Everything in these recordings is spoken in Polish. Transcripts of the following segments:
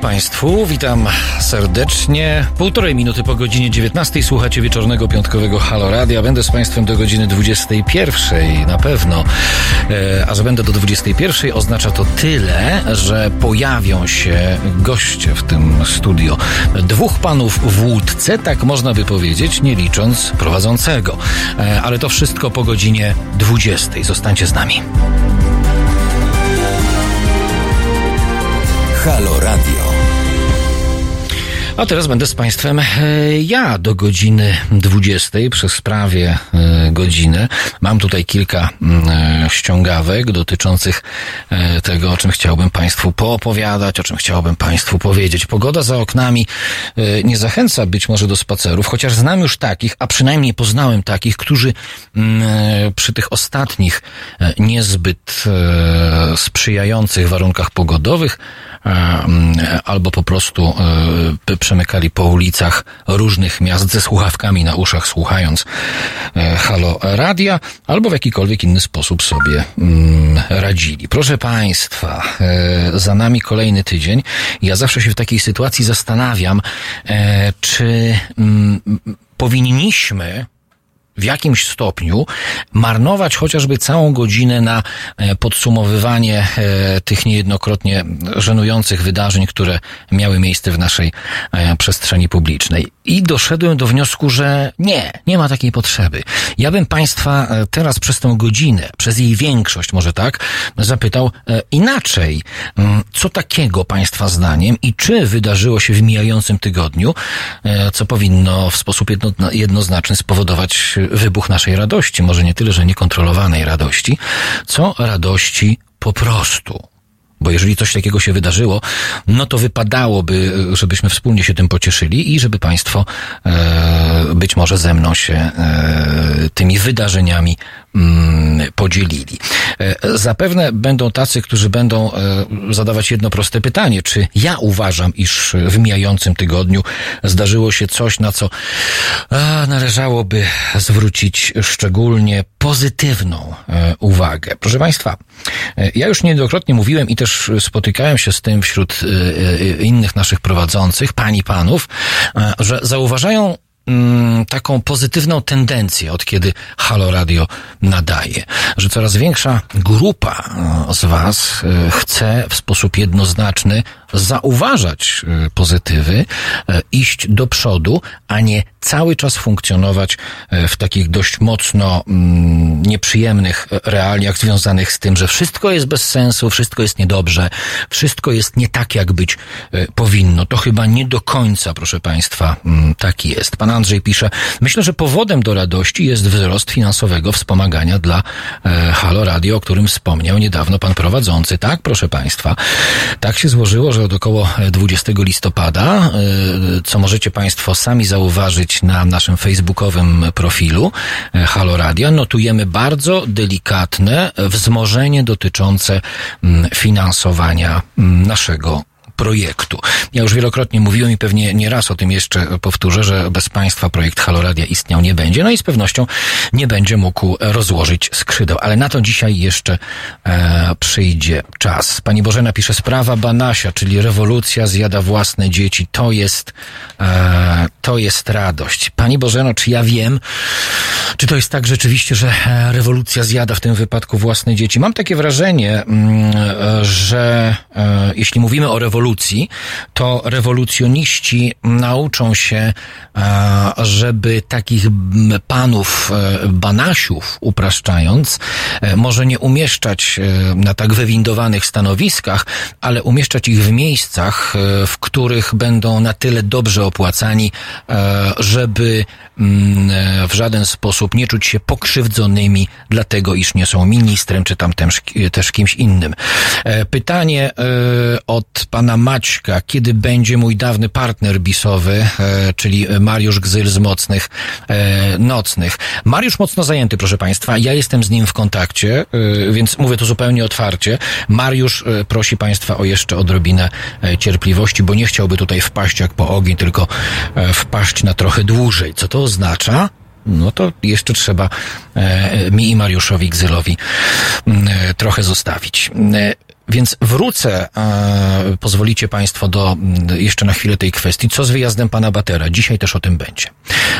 Państwu, witam serdecznie. Półtorej minuty po godzinie 19 słuchacie wieczornego piątkowego Halo Radia. Będę z Państwem do godziny 21 na pewno. E, a że będę do 21 oznacza to tyle, że pojawią się goście w tym studio. Dwóch panów w łódce, tak można by powiedzieć, nie licząc prowadzącego. E, ale to wszystko po godzinie 20. Zostańcie z nami. Halo Radio. A teraz będę z Państwem e, ja do godziny 20 przez prawie e, godzinę. Mam tutaj kilka mm, e, ściągawek dotyczących tego, o czym chciałbym Państwu poopowiadać, o czym chciałbym Państwu powiedzieć. Pogoda za oknami nie zachęca być może do spacerów, chociaż znam już takich, a przynajmniej poznałem takich, którzy mm, przy tych ostatnich niezbyt sprzyjających warunkach pogodowych albo po prostu przemykali po ulicach różnych miast ze słuchawkami na uszach, słuchając e, Halo Radia, albo w jakikolwiek inny sposób sobie radzili. Proszę Państwa, e, za nami kolejny tydzień. Ja zawsze się w takiej sytuacji zastanawiam, e, czy powinniśmy w jakimś stopniu marnować chociażby całą godzinę na e, podsumowywanie e, tych niejednokrotnie żenujących wydarzeń, które miały miejsce w naszej e, przestrzeni publicznej. I doszedłem do wniosku, że nie, nie ma takiej potrzeby. Ja bym Państwa teraz przez tę godzinę, przez jej większość może tak, zapytał inaczej. Mm, co takiego Państwa zdaniem i czy wydarzyło się w mijającym tygodniu, co powinno w sposób jednoznaczny spowodować wybuch naszej radości, może nie tyle, że niekontrolowanej radości, co radości po prostu. Bo jeżeli coś takiego się wydarzyło, no to wypadałoby, żebyśmy wspólnie się tym pocieszyli i żeby Państwo e, być może ze mną się e, tymi wydarzeniami mm, podzielili. E, zapewne będą tacy, którzy będą e, zadawać jedno proste pytanie. Czy ja uważam, iż w mijającym tygodniu zdarzyło się coś, na co należałoby zwrócić szczególnie pozytywną e, uwagę? Proszę Państwa, ja już niejednokrotnie mówiłem i też spotykałem się z tym wśród innych naszych prowadzących, pani, panów, że zauważają mm, taką pozytywną tendencję, od kiedy Halo Radio nadaje, że coraz większa grupa z Was chce w sposób jednoznaczny zauważać pozytywy, iść do przodu, a nie cały czas funkcjonować e, w takich dość mocno mm, nieprzyjemnych realiach związanych z tym, że wszystko jest bez sensu, wszystko jest niedobrze, wszystko jest nie tak, jak być e, powinno. To chyba nie do końca, proszę Państwa, mm, tak jest. Pan Andrzej pisze, myślę, że powodem do radości jest wzrost finansowego wspomagania dla e, Halo Radio, o którym wspomniał niedawno pan prowadzący. Tak, proszę Państwa, tak się złożyło, że od około 20 listopada, co możecie Państwo sami zauważyć, na naszym facebookowym profilu e, Halo Radio, notujemy bardzo delikatne wzmożenie dotyczące mm, finansowania mm, naszego projektu. Ja już wielokrotnie mówiłem i pewnie nie raz o tym jeszcze powtórzę, że bez Państwa projekt Haloradia istniał nie będzie, no i z pewnością nie będzie mógł rozłożyć skrzydeł, ale na to dzisiaj jeszcze e, przyjdzie czas. Pani Bożena pisze, sprawa Banasia, czyli rewolucja zjada własne dzieci, to jest, e, to jest radość. Pani Bożeno, czy ja wiem, czy to jest tak rzeczywiście, że e, rewolucja zjada w tym wypadku własne dzieci? Mam takie wrażenie, mm, e, że e, jeśli mówimy o rewolucji, rewolucji, to rewolucjoniści nauczą się, e, żeby takich panów e, banasiów, upraszczając, e, może nie umieszczać na tak wywindowanych stanowiskach, ale umieszczać ich w miejscach, w których będą na tyle dobrze opłacani, żeby mm, w żaden sposób nie czuć się pokrzywdzonymi, dlatego iż nie są ministrem, czy tam też, też kimś innym. Pytanie od pana Maćka, kiedy będzie mój dawny partner bisowy, e, czyli Mariusz Gzyl z Mocnych e, Nocnych. Mariusz mocno zajęty, proszę Państwa. Ja jestem z nim w kontakcie, e, więc mówię to zupełnie otwarcie. Mariusz e, prosi Państwa o jeszcze odrobinę e, cierpliwości, bo nie chciałby tutaj wpaść jak po ogień, tylko e, wpaść na trochę dłużej. Co to oznacza? no to jeszcze trzeba e, mi i Mariuszowi Gzylowi e, trochę zostawić. Więc wrócę, e, pozwolicie Państwo, do jeszcze na chwilę tej kwestii. Co z wyjazdem pana Batera? Dzisiaj też o tym będzie.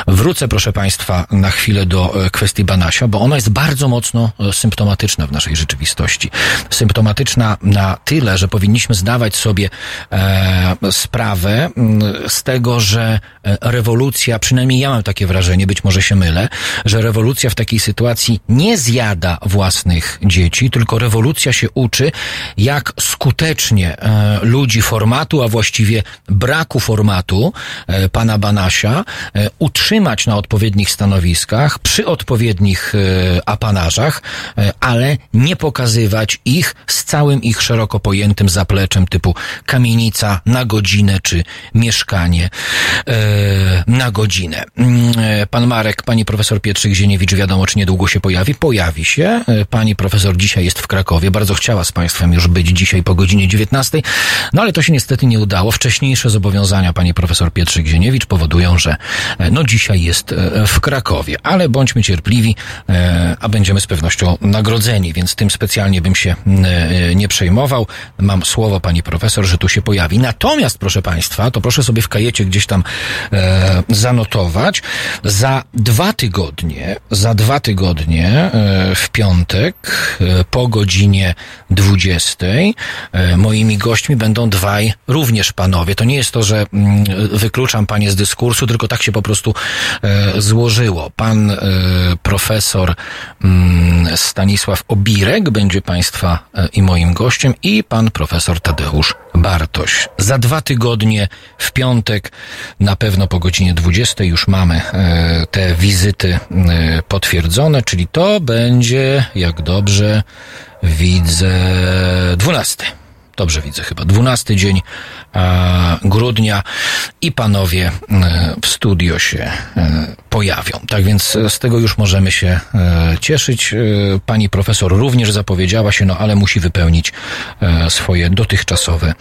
Wrócę, proszę Państwa, na chwilę do e, kwestii Banasia, bo ona jest bardzo mocno e, symptomatyczna w naszej rzeczywistości. Symptomatyczna na tyle, że powinniśmy zdawać sobie e, sprawę mm, z tego, że e, rewolucja, przynajmniej ja mam takie wrażenie, być może się mylę, że rewolucja w takiej sytuacji nie zjada własnych dzieci, tylko rewolucja się uczy, jak skutecznie e, ludzi formatu, a właściwie braku formatu e, pana Banasia e, utrzymać na odpowiednich stanowiskach, przy odpowiednich apanarzach, ale nie pokazywać ich z całym ich szeroko pojętym zapleczem typu kamienica na godzinę czy mieszkanie na godzinę. Mm, Pan Marek, pani profesor Pietrzyk Zieniewicz, wiadomo, czy niedługo się pojawi? Pojawi się. Pani profesor dzisiaj jest w Krakowie. Bardzo chciała z Państwem już być dzisiaj po godzinie 19. No ale to się niestety nie udało. Wcześniejsze zobowiązania pani profesor Pietrzyk Zieniewicz powodują, że e, no dzisiaj jest e, w Krakowie. Ale bądźmy cierpliwi, e, a będziemy z pewnością nagrodzeni, więc tym specjalnie bym się nie przejmował. Mam słowo pani profesor, że tu się pojawi. Natomiast, proszę państwa, to proszę sobie w kajecie gdzieś tam zanotować. Za dwa tygodnie, za dwa tygodnie w piątek po godzinie 20 e, moimi gośćmi będą dwaj również panowie. To nie jest to, że mm, wykluczam panie z dyskursu, tylko tak się po prostu e, złożyło. Pan e, profesor mm, Stanisław Obirek będzie państwa i moim gościem i pan profesor Tadeusz Bartoś. Za dwa tygodnie w piątek, na pewno po godzinie 20 już mamy te wizyty potwierdzone, czyli to będzie, jak dobrze widzę, 12. Dobrze widzę chyba. 12 dzień e, grudnia i panowie e, w studio się e, pojawią. Tak więc e, z tego już możemy się e, cieszyć. E, pani profesor również zapowiedziała się, no ale musi wypełnić swoje dotychczasowe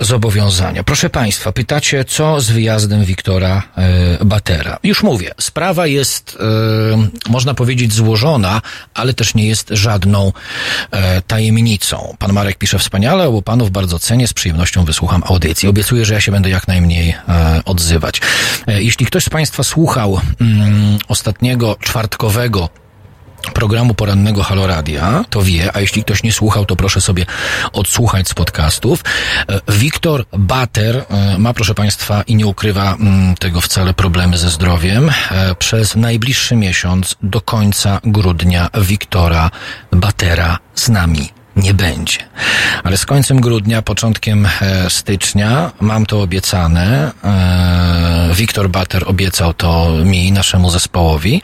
zobowiązania. Proszę Państwa, pytacie, co z wyjazdem Wiktora Batera? Już mówię, sprawa jest, można powiedzieć, złożona, ale też nie jest żadną tajemnicą. Pan Marek pisze wspaniale, obu panów bardzo cenię, z przyjemnością wysłucham audycji. Obiecuję, że ja się będę jak najmniej odzywać. Jeśli ktoś z Państwa słuchał mm, ostatniego czwartkowego programu porannego Haloradia, to wie, a jeśli ktoś nie słuchał, to proszę sobie odsłuchać z podcastów. E, Wiktor Bater e, ma, proszę Państwa, i nie ukrywa mm, tego wcale problemy ze zdrowiem. E, Przez najbliższy miesiąc do końca grudnia Wiktora Batera z nami nie będzie. Ale z końcem grudnia, początkiem e, stycznia mam to obiecane. E, Wiktor Bater obiecał to mi naszemu zespołowi,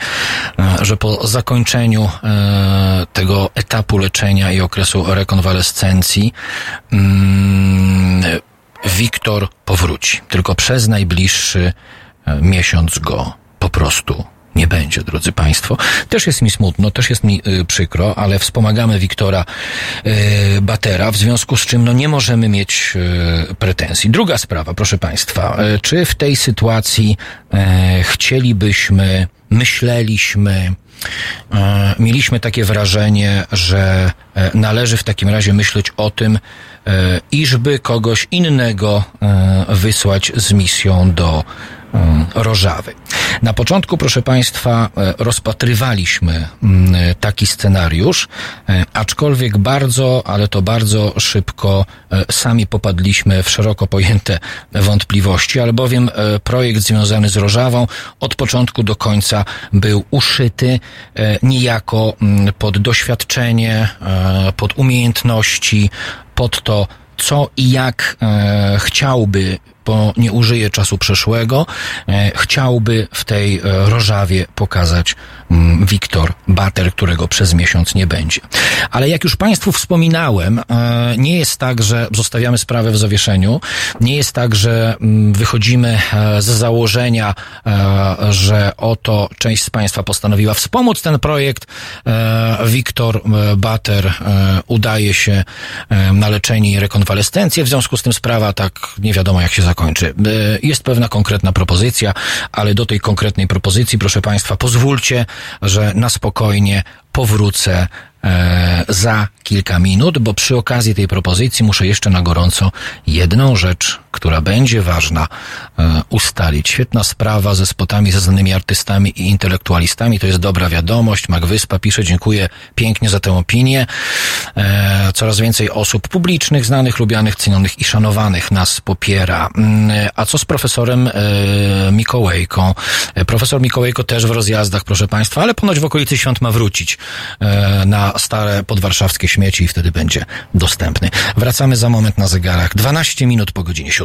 e, że po zakończeniu tego etapu leczenia i okresu rekonwalescencji mm, Wiktor powróci. Tylko przez najbliższy miesiąc go po prostu nie będzie, drodzy Państwo. Też jest mi smutno, też jest mi y, przykro, ale wspomagamy Wiktora y, Batera, w związku z czym no, nie możemy mieć y, pretensji. Druga sprawa, proszę Państwa, y, czy w tej sytuacji y, chcielibyśmy, myśleliśmy, E, mieliśmy takie wrażenie, że należy w takim razie myśleć o tym, iżby kogoś innego wysłać z misją do Rożawy. Na początku, proszę Państwa, e, rozpatrywaliśmy mm, taki scenariusz, e, aczkolwiek bardzo, ale to bardzo szybko e, sami popadliśmy w szeroko pojęte wątpliwości, albowiem e, projekt związany z Rożawą od początku do końca był uszyty e, niejako mm, pod doświadczenie, e, pod umiejętności, pod to, co i jak e, chciałby, bo nie użyję czasu przeszłego, e, chciałby w tej e, Rożawie pokazać mm, Wiktor Bater, którego przez miesiąc nie będzie. Ale jak już Państwu wspominałem, e, nie jest tak, że zostawiamy sprawę w zawieszeniu, nie jest tak, że mm, wychodzimy z założenia, że oto część z Państwa postanowiła wspomóc ten projekt. Wiktor Bater udaje się na leczenie i rekonwalescencję, w związku z tym sprawa tak nie wiadomo jak się zakończy. E, Jest pewna konkretna propozycja, ale do tej konkretnej propozycji, proszę Państwa, pozwólcie, że na spokojnie powrócę e, za kilka minut, bo przy okazji tej propozycji muszę jeszcze na gorąco jedną rzecz, która będzie ważna, e, ustalić. Świetna sprawa ze spotami ze znanymi artystami i intelektualistami. To jest dobra wiadomość. Mac Wyspa pisze, dziękuję pięknie za tę opinię. E, coraz więcej osób publicznych, znanych, lubianych, cenionych i szanowanych nas popiera. Mm, A co z profesorem e, Mikołajką? Profesor Mikołajko też w rozjazdach, proszę Państwa, ale ponoć w okolicy świąt ma wrócić na stare podwarszawskie śmieci i wtedy będzie dostępny. Wracamy za moment na zegarach. 12 minut po godzinie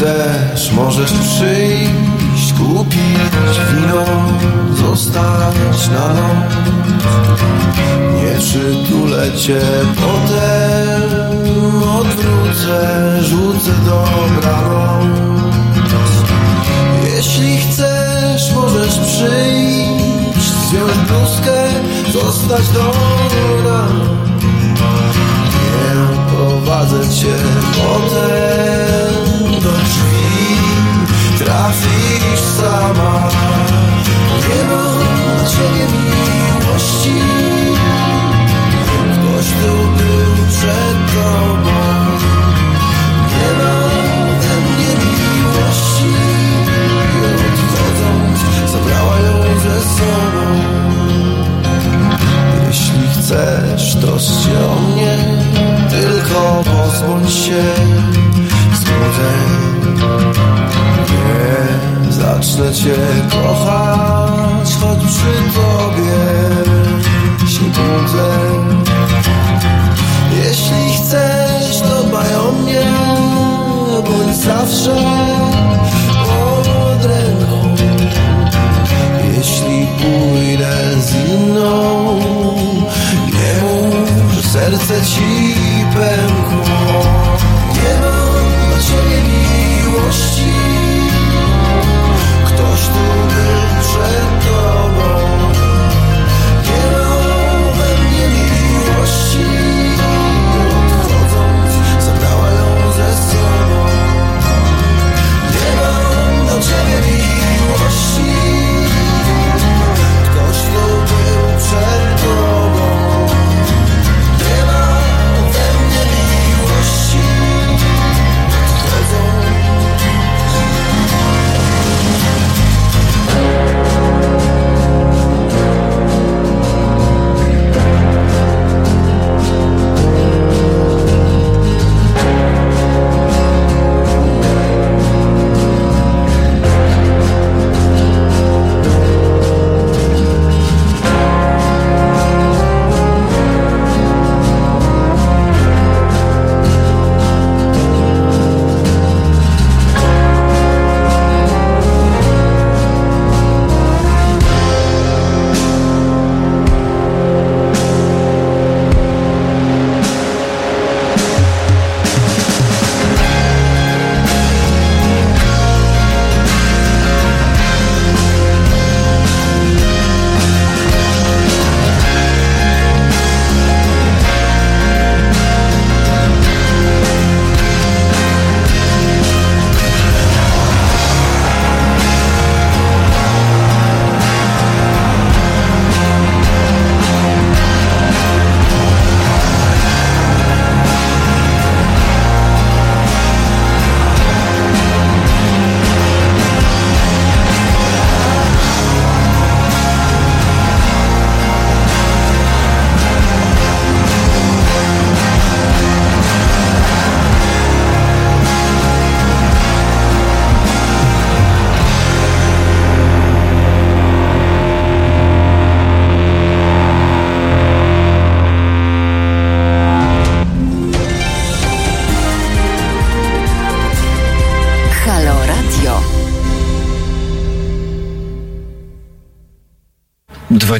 Chcesz, możesz przyjść, kupić wino, zostać na noc. Nie przytulę cię, potem odwrócę, rzucę dobranoc. Jeśli chcesz, możesz przyjść, zdjąć bluzkę, zostać do. Nie prowadzę cię potem do drzwi. Trafisz sama. Nie ma dla ciebie miłości. Ktoś tu był przed tobą. Nie ma we mnie miłości. I odchodząc zabrała ją ze sobą. Jeśli chcesz, troszcz się o mnie. Tylko pozbądź się złudzeń Nie zacznę cię kochać Choć przy tobie się budzę. Jeśli chcesz, to dbaj o mnie Bądź zawsze pod ręką. Jeśli pójdę z inną Nie mów, serce ci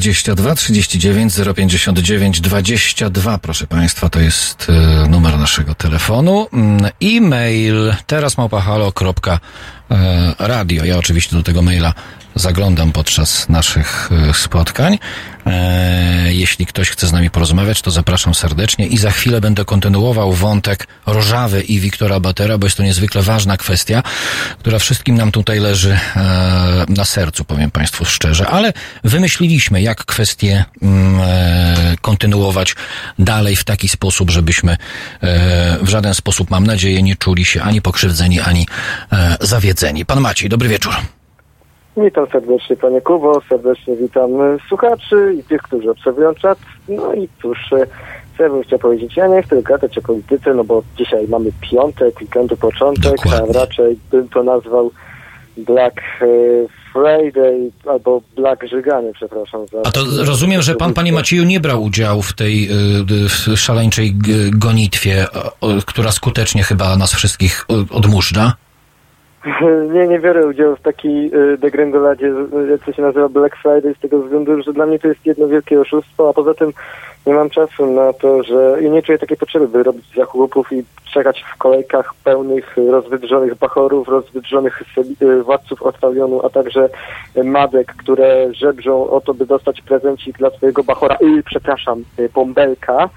22 39 059 22, proszę Państwa, to jest e, numer naszego telefonu. Mm, E-mail teraz małpahalo.radio. Ja oczywiście do tego maila zaglądam podczas naszych e, spotkań. E, jeśli ktoś chce z nami porozmawiać, to zapraszam serdecznie i za chwilę będę kontynuował wątek Rożawy i Wiktora Batera, bo jest to niezwykle ważna kwestia, która wszystkim nam tutaj leży e, na sercu, powiem Państwu szczerze, ale wymyśliliśmy, jak kwestię mm, e, kontynuować dalej w taki sposób, żebyśmy e, w żaden sposób, mam nadzieję, nie czuli się ani pokrzywdzeni, ani e, zawiedzeni. Pan Maciej, dobry wieczór. Witam serdecznie Panie Kubo, serdecznie witam e, słuchaczy i tych, którzy obserwują czat. No i cóż, e, co ja bym chciał powiedzieć, ja nie chcę gadać o polityce, no bo dzisiaj mamy piątek, weekendu początek, Dokładnie. a raczej bym to nazwał Black e, Friday albo Black Żyganie, przepraszam. Za A to rozumiem, że pan, panie Macieju, nie brał udziału w tej y, w szaleńczej gonitwie, o, która skutecznie chyba nas wszystkich odmurzda. Nie, nie biorę udziału w takiej degrengoladzie, y, jak to się nazywa Black Friday, z tego względu, że dla mnie to jest jedno wielkie oszustwo, a poza tym nie mam czasu na to, że i nie czuję takiej potrzeby, by robić zakupów i czekać w kolejkach pełnych y, rozwydrzonych bachorów, rozwydrzonych y, władców od palionu, a także y, madek, które żebrzą o to, by dostać prezencik dla swojego bachora, y, przepraszam, y, bąbelka.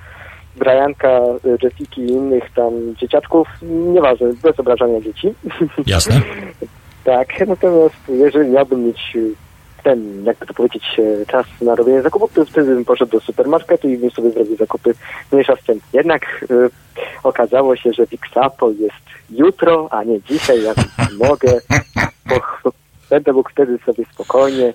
Brianka, y, Jessiki i innych tam dzieciaczków, nieważne, bez obrażania dzieci. Jasne. Tak, natomiast jeżeli miałbym mieć y, ten, jakby to powiedzieć, e, czas na robienie zakupów, to wtedy bym poszedł do supermarketu i bym sobie zrobił zakupy mniejsza z tym. Jednak y, okazało się, że Wixapo jest jutro, a nie dzisiaj, jak mogę. Bo, będę mógł wtedy sobie spokojnie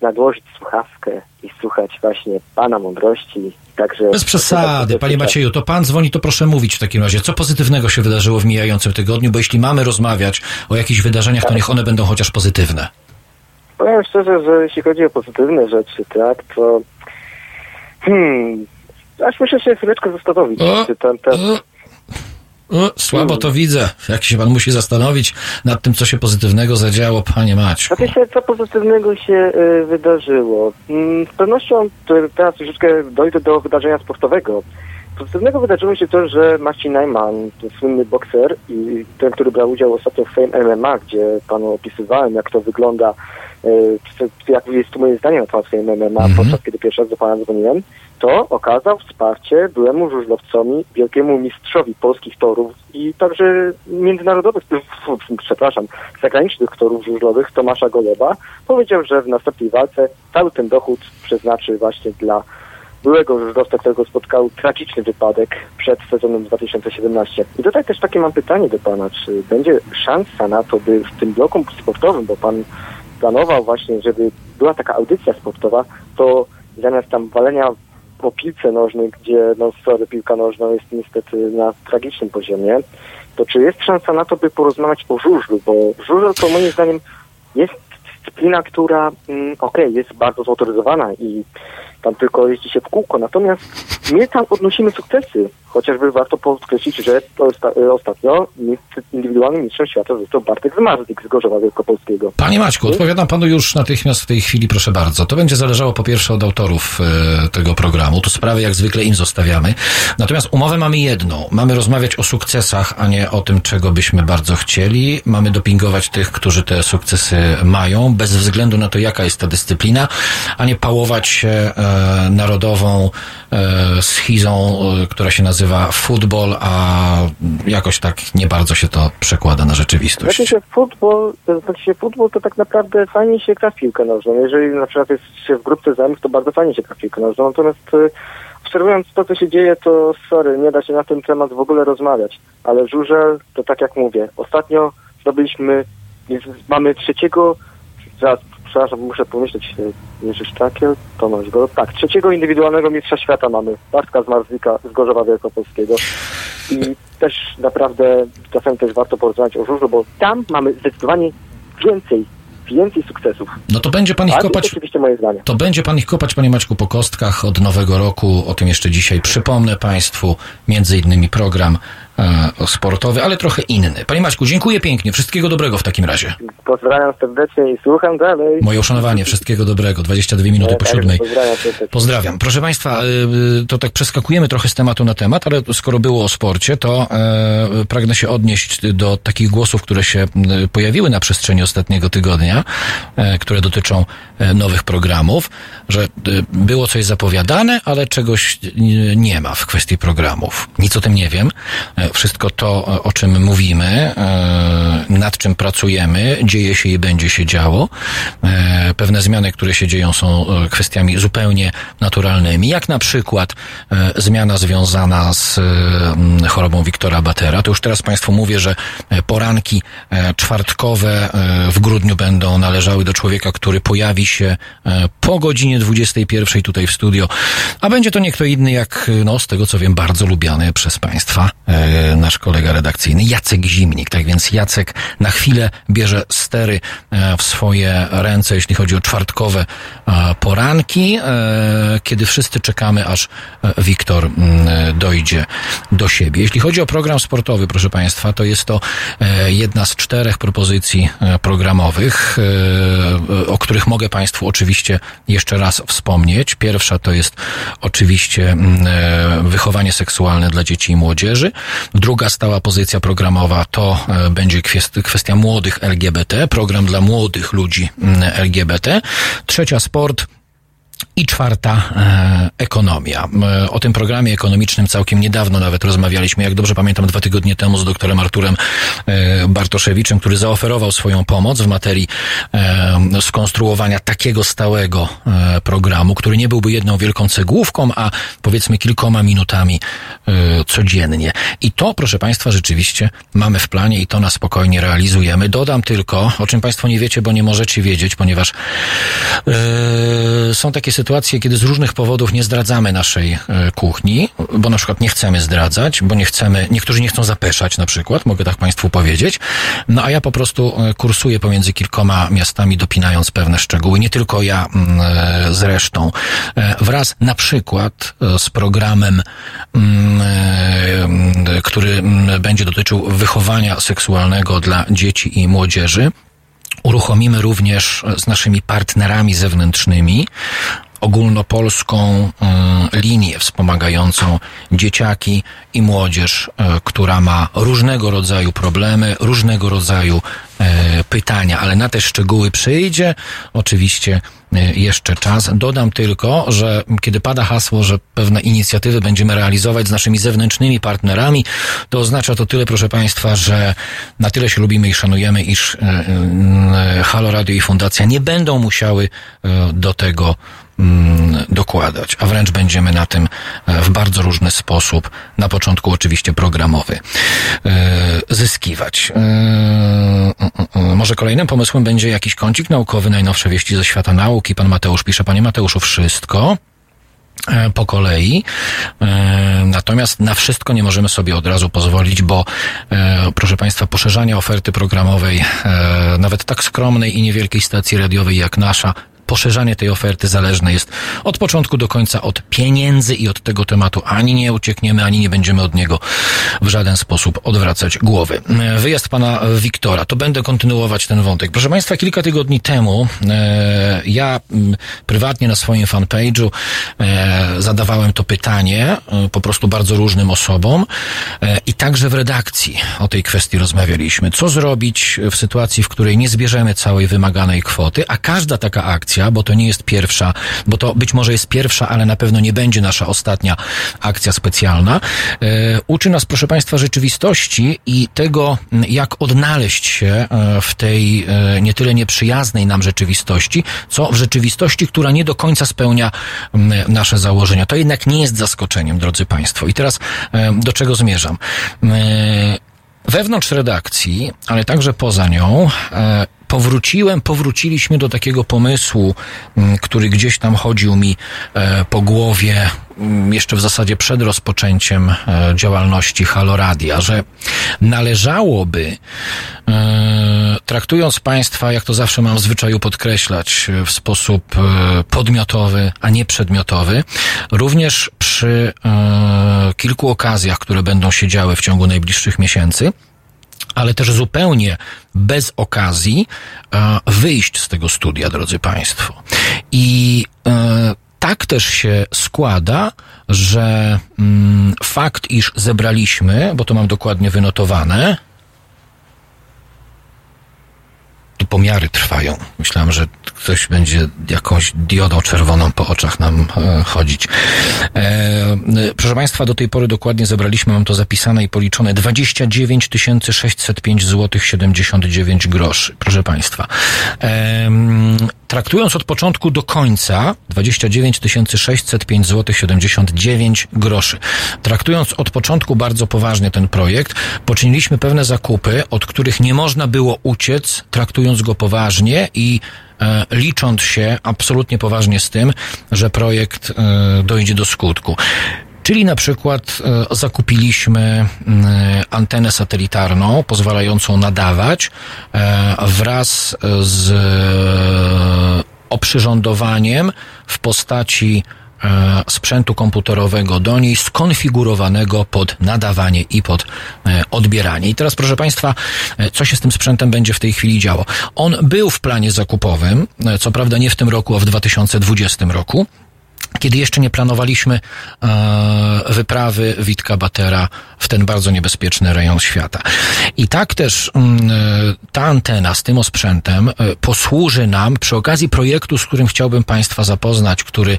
nadłożyć słuchawkę i słuchać właśnie Pana mądrości. Także Bez przesady, panie Macieju, to pan dzwoni, to proszę mówić w takim razie. Co pozytywnego się wydarzyło w mijającym tygodniu? Bo jeśli mamy rozmawiać o jakichś wydarzeniach, to niech one będą chociaż pozytywne. Powiem szczerze, że jeśli chodzi o pozytywne rzeczy, tak, to hmm, aż muszę się chwileczkę zastanowić, O, czy ten, ten, o, o, słabo to widzę. Jak się pan musi zastanowić nad tym, co się pozytywnego zadziało, panie Maciu. Znaczy się, co pozytywnego się y, wydarzyło? Mm, z pewnością to teraz troszeczkę dojdę do wydarzenia sportowego. Pozytywnego wydarzyło się to, że Marcin Najman, ten słynny bokser i ten, który brał udział ostatnio w Fame MMA, gdzie panu opisywałem, jak to wygląda, czy- jak jest to moje zdanie na temat Fame MMA, Mhm. podczas kiedy pierwszy raz do pana dzwoniłem, to okazał wsparcie byłemu żużlowcowi, wielkiemu mistrzowi polskich torów i także międzynarodowych, przepraszam, zagranicznych torów żużlowych Tomasza Goloba. Powiedział, że w następnej walce cały ten dochód przeznaczy właśnie dla byłego żużlowca, którego spotkał tragiczny wypadek przed sezonem 2017. I tutaj też takie mam pytanie do pana, czy będzie szansa na to, by w tym bloku sportowym, bo pan planował właśnie, żeby była taka audycja sportowa, to zamiast tam walenia po piłce nożnej, gdzie no sorry, piłka nożna jest niestety na tragicznym poziomie, to czy jest szansa na to, by porozmawiać o żużlu, bo żużel to moim zdaniem jest dyscyplina, która mm, okej, jest bardzo zautoryzowana i tam tylko jeździ się w kółko, natomiast my tam odnosimy sukcesy. Chociażby warto podkreślić, że e, ostatnio indywidualnym mistrzem świata został Bartek Zmarzlik z Gorzowa Wielkopolskiego. Panie Maćku, odpowiadam panu już natychmiast w tej chwili, proszę bardzo. To będzie zależało po pierwsze od autorów e, tego programu. Tu sprawy jak zwykle im zostawiamy. Natomiast umowę mamy jedną. Mamy rozmawiać o sukcesach, a nie o tym, czego byśmy bardzo chcieli. Mamy dopingować tych, którzy te sukcesy mają, bez względu na to, jaka jest ta dyscyplina, a nie pałować się e, narodową schizą, e, która się nazywa futbol, a jakoś tak nie bardzo się to przekłada na rzeczywistość. Znaczy się futbol, znaczy się futbol to tak naprawdę fajnie się gra w piłkę nożną. Jeżeli na przykład jest się w grupce znajomych, to bardzo fajnie się gra w piłkę nożną. Natomiast y, obserwując to, co się dzieje, to sorry, nie da się na ten temat w ogóle rozmawiać. Ale żużel, to tak jak mówię, ostatnio zdobyliśmy, mamy trzeciego, zaraz, przepraszam, muszę pomyśleć, y, Jerzy Szczakiel, Tomasz Golo, tak, trzeciego indywidualnego mistrza świata mamy, Bartka Zmarzlika z Gorzowa Wielkopolskiego. I też naprawdę czasem też warto porozmawiać o żużlu, bo tam mamy zdecydowanie więcej, więcej sukcesów. No to będzie pan ich to jest kopać oczywiście moje zdanie. To będzie pan ich kopać, panie Maćku, po kostkach od nowego roku. O tym jeszcze dzisiaj przypomnę państwu. Między innymi program e, sportowy, ale trochę inny. Panie Maćku, dziękuję pięknie. Wszystkiego dobrego w takim razie. Pozdrawiam serdecznie i słucham dalej. Moje uszanowanie, wszystkiego dobrego. 22 minuty po siódmej. Pozdrawiam. Pozdrawiam. Proszę Państwa, y, to tak przeskakujemy trochę z tematu na temat, ale skoro było o sporcie, to e, pragnę się odnieść do takich głosów, które się pojawiły na przestrzeni ostatniego tygodnia, e, które dotyczą e, nowych programów, że było coś zapowiadane, ale czegoś nie ma w kwestii programów. Nic o tym nie wiem. E, Wszystko to, o czym mówimy, e, nad czym pracujemy, dzieje się i będzie się działo. E, Pewne zmiany, które się dzieją, są e, kwestiami zupełnie naturalnymi, jak na przykład zmiana związana z chorobą Wiktora Batera. To już teraz Państwu mówię, że poranki czwartkowe w grudniu będą należały do człowieka, który pojawi się po godzinie 21 tutaj w studio, a będzie to nie kto inny jak, no z tego co wiem, bardzo lubiany przez Państwa nasz kolega redakcyjny Jacek Zimnik. Tak więc Jacek na chwilę bierze stery e, w swoje ręce, jeśli chodzi o czwartkowe e, poranki, e, kiedy wszyscy czekamy, aż e, Wiktor mm, e, dojdzie do siebie. Jeśli chodzi o program sportowy, proszę Państwa, to jest to e, jedna z czterech propozycji e, programowych, e, o których mogę Państwu oczywiście jeszcze raz wspomnieć. Pierwsza to jest oczywiście mm, e, wychowanie seksualne dla dzieci i młodzieży. Druga stała pozycja programowa to e, będzie kwest- kwestia młodych LGBT, program dla młodych ludzi mm, LGBT. Trzecia sport. I czwarta e, ekonomia. E, o tym programie ekonomicznym całkiem niedawno nawet rozmawialiśmy, jak dobrze pamiętam, dwa tygodnie temu z doktorem Arturem e, Bartoszewiczem, który zaoferował swoją pomoc w materii e, skonstruowania takiego stałego e, programu, który nie byłby jedną wielką cegłówką, a powiedzmy kilkoma minutami e, codziennie. I to, proszę Państwa, rzeczywiście mamy w planie i to na spokojnie realizujemy. Dodam tylko, o czym Państwo nie wiecie, bo nie możecie wiedzieć, ponieważ są takie sytuacje, kiedy z różnych powodów nie zdradzamy naszej e, kuchni, bo na przykład nie chcemy zdradzać, bo nie chcemy, niektórzy nie chcą zapeszać na przykład, mogę tak Państwu powiedzieć. No a ja po prostu e, kursuję pomiędzy kilkoma miastami, dopinając pewne szczegóły. Nie tylko ja mm, e, zresztą. Wraz na przykład z programem, mm, mm, który będzie dotyczył wychowania seksualnego dla dzieci i młodzieży. Uruchomimy również z naszymi partnerami zewnętrznymi ogólnopolską y, linię wspomagającą dzieciaki i młodzież, y, która ma różnego rodzaju problemy, różnego rodzaju y, pytania, ale na te szczegóły przyjdzie oczywiście jeszcze czas. Dodam tylko, że kiedy pada hasło, że pewne inicjatywy będziemy realizować z naszymi zewnętrznymi partnerami, to oznacza to tyle, proszę Państwa, że na tyle się lubimy i szanujemy, iż Halo Radio i Fundacja nie będą musiały do tego dokładać, a wręcz będziemy na tym e, w bardzo różny sposób, na początku oczywiście programowy, e, zyskiwać. E, Może kolejnym pomysłem będzie jakiś kącik naukowy, najnowsze wieści ze świata nauki. Pan Mateusz pisze, panie Mateuszu, wszystko po kolei. Natomiast na wszystko nie możemy sobie od razu pozwolić, bo proszę Państwa, poszerzanie oferty programowej, nawet tak skromnej i niewielkiej stacji radiowej jak nasza, poszerzanie tej oferty zależne jest od początku do końca od pieniędzy i od tego tematu ani nie uciekniemy, ani nie będziemy od niego w żaden sposób odwracać głowy. Wyjazd pana Wiktora, to będę kontynuować ten wątek. Proszę Państwa, kilka tygodni temu e, ja m, prywatnie na swoim fanpage'u e, zadawałem to pytanie e, po prostu bardzo różnym osobom e, i także w redakcji o tej kwestii rozmawialiśmy. Co zrobić w sytuacji, w której nie zbierzemy całej wymaganej kwoty, a każda taka akcja, bo to nie jest pierwsza, bo to być może jest pierwsza, ale na pewno nie będzie nasza ostatnia akcja specjalna, e, uczy nas, proszę Państwa, rzeczywistości i tego, jak odnaleźć się e, w tej e, nie tyle nieprzyjaznej nam rzeczywistości, co w rzeczywistości, która nie do końca spełnia nasze założenia. To jednak nie jest zaskoczeniem, drodzy Państwo. I teraz do czego zmierzam? Wewnątrz redakcji, ale także poza nią, e, powróciłem, powróciliśmy do takiego pomysłu, m, który gdzieś tam chodził mi e, po głowie m, jeszcze w zasadzie przed rozpoczęciem e, działalności Halo Radia, że należałoby traktując Państwa, jak to zawsze mam w zwyczaju podkreślać, w sposób e, podmiotowy, a nie przedmiotowy, również przy e, kilku okazjach, które będą się działy w ciągu najbliższych miesięcy, ale też zupełnie bez okazji e, wyjść z tego studia, drodzy Państwo. I e, tak też się składa, że mm, fakt, iż zebraliśmy, bo to mam dokładnie wynotowane, pomiary trwają. Myślałem, że ktoś będzie jakąś diodą czerwoną po oczach nam e, chodzić. E, proszę Państwa, do tej pory dokładnie zebraliśmy, mam to zapisane i policzone, 29 605 zł 79 groszy. Proszę Państwa. E, traktując od początku do końca, 29 605 zł 79 groszy. Traktując od początku bardzo poważnie ten projekt, poczyniliśmy pewne zakupy, od których nie można było uciec, traktując go poważnie i e, licząc się absolutnie poważnie z tym, że projekt e, dojdzie do skutku. Czyli na przykład e, zakupiliśmy antenę satelitarną pozwalającą nadawać e, wraz z e, oprzyrządowaniem w postaci sprzętu komputerowego do niej skonfigurowanego pod nadawanie i pod odbieranie. I teraz, proszę Państwa, co się z tym sprzętem będzie w tej chwili działo? On był w planie zakupowym, co prawda nie w tym roku, a w 2020 roku kiedy jeszcze nie planowaliśmy e, wyprawy Witka Batera w ten bardzo niebezpieczny rejon świata. I tak też mm, e, ta antena z tym osprzętem e, posłuży nam przy okazji projektu, z którym chciałbym Państwa zapoznać, który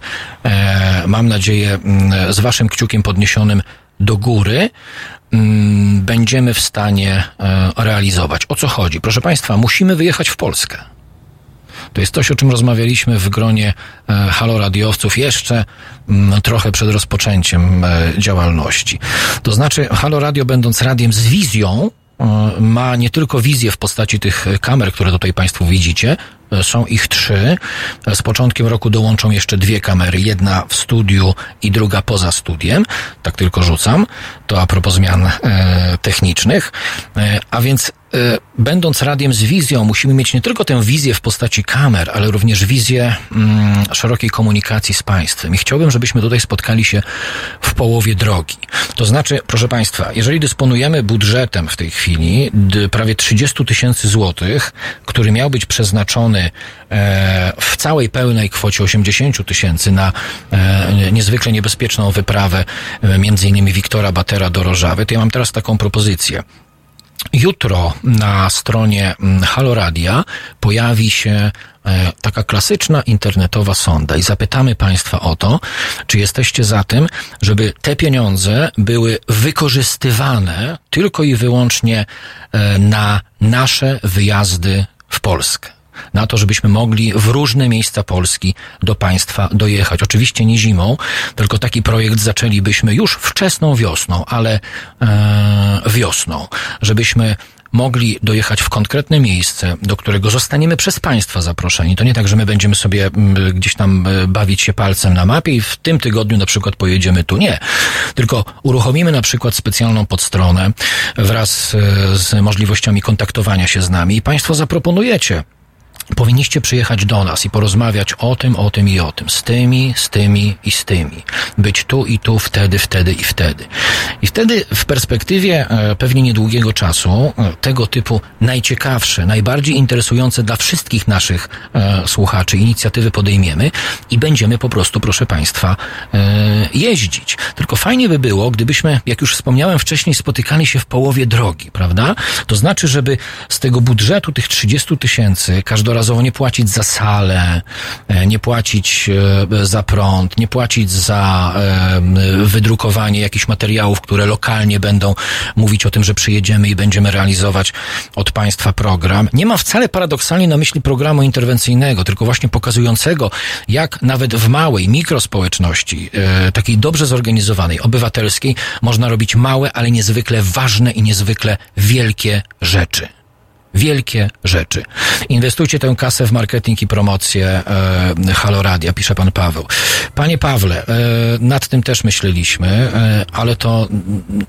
mam nadzieję mm, z Waszym kciukiem podniesionym do góry mm, będziemy w stanie realizować. O co chodzi? Proszę Państwa, musimy wyjechać w Polskę. To jest coś, o czym rozmawialiśmy w gronie e, halo radiowców jeszcze mm, trochę przed rozpoczęciem e, działalności. To znaczy, halo radio, będąc radiem z wizją, e, ma nie tylko wizję w postaci tych kamer, które tutaj Państwo widzicie, są ich trzy. Z początkiem roku dołączą jeszcze dwie kamery, jedna w studiu i druga poza studiem. Tak tylko rzucam. To a propos zmian e, technicznych. E, a więc będąc radiem z wizją, musimy mieć nie tylko tę wizję w postaci kamer, ale również wizję mm, szerokiej komunikacji z państwem. I chciałbym, żebyśmy tutaj spotkali się w połowie drogi. To znaczy, proszę Państwa, jeżeli dysponujemy budżetem w tej chwili prawie 30 tysięcy złotych, który miał być przeznaczony e, w całej pełnej kwocie 80 tysięcy na e, niezwykle niebezpieczną wyprawę e, między innymi Wiktora Batera do Rożawy, to ja mam teraz taką propozycję. Jutro na stronie mm, Halo Radia pojawi się e, taka klasyczna internetowa sonda i zapytamy Państwa o to, czy jesteście za tym, żeby te pieniądze były wykorzystywane tylko i wyłącznie e, na nasze wyjazdy w Polskę na to, żebyśmy mogli w różne miejsca Polski do państwa dojechać. Oczywiście nie zimą, tylko taki projekt zaczęlibyśmy już wczesną wiosną, ale e, wiosną, żebyśmy mogli dojechać w konkretne miejsce, do którego zostaniemy przez państwa zaproszeni. To nie tak, że my będziemy sobie mm, gdzieś tam e, bawić się palcem na mapie i w tym tygodniu na przykład pojedziemy tu. Nie. Tylko uruchomimy na przykład specjalną podstronę wraz e, z możliwościami kontaktowania się z nami i państwo zaproponujecie powinniście przyjechać do nas i porozmawiać o tym, o tym i o tym, z tymi, z tymi i z tymi. Być tu i tu, wtedy, wtedy i wtedy. I wtedy w perspektywie e, pewnie niedługiego czasu e, tego typu najciekawsze, najbardziej interesujące dla wszystkich naszych e, słuchaczy inicjatywy podejmiemy i będziemy po prostu, proszę Państwa, jeździć. Tylko fajnie by było, gdybyśmy, jak już wspomniałem wcześniej, spotykali się w połowie drogi, prawda? To znaczy, żeby z tego budżetu tych 30 tysięcy każdorazowo nie płacić za salę, e, nie płacić e, za prąd, nie płacić za e, wydrukowanie jakichś materiałów, które lokalnie będą mówić o tym, że przyjedziemy i będziemy realizować od państwa program. Nie ma wcale paradoksalnie na myśli programu interwencyjnego, tylko właśnie pokazującego, jak nawet w małej mikrospołeczności, takiej dobrze zorganizowanej, obywatelskiej, można robić małe, ale niezwykle ważne i niezwykle wielkie rzeczy wielkie rzeczy. Inwestujcie tę kasę w marketing i promocję e, Haloradia, pisze pan Paweł. Panie Pawle, e, nad tym też myśleliśmy, e, ale to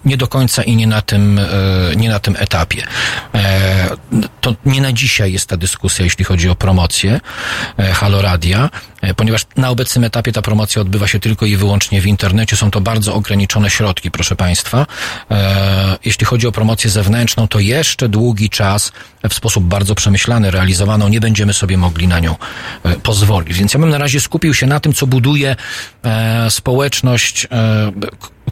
nie do końca i nie na tym, e, nie na tym etapie. E, to nie na dzisiaj jest ta dyskusja, jeśli chodzi o promocję e, Haloradia, e, ponieważ na obecnym etapie ta promocja odbywa się tylko i wyłącznie w internecie. Są to bardzo ograniczone środki, proszę Państwa. E, jeśli chodzi o promocję zewnętrzną, to jeszcze długi czas w sposób bardzo przemyślany realizowaną, nie będziemy sobie mogli na nią pozwolić. Więc ja bym na razie skupił się na tym, co buduje społeczność,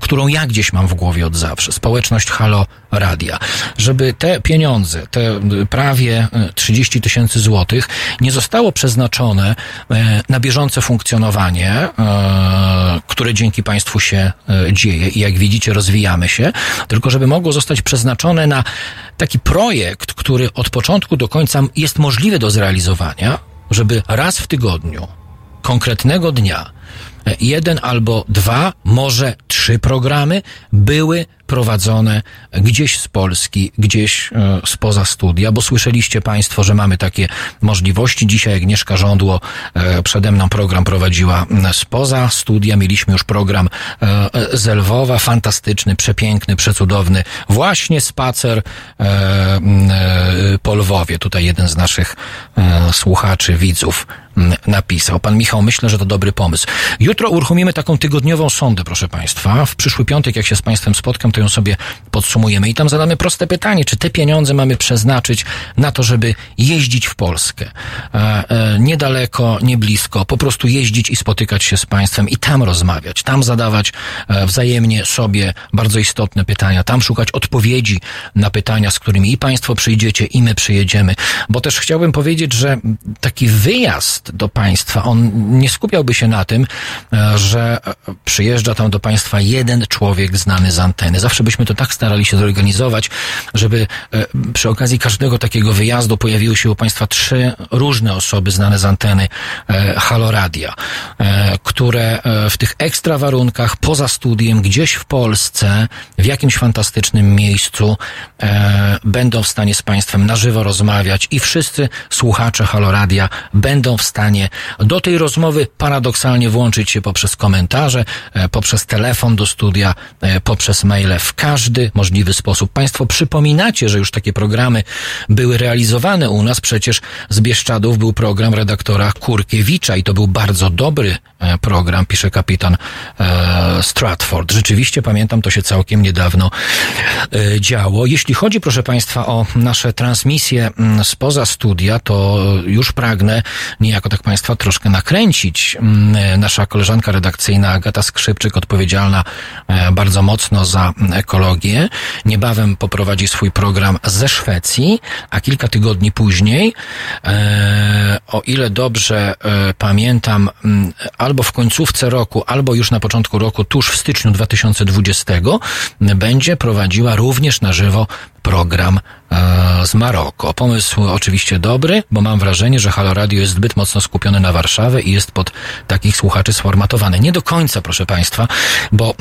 którą ja gdzieś mam w głowie od zawsze, społeczność Halo Radia, żeby te pieniądze, te prawie 30 e, tysięcy złotych nie zostało przeznaczone e, na bieżące funkcjonowanie, e, które dzięki Państwu się dzieje i jak widzicie rozwijamy się, tylko żeby mogło zostać przeznaczone na taki projekt, który od początku do końca jest możliwy do zrealizowania, żeby raz w tygodniu, konkretnego dnia, jeden albo dwa, może trzy programy były prowadzone gdzieś z Polski, gdzieś e, spoza studia, bo słyszeliście Państwo, że mamy takie możliwości. Dzisiaj Agnieszka Żądło e, przede mną program prowadziła spoza studia. Mieliśmy już program e, z Lwowa, fantastyczny, przepiękny, przecudowny. Właśnie spacer po Lwowie. Tutaj jeden z naszych słuchaczy, widzów napisał. Pan Michał, myślę, że to dobry pomysł. Jutro uruchomimy taką tygodniową sondę, proszę Państwa. W przyszły piątek, jak się z Państwem spotkam, to ją sobie podsumujemy i tam zadamy proste pytanie, czy te pieniądze mamy przeznaczyć na to, żeby jeździć w Polskę. E, e, niedaleko, nie blisko, po prostu jeździć i spotykać się z Państwem i tam rozmawiać, tam zadawać e, wzajemnie sobie bardzo istotne pytania, tam szukać odpowiedzi na pytania, z którymi i Państwo przyjdziecie, i my przyjedziemy, bo też chciałbym powiedzieć, że taki wyjazd do Państwa, on nie skupiałby się na tym, że przyjeżdża tam do Państwa jeden człowiek znany z anteny. Zawsze byśmy to tak starali się zorganizować, żeby e, przy okazji każdego takiego wyjazdu pojawiły się u Państwa trzy różne osoby znane z anteny e, Haloradia, e, które w tych ekstra warunkach, poza studiem, gdzieś w Polsce, w jakimś fantastycznym miejscu będą w stanie z Państwem na żywo rozmawiać i wszyscy słuchacze Haloradia będą w stanie do tej rozmowy paradoksalnie włączyć się poprzez komentarze, poprzez telefon do studia, poprzez maile w każdy możliwy sposób. Państwo przypominacie, że już takie programy były realizowane u nas. Przecież z Bieszczadów był program redaktora Kurkiewicza i to był bardzo dobry e, program, pisze kapitan e, Stratford. Rzeczywiście pamiętam, to się całkiem niedawno e, działo. Jeśli chodzi, proszę Państwa, o nasze transmisje mm, spoza studia, to już pragnę niejako tak Państwa troszkę nakręcić. Mm, nasza koleżanka redakcyjna Agata Skrzypczyk, odpowiedzialna bardzo mocno za ekologię. Niebawem poprowadzi swój program ze Szwecji, a kilka tygodni później, e, o ile dobrze e, pamiętam, m, albo w końcówce roku, albo już na początku roku, tuż w styczniu 2020, będzie prowadziła również na żywo program e, z Maroko. Pomysł oczywiście dobry, bo mam wrażenie, że Halo Radio jest zbyt mocno skupione na Warszawę i jest pod takich słuchaczy sformatowane. Nie do końca, proszę Państwa, bo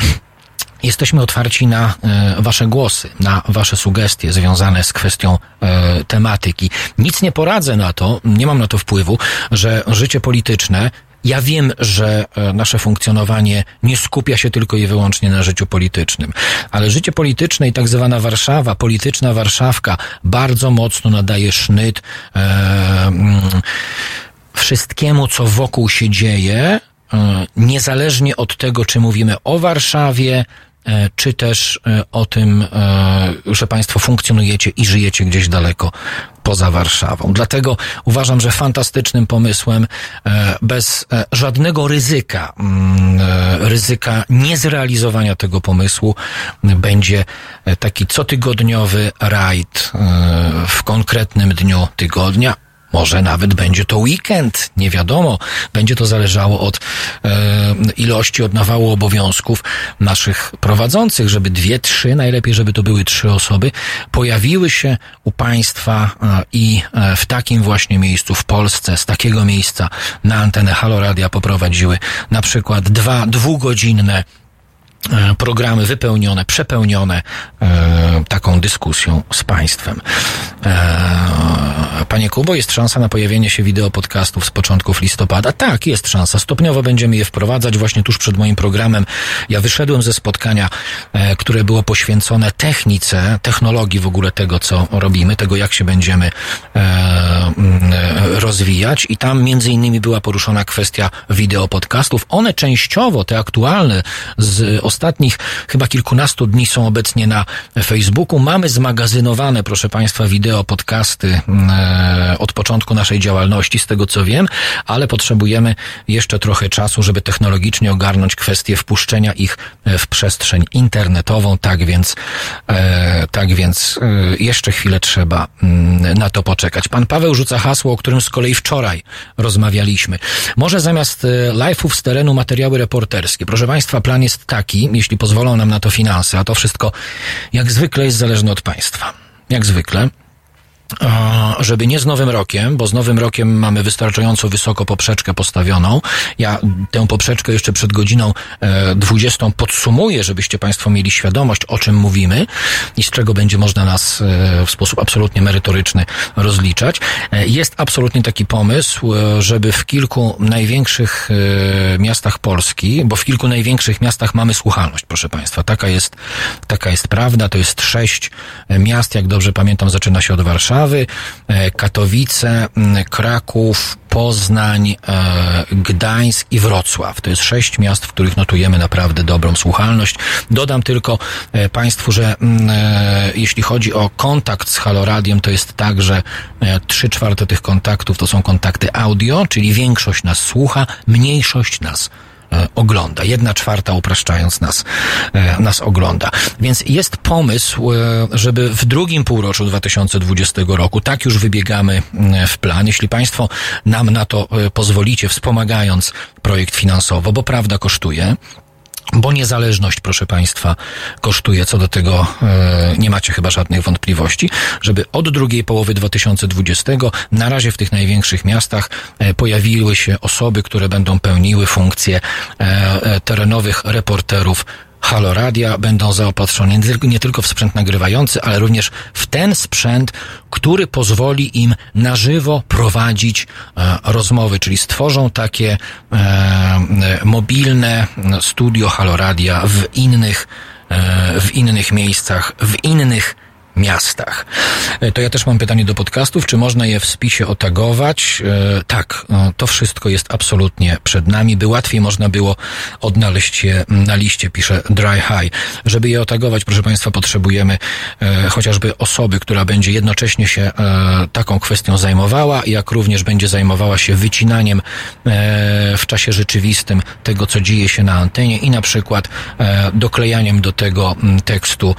Jesteśmy otwarci na e, Wasze głosy, na Wasze sugestie związane z kwestią e, tematyki. Nic nie poradzę na to, nie mam na to wpływu, że życie polityczne ja wiem, że e, nasze funkcjonowanie nie skupia się tylko i wyłącznie na życiu politycznym, ale życie polityczne i tak zwana Warszawa, polityczna Warszawka bardzo mocno nadaje sznyt e, mm, wszystkiemu, co wokół się dzieje, niezależnie od tego, czy mówimy o Warszawie, czy też e, o tym, e, że Państwo funkcjonujecie i żyjecie gdzieś daleko poza Warszawą. Dlatego uważam, że fantastycznym pomysłem, bez żadnego ryzyka, mm, ryzyka niezrealizowania tego pomysłu, będzie taki cotygodniowy rajd w konkretnym dniu tygodnia może nawet będzie to weekend, nie wiadomo. Będzie to zależało od e, ilości, od nawału obowiązków naszych prowadzących, żeby dwie, trzy, najlepiej, żeby to były trzy osoby, pojawiły się u Państwa e, i e, w takim właśnie miejscu w Polsce, z takiego miejsca na antenę Halo Radia poprowadziły na przykład dwa dwugodzinne programy wypełnione, przepełnione e, taką dyskusją z Państwem. E, Panie Kubo, jest szansa na pojawienie się wideo podcastów z początków listopada? Tak, jest szansa. Stopniowo będziemy je wprowadzać. Właśnie tuż przed moim programem ja wyszedłem ze spotkania, e, które było poświęcone technice, technologii w ogóle tego, co robimy, tego, jak się będziemy e, e, rozwijać i tam między innymi była poruszona kwestia wideo podcastów. One częściowo, te aktualne z ostatnich chyba kilkunastu dni są obecnie na Facebooku. Mamy zmagazynowane, proszę Państwa, wideo podcasty e, od początku naszej działalności, z tego co wiem, ale potrzebujemy jeszcze trochę czasu, żeby technologicznie ogarnąć kwestię wpuszczenia ich e, w przestrzeń internetową. Tak więc, e, tak więc e, jeszcze chwilę trzeba mm, na to poczekać. Pan Paweł rzuca hasło, o którym z kolei wczoraj rozmawialiśmy. Może zamiast e, live'ów z terenu materiały reporterskie. Proszę Państwa, plan jest taki, jeśli pozwolą nam na to finanse, a to wszystko jak zwykle jest zależne od Państwa. Jak zwykle żeby nie z Nowym Rokiem, bo z Nowym Rokiem mamy wystarczająco wysoko poprzeczkę postawioną. Ja tę poprzeczkę jeszcze przed godziną e, 20 podsumuję, żebyście Państwo mieli świadomość, o czym mówimy i z czego będzie można nas e, w sposób absolutnie merytoryczny rozliczać. E, jest absolutnie taki pomysł, e, żeby w kilku największych e, miastach Polski, bo w kilku największych miastach mamy słuchalność, proszę Państwa. Taka jest, taka jest prawda. To jest sześć e, miast, jak dobrze pamiętam, zaczyna się od Warszawy. E, Katowice, Kraków, Poznań, e, Gdańsk i Wrocław. To jest sześć miast, w których notujemy naprawdę dobrą słuchalność. Dodam tylko e, Państwu, że jeśli chodzi o kontakt z Haloradiem, to jest tak, że trzy czwarte tych kontaktów to są kontakty audio, czyli większość nas słucha, mniejszość nas ogląda. Jedna czwarta, upraszczając nas, e, nas ogląda. Więc jest pomysł, e, żeby w drugim półroczu 2020 roku, tak już wybiegamy mm, w plan, jeśli Państwo nam na to e, pozwolicie, wspomagając projekt finansowo, bo prawda kosztuje, bo niezależność, proszę Państwa, kosztuje, co do tego e, nie macie chyba żadnych wątpliwości, żeby od drugiej połowy 2020 na razie w tych największych miastach e, pojawiły się osoby, które będą pełniły funkcję e, e, terenowych reporterów Halo Radia będą zaopatrzone nie tylko- w sprzęt nagrywający, ale również w ten sprzęt, który pozwoli im na żywo prowadzić e, rozmowy, czyli stworzą takie e, mobilne studio Halo Radia w innych, e, w innych miejscach, w innych miastach. E, To ja też mam pytanie do podcastów. Czy można je w spisie otagować? E, tak, e, to wszystko jest absolutnie przed nami, by łatwiej można było odnaleźć je na liście, pisze Dry High. Żeby je otagować, proszę Państwa, potrzebujemy e, chociażby osoby, która będzie jednocześnie się e, taką kwestią zajmowała, jak również będzie zajmowała się wycinaniem e, w czasie rzeczywistym tego, co dzieje się na antenie i na przykład doklejaniem do tego tekstu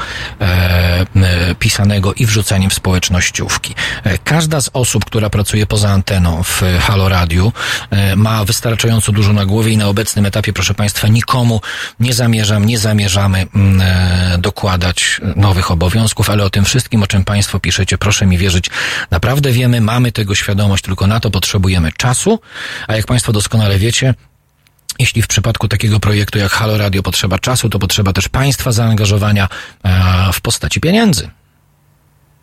pisanego i wrzucaniem w społecznościówki. E, Każda z osób, która pracuje poza anteną w Halo Radiu e, ma wystarczająco dużo na głowie i na obecnym etapie, proszę Państwa, nikomu nie zamierzam, nie zamierzamy mm, e, dokładać nowych obowiązków, ale o tym wszystkim, o czym Państwo piszecie, proszę mi wierzyć, naprawdę wiemy, mamy tego świadomość, tylko na to potrzebujemy czasu, a jak Państwo doskonale wiecie, jeśli w przypadku takiego projektu jak Halo Radio potrzeba czasu, to potrzeba też Państwa zaangażowania w postaci pieniędzy.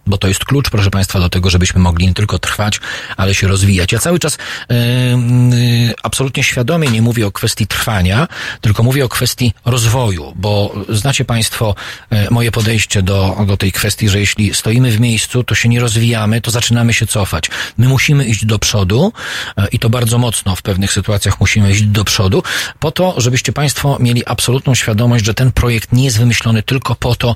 Bo to jest klucz, proszę Państwa, do tego, żebyśmy mogli nie tylko trwać, ale się rozwijać. Ja cały czas e, y, absolutnie świadomie nie mówię o kwestii trwania, tylko mówię o kwestii rozwoju, bo znacie Państwo e, moje podejście do, do tej kwestii, że jeśli stoimy w miejscu, to się nie rozwijamy, to zaczynamy się cofać. My musimy iść do przodu i to bardzo mocno w pewnych sytuacjach musimy iść do przodu, po to, żebyście Państwo mieli absolutną świadomość, że ten projekt nie jest wymyślony tylko po to,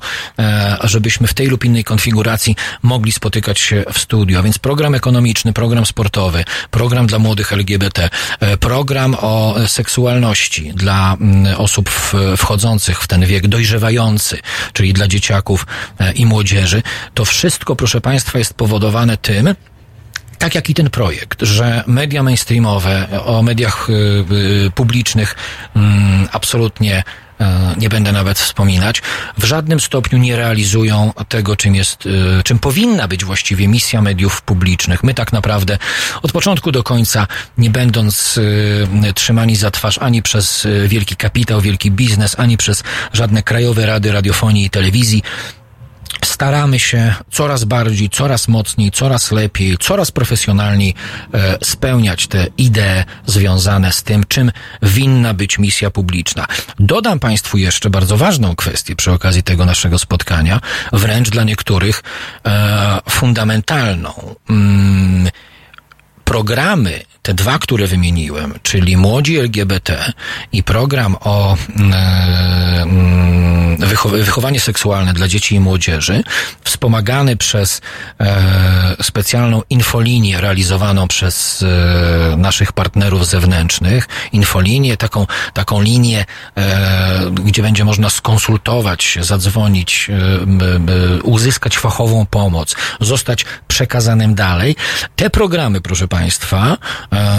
żebyśmy w tej lub innej konfiguracji mogli spotykać się w studio. A więc program ekonomiczny, program sportowy, program dla młodych LGBT, e, program o seksualności dla mm, osób wchodzących w ten wiek, dojrzewający, czyli dla dzieciaków e, i młodzieży. To wszystko, proszę Państwa, jest powodowane tym, tak jak i ten projekt, że media mainstreamowe o mediach y, y, publicznych mm, absolutnie nie będę nawet wspominać, w żadnym stopniu nie realizują tego, czym jest, e, czym powinna być właściwie misja mediów publicznych. My tak naprawdę od początku do końca, nie będąc e, trzymani za twarz ani przez wielki kapitał, wielki biznes, ani przez żadne krajowe rady radiofonii i telewizji, staramy się coraz bardziej, coraz mocniej, coraz lepiej, coraz profesjonalniej e, spełniać te idee związane z tym, czym winna być misja publiczna. Dodam Państwu jeszcze bardzo ważną kwestię przy okazji tego naszego spotkania, wręcz dla niektórych e, fundamentalną. Mm, programy, te dwa, które wymieniłem, czyli Młodzi LGBT i program o mm, wychowanie seksualne dla dzieci i młodzieży, wspomagany przez e, specjalną infolinię realizowaną przez e, naszych partnerów zewnętrznych. Infolinię, taką, taką linię, e, gdzie będzie można skonsultować zadzwonić, uzyskać fachową pomoc, zostać przekazanym dalej. Te programy, proszę Państwa,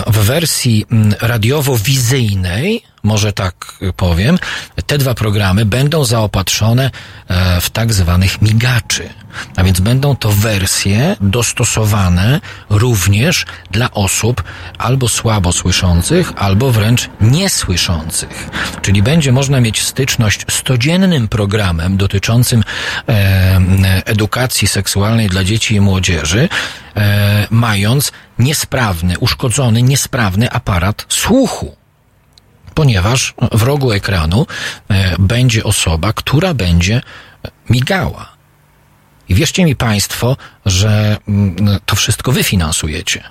w wersji radiowo-wizyjnej, może tak powiem, te dwa programy będą zaopatrzone e, w tak zwanych migaczy. A więc będą to wersje dostosowane również dla osób albo słabo słyszących, albo wręcz niesłyszących. Czyli będzie można mieć styczność z codziennym programem dotyczącym e, edukacji seksualnej dla dzieci i młodzieży, e, mając niesprawny, uszkodzony, niesprawny aparat słuchu ponieważ w rogu ekranu e, będzie osoba, która będzie migała. I wierzcie mi Państwo, że mm, to wszystko wy finansujecie.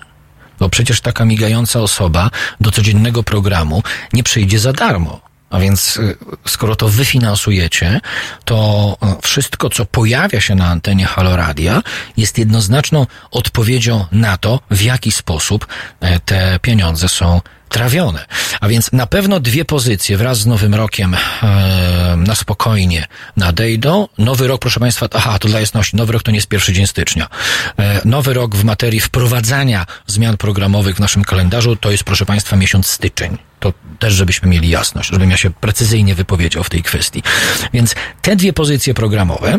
Bo przecież taka migająca osoba do codziennego programu nie przyjdzie za darmo. A więc y, skoro to wy finansujecie, to y, wszystko, co pojawia się na antenie Haloradia, jest jednoznaczną odpowiedzią na to, w jaki sposób e, te pieniądze są trawione. A więc na pewno dwie pozycje wraz z Nowym Rokiem e, na spokojnie nadejdą. Nowy rok, proszę Państwa, aha, to dla jasności, Nowy rok to nie jest pierwszy dzień stycznia. E, nowy rok w materii wprowadzania zmian programowych w naszym kalendarzu to jest, proszę Państwa, miesiąc styczeń. To też, żebyśmy mieli jasność, żebym ja się precyzyjnie wypowiedział w tej kwestii. Więc te dwie pozycje programowe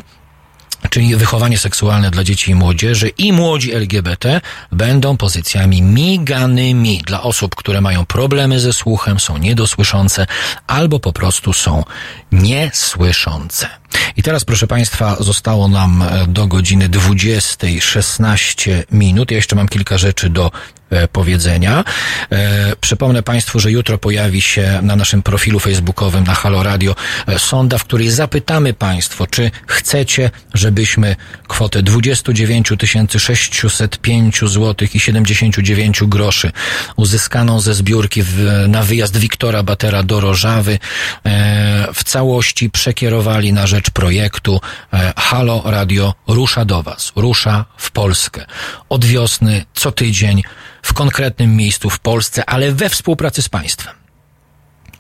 czyli wychowanie seksualne dla dzieci i młodzieży i młodzi LGBT będą pozycjami miganymi dla osób, które mają problemy ze słuchem, są niedosłyszące albo po prostu są niesłyszące. I teraz, proszę Państwa, zostało nam e, do godziny 20.16 minut. Ja jeszcze mam kilka rzeczy do powiedzenia. E, przypomnę Państwu, że jutro pojawi się na naszym profilu facebookowym na Halo Radio sonda, w której zapytamy Państwo, czy chcecie, żebyśmy kwotę 29 605 zł i 79 groszy uzyskaną ze zbiórki w, na wyjazd Wiktora Batera do Rożawy w całości przekierowali na rzecz projektu e, Halo Radio rusza do Was, rusza w Polskę. Od wiosny, co tydzień, w konkretnym miejscu w Polsce, ale we współpracy z państwem.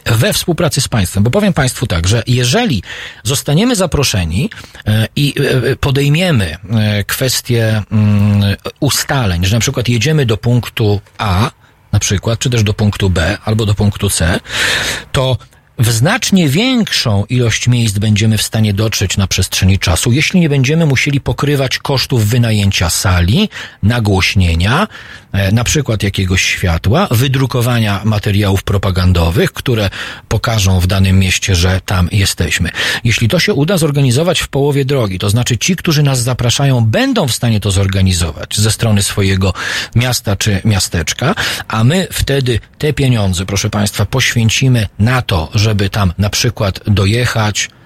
We współpracy z państwem, bo powiem Państwu tak, że jeżeli zostaniemy zaproszeni e, i e, podejmiemy kwestię mm, ustaleń, że na przykład jedziemy do punktu A, na przykład, czy też do punktu B, albo do punktu C, to w znacznie większą ilość miejsc będziemy w stanie dotrzeć na przestrzeni czasu, jeśli nie będziemy musieli pokrywać kosztów wynajęcia sali, nagłośnienia, e, na przykład jakiegoś światła, wydrukowania materiałów propagandowych, które pokażą w danym mieście, że tam jesteśmy. Jeśli to się uda zorganizować w połowie drogi, to znaczy ci, którzy nas zapraszają, będą w stanie to zorganizować ze strony swojego miasta czy miasteczka, a my wtedy te pieniądze, proszę Państwa, poświęcimy na to, żeby tam na przykład dojechać, e,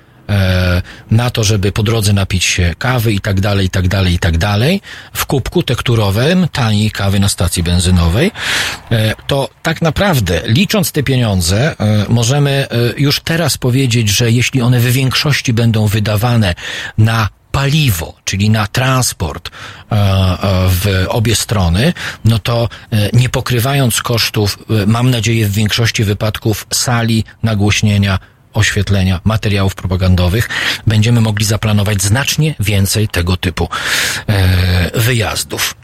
na to, żeby po drodze napić się kawy i tak dalej, i tak dalej, i tak dalej, w kubku tekturowym, taniej kawy na stacji benzynowej, e, to tak naprawdę, licząc te pieniądze, e, możemy już teraz powiedzieć, że jeśli one w większości będą wydawane na paliwo, czyli na transport w obie strony, no to nie pokrywając kosztów, mam nadzieję w większości wypadków sali, nagłośnienia, oświetlenia, materiałów propagandowych, będziemy mogli zaplanować znacznie więcej tego typu wyjazdów.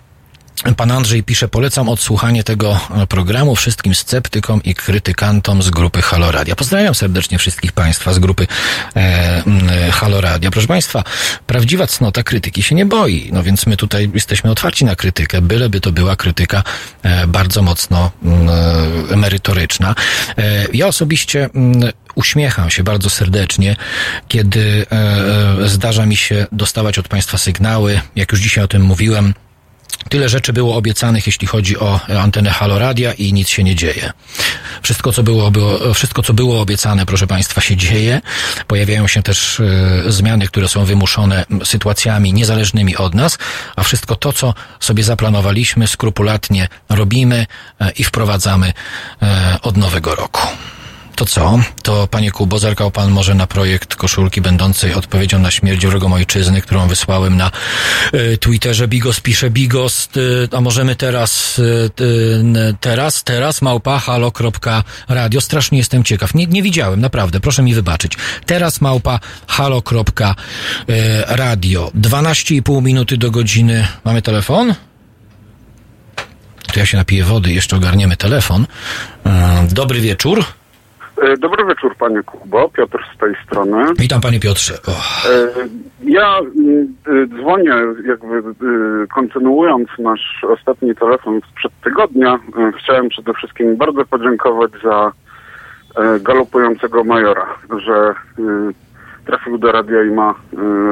Pan Andrzej pisze, polecam odsłuchanie tego programu wszystkim sceptykom i krytykantom z grupy Haloradia. Pozdrawiam serdecznie wszystkich Państwa z grupy e, Haloradia. Proszę Państwa, prawdziwa cnota krytyki się nie boi, no więc my tutaj jesteśmy otwarci na krytykę, byleby to była krytyka e, bardzo mocno e, merytoryczna. E, ja osobiście uśmiecham się bardzo serdecznie, kiedy e, zdarza mi się dostawać od Państwa sygnały, jak już dzisiaj o tym mówiłem, Tyle rzeczy było obiecanych, jeśli chodzi o antenę Haloradia i nic się nie dzieje. Wszystko, co było, było, wszystko, co było obiecane, proszę Państwa, się dzieje. Pojawiają się też y, zmiany, które są wymuszone sytuacjami niezależnymi od nas, a wszystko to, co sobie zaplanowaliśmy, skrupulatnie robimy y, i wprowadzamy y, od nowego roku. To co? To panie Kubo, zerkał pan może na projekt koszulki będącej odpowiedzią na śmierć wrogom ojczyzny, którą wysłałem na y, Twitterze. Bigos pisze Bigos, y, a możemy teraz, y, teraz, teraz małpa halo.radio. Strasznie jestem ciekaw. Nie, nie widziałem, naprawdę, proszę mi wybaczyć. Teraz małpa halo.radio. 12,5 minuty do godziny. Mamy telefon? To ja się napiję wody, jeszcze ogarniemy telefon. Dobry wieczór. E, dobry wieczór, panie Kubo. Piotr z tej strony. Witam, panie Piotrze. Oh. Ja e, dzwonię, jakby kontynuując nasz ostatni telefon sprzed tygodnia. Chciałem przede wszystkim bardzo podziękować za galopującego majora, że trafił do radia i ma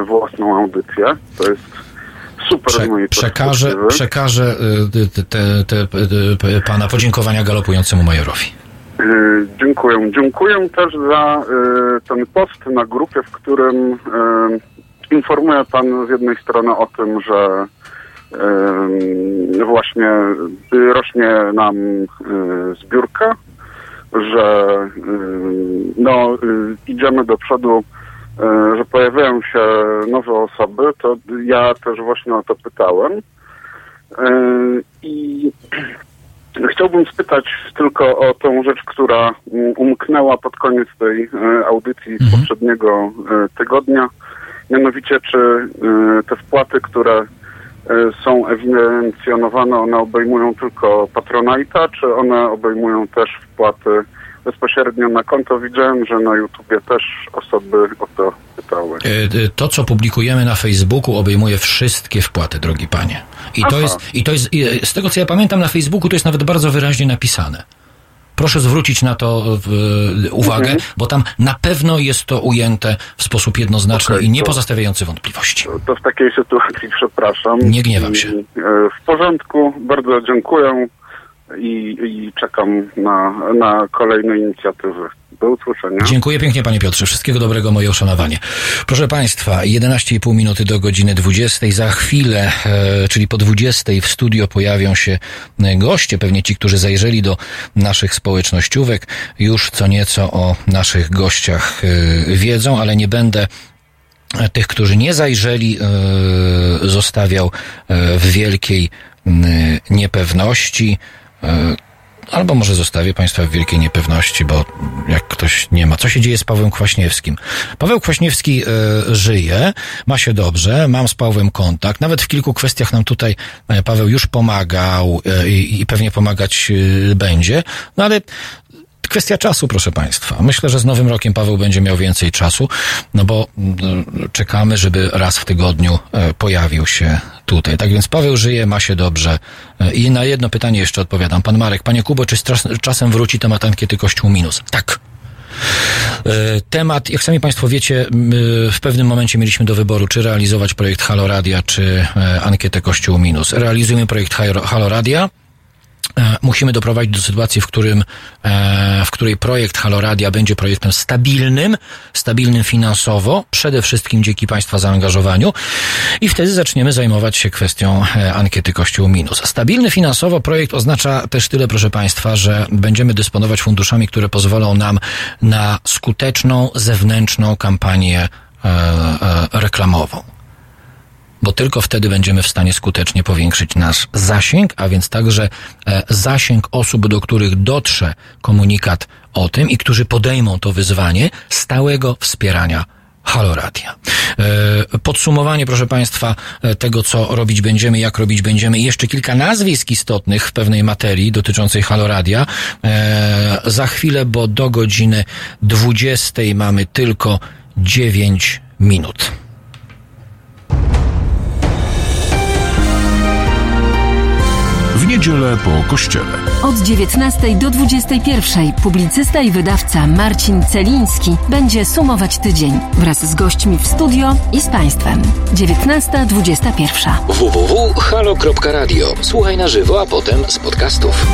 własną audycję. To jest super Prze- przekażę, przekażę te, te, te, te, pana podziękowania galopującemu majorowi. Y, dziękuję. Dziękuję też za y, ten post na grupie, w którym y, informuje Pan z jednej strony o tym, że właśnie rośnie nam zbiórka, że no, idziemy do przodu, że pojawiają się nowe osoby, to ja też właśnie o to pytałem. I Chciałbym spytać tylko o tą rzecz, która mm, umknęła pod koniec tej e, audycji z mhm. poprzedniego e, tygodnia. Mianowicie, czy e, te wpłaty, które są ewidencjonowane, one obejmują tylko Patronite'a, czy one obejmują też wpłaty bezpośrednio na konto. Widziałem, że na YouTubie też osoby o to pytały. To, co publikujemy na Facebooku, obejmuje wszystkie wpłaty, drogi panie. I to, jest, I to jest, z tego co ja pamiętam na Facebooku, to jest nawet bardzo wyraźnie napisane. Proszę zwrócić na to w, uwagę, mhm. bo tam na pewno jest to ujęte w sposób jednoznaczny okay, i nie pozostawiający wątpliwości. To, to w takiej sytuacji przepraszam. Nie gniewam się. E, w porządku, bardzo dziękuję i, i czekam na, na kolejne inicjatywy. Do usłyszenia. Dziękuję pięknie panie Piotrze. Wszystkiego dobrego, moje uszanowanie. Proszę państwa, 11,5 minuty do godziny 20. Za chwilę, e, czyli po 20 w studio pojawią się goście, pewnie ci, którzy zajrzeli do naszych społecznościówek, już co nieco o naszych gościach e, wiedzą, ale nie będę tych, którzy nie zajrzeli, e, zostawiał e, w wielkiej niepewności. E, albo może zostawię Państwa w wielkiej niepewności, bo jak ktoś nie ma. Co się dzieje z Pawłem Kwaśniewskim? Paweł Kwaśniewski y, żyje, ma się dobrze, mam z Pawłem kontakt. Nawet w kilku kwestiach nam tutaj Paweł już pomagał y, i pewnie pomagać y, będzie. No ale kwestia czasu, proszę Państwa. Myślę, że z Nowym Rokiem Paweł będzie miał więcej czasu, no bo czekamy, żeby raz w tygodniu pojawił się tutaj. Tak więc Paweł żyje, ma się dobrze. E, I na jedno pytanie jeszcze odpowiadam. Pan Marek, panie Kubo, czy czasem wróci temat ankiety Kościół Minus? Tak. E, temat, jak sami Państwo wiecie, w pewnym momencie mieliśmy do wyboru, czy realizować projekt Halo Radia, czy e, ankietę Kościół Minus. Realizujemy projekt Halo Radia. E, musimy doprowadzić do sytuacji, w którym, e, w której projekt Haloradia będzie projektem stabilnym, stabilnym finansowo, przede wszystkim dzięki Państwa zaangażowaniu i wtedy zaczniemy zajmować się kwestią e, ankiety Kościół Minus. Stabilny finansowo projekt oznacza też tyle, proszę Państwa, że będziemy dysponować funduszami, które pozwolą nam na skuteczną zewnętrzną kampanię reklamową bo tylko wtedy będziemy w stanie skutecznie powiększyć nasz zasięg, a więc także e, zasięg osób, do których dotrze komunikat o tym i którzy podejmą to wyzwanie stałego wspierania Halo Radia. E, Podsumowanie, proszę Państwa, e, tego, co robić będziemy, jak robić będziemy i jeszcze kilka nazwisk istotnych w pewnej materii dotyczącej Halo Radia. E, Za chwilę, bo do godziny 20 mamy tylko 9 minut. Niedzielę po kościele. Od 19 do 21 publicysta i wydawca Marcin Celiński będzie sumować tydzień wraz z gośćmi w studio i z Państwem. 19.21. www.halo.radio. Słuchaj na żywo, a potem z podcastów.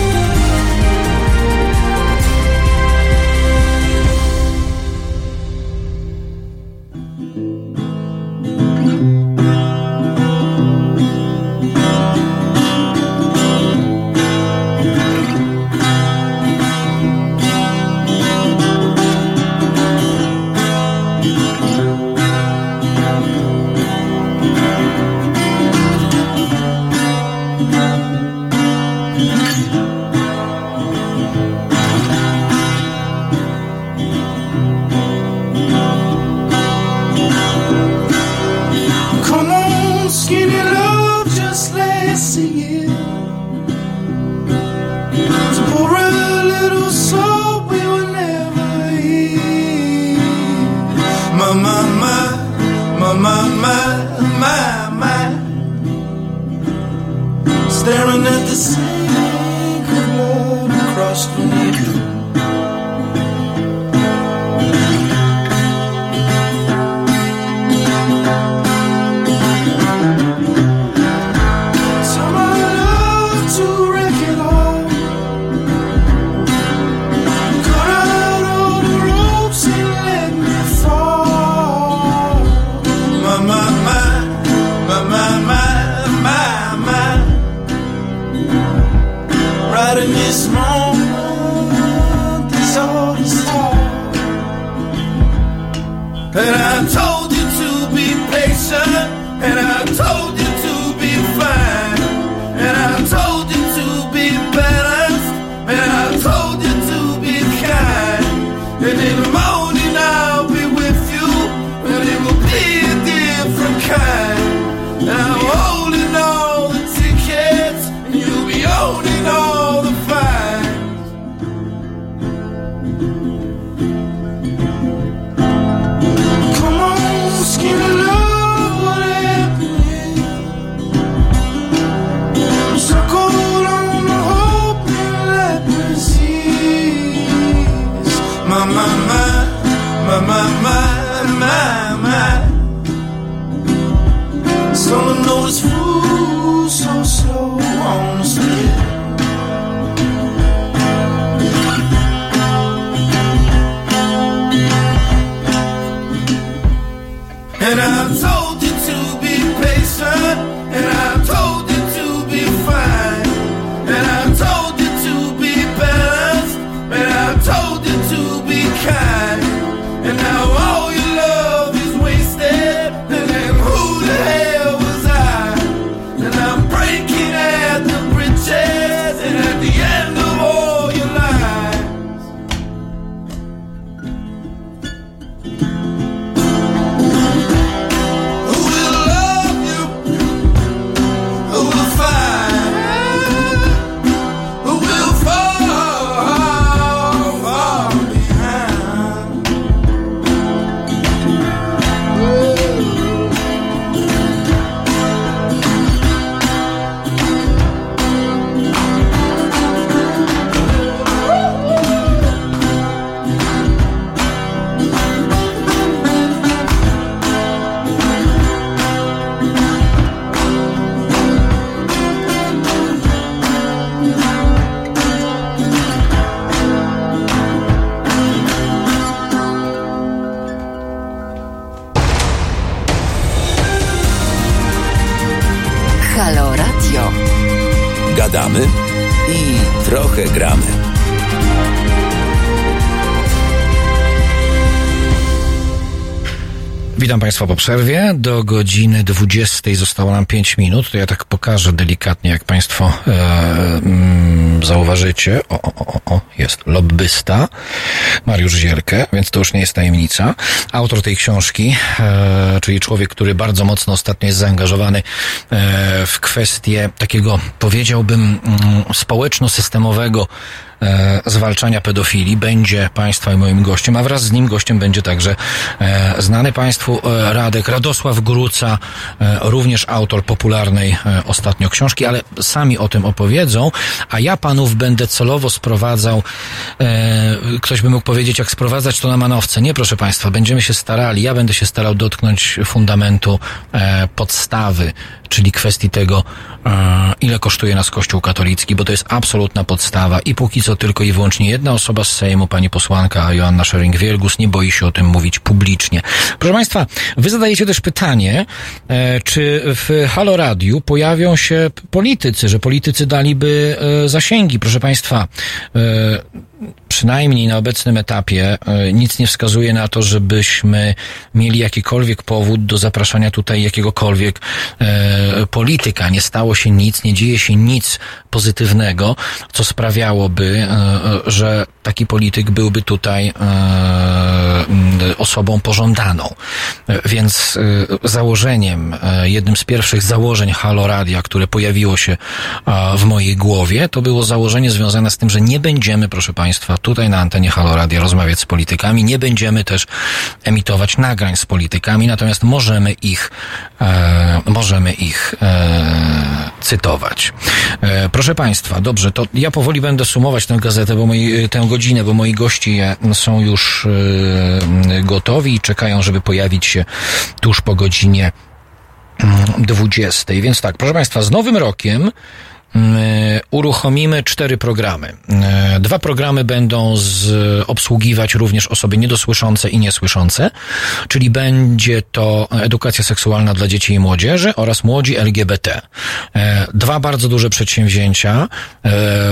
My, my, my, my, my. Staring at the sink of blood across the needle. This moment, Witam Państwa po przerwie. Do godziny 20 zostało nam 5 minut. To ja tak pokażę delikatnie, jak Państwo e, mm, zauważycie. O, o, o, o, jest lobbysta Mariusz Zielkę, więc to już nie jest tajemnica. Autor tej książki, e, czyli człowiek, który bardzo mocno ostatnio jest zaangażowany e, w kwestię takiego, powiedziałbym, mm, społeczno-systemowego zwalczania pedofilii będzie Państwa i moim gościem, a wraz z nim gościem będzie także e, znany Państwu e, Radek Radosław Gruca, e, również autor popularnej e, ostatnio książki, ale sami o tym opowiedzą, a ja Panów będę celowo sprowadzał, e, ktoś by mógł powiedzieć, jak sprowadzać to na manowce. Nie, proszę Państwa, będziemy się starali, ja będę się starał dotknąć fundamentu e, podstawy, czyli kwestii tego, e, ile kosztuje nas Kościół katolicki, bo to jest absolutna podstawa i póki co tylko i wyłącznie jedna osoba z Sejmu, pani posłanka Joanna Schering-Wielgus, nie boi się o tym mówić publicznie. Proszę Państwa, Wy zadajecie też pytanie, e, czy w Halo Radiu pojawią się politycy, że politycy daliby e, zasięgi. Proszę Państwa, przynajmniej na obecnym etapie e, nic nie wskazuje na to, żebyśmy mieli jakikolwiek powód do zapraszania tutaj jakiegokolwiek e, polityka. Nie stało się nic, nie dzieje się nic pozytywnego, co sprawiałoby, e, e, że taki polityk byłby tutaj e, osobą pożądaną. E, Więc założeniem, jednym z pierwszych założeń Halo Radia, które pojawiło się w mojej głowie, to było założenie związane z tym, że nie będziemy, proszę Państwa, tutaj na antenie Halo Radia rozmawiać z politykami, nie będziemy też emitować nagrań z politykami, natomiast możemy ich, e, możemy ich e, cytować. E, proszę Państwa, dobrze, to ja powoli będę sumować tę gazetę, bo moi, tę godzinę, bo moi goście są już e, gotowi i czekają, żeby pojawić się tuż po godzinie mm, 20. Więc tak, proszę Państwa, z nowym rokiem mm, uruchomimy cztery programy. E, Dwa programy będą z, obsługiwać również osoby niedosłyszące i niesłyszące, czyli będzie to edukacja seksualna dla dzieci i młodzieży oraz młodzi LGBT. E, Dwa bardzo duże przedsięwzięcia, e,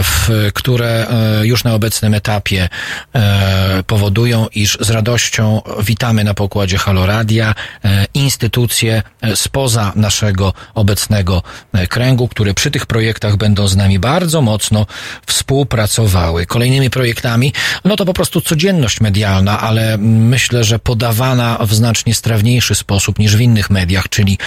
w, które e, już na obecnym etapie e, powodują, iż z radością witamy na pokładzie Haloradia e, instytucje e, spoza naszego obecnego e, kręgu, które przy tych projektach będą z nami bardzo mocno współpracowały. Kolejnymi projektami, no to po prostu codzienność medialna, ale myślę, że podawana w znacznie strawniejszy sposób niż w innych mediach, czyli,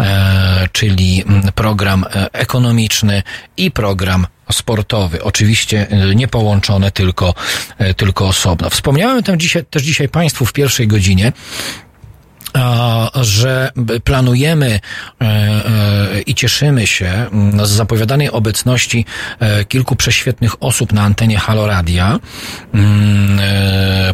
e, czyli mm, program e, ekonomiczny i program sportowy. Oczywiście e, nie połączone, tylko, e, tylko osobno. Wspomniałem tam dzisiaj, też dzisiaj Państwu w pierwszej godzinie, że planujemy e, e, i cieszymy się mm, z zapowiadanej obecności e, kilku prześwietnych osób na antenie Haloradia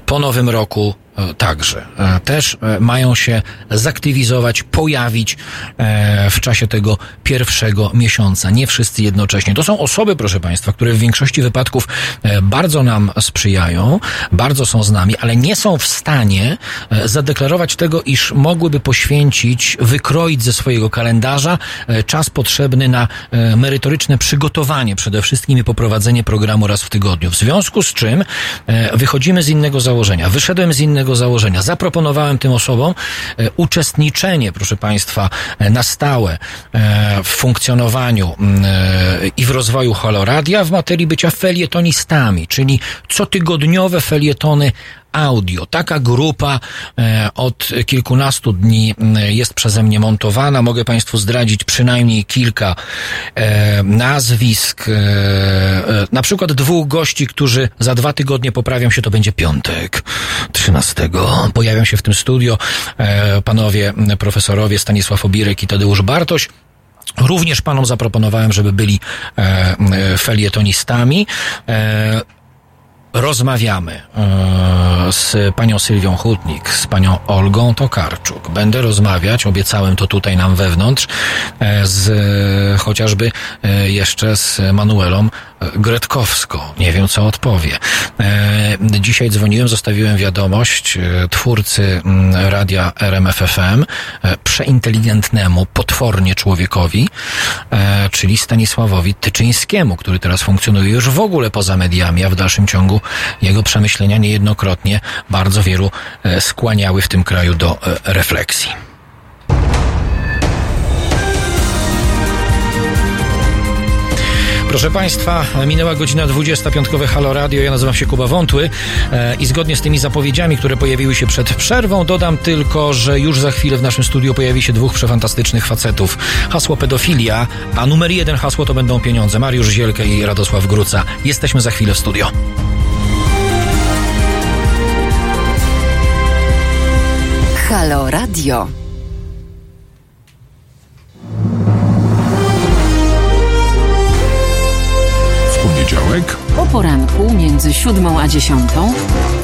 po nowym roku także. E, Też e, mają się zaktywizować, pojawić e, w czasie tego pierwszego miesiąca. Nie wszyscy jednocześnie. To są osoby, proszę Państwa, które w większości wypadków e, bardzo nam sprzyjają, bardzo są z nami, ale nie są w stanie e, zadeklarować tego, iż mogłyby poświęcić, wykroić ze swojego kalendarza e, czas potrzebny na e, merytoryczne przygotowanie przede wszystkim i poprowadzenie programu raz w tygodniu. W związku z czym e, wychodzimy z innego założenia. Wyszedłem z innego założenia. Zaproponowałem tym osobom e, uczestniczenie, proszę Państwa, e, na stałe e, w funkcjonowaniu i w rozwoju Haloradia w materii bycia felietonistami, czyli cotygodniowe felietony audio. Taka grupa e, od kilkunastu dni m, jest przeze mnie montowana. Mogę Państwu zdradzić przynajmniej kilka e, nazwisk. E, e, na przykład dwóch gości, którzy za dwa tygodnie poprawią się, to będzie piątek, 13. Pojawią się w tym studio e, panowie profesorowie Stanisław Obirek i Tadeusz Bartoś. Również panom zaproponowałem, żeby byli e, e, felietonistami. E, rozmawiamy e, z panią Sylwią Hutnik, z panią Olgą Tokarczuk. Będę rozmawiać, obiecałem to tutaj nam wewnątrz, e, z chociażby e, jeszcze z Manuelą Gretkowską. Nie wiem, co odpowie. E, dzisiaj dzwoniłem, zostawiłem wiadomość e, twórcy mm, radia RMFFM, e, przeinteligentnemu, potwornie człowiekowi, czyli Stanisławowi Tyczyńskiemu, który teraz funkcjonuje już w ogóle poza mediami, a w dalszym ciągu jego przemyślenia niejednokrotnie bardzo wielu skłaniały w tym kraju do refleksji. Proszę Państwa, minęła godzina 20, piątkowe Halo Radio, ja nazywam się Kuba Wątły e, i zgodnie z tymi zapowiedziami, które pojawiły się przed przerwą, dodam tylko, że już za chwilę w naszym studiu pojawi się dwóch przefantastycznych facetów. Hasło pedofilia, a numer jeden hasło to będą pieniądze. Mariusz Zielkę i Radosław Gruca. Jesteśmy za chwilę w studio. Halo Radio. Poniedziałek O poranku między siódmą a dziesiątą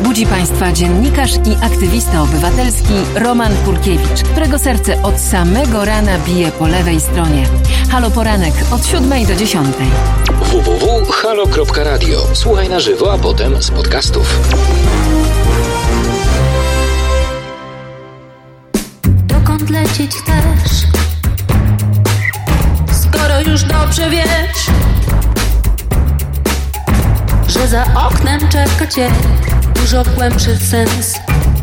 budzi Państwa dziennikarz i aktywista obywatelski Roman Kurkiewicz, którego serce od samego rana bije po lewej stronie. Halo Poranek od siódmej do dziesiątej. www.halo.radio. Słuchaj na żywo, a potem z podcastów. Dokąd lecieć chcesz? Skoro już dobrze wiesz, że za oknem czeka cię dużo głębszy sens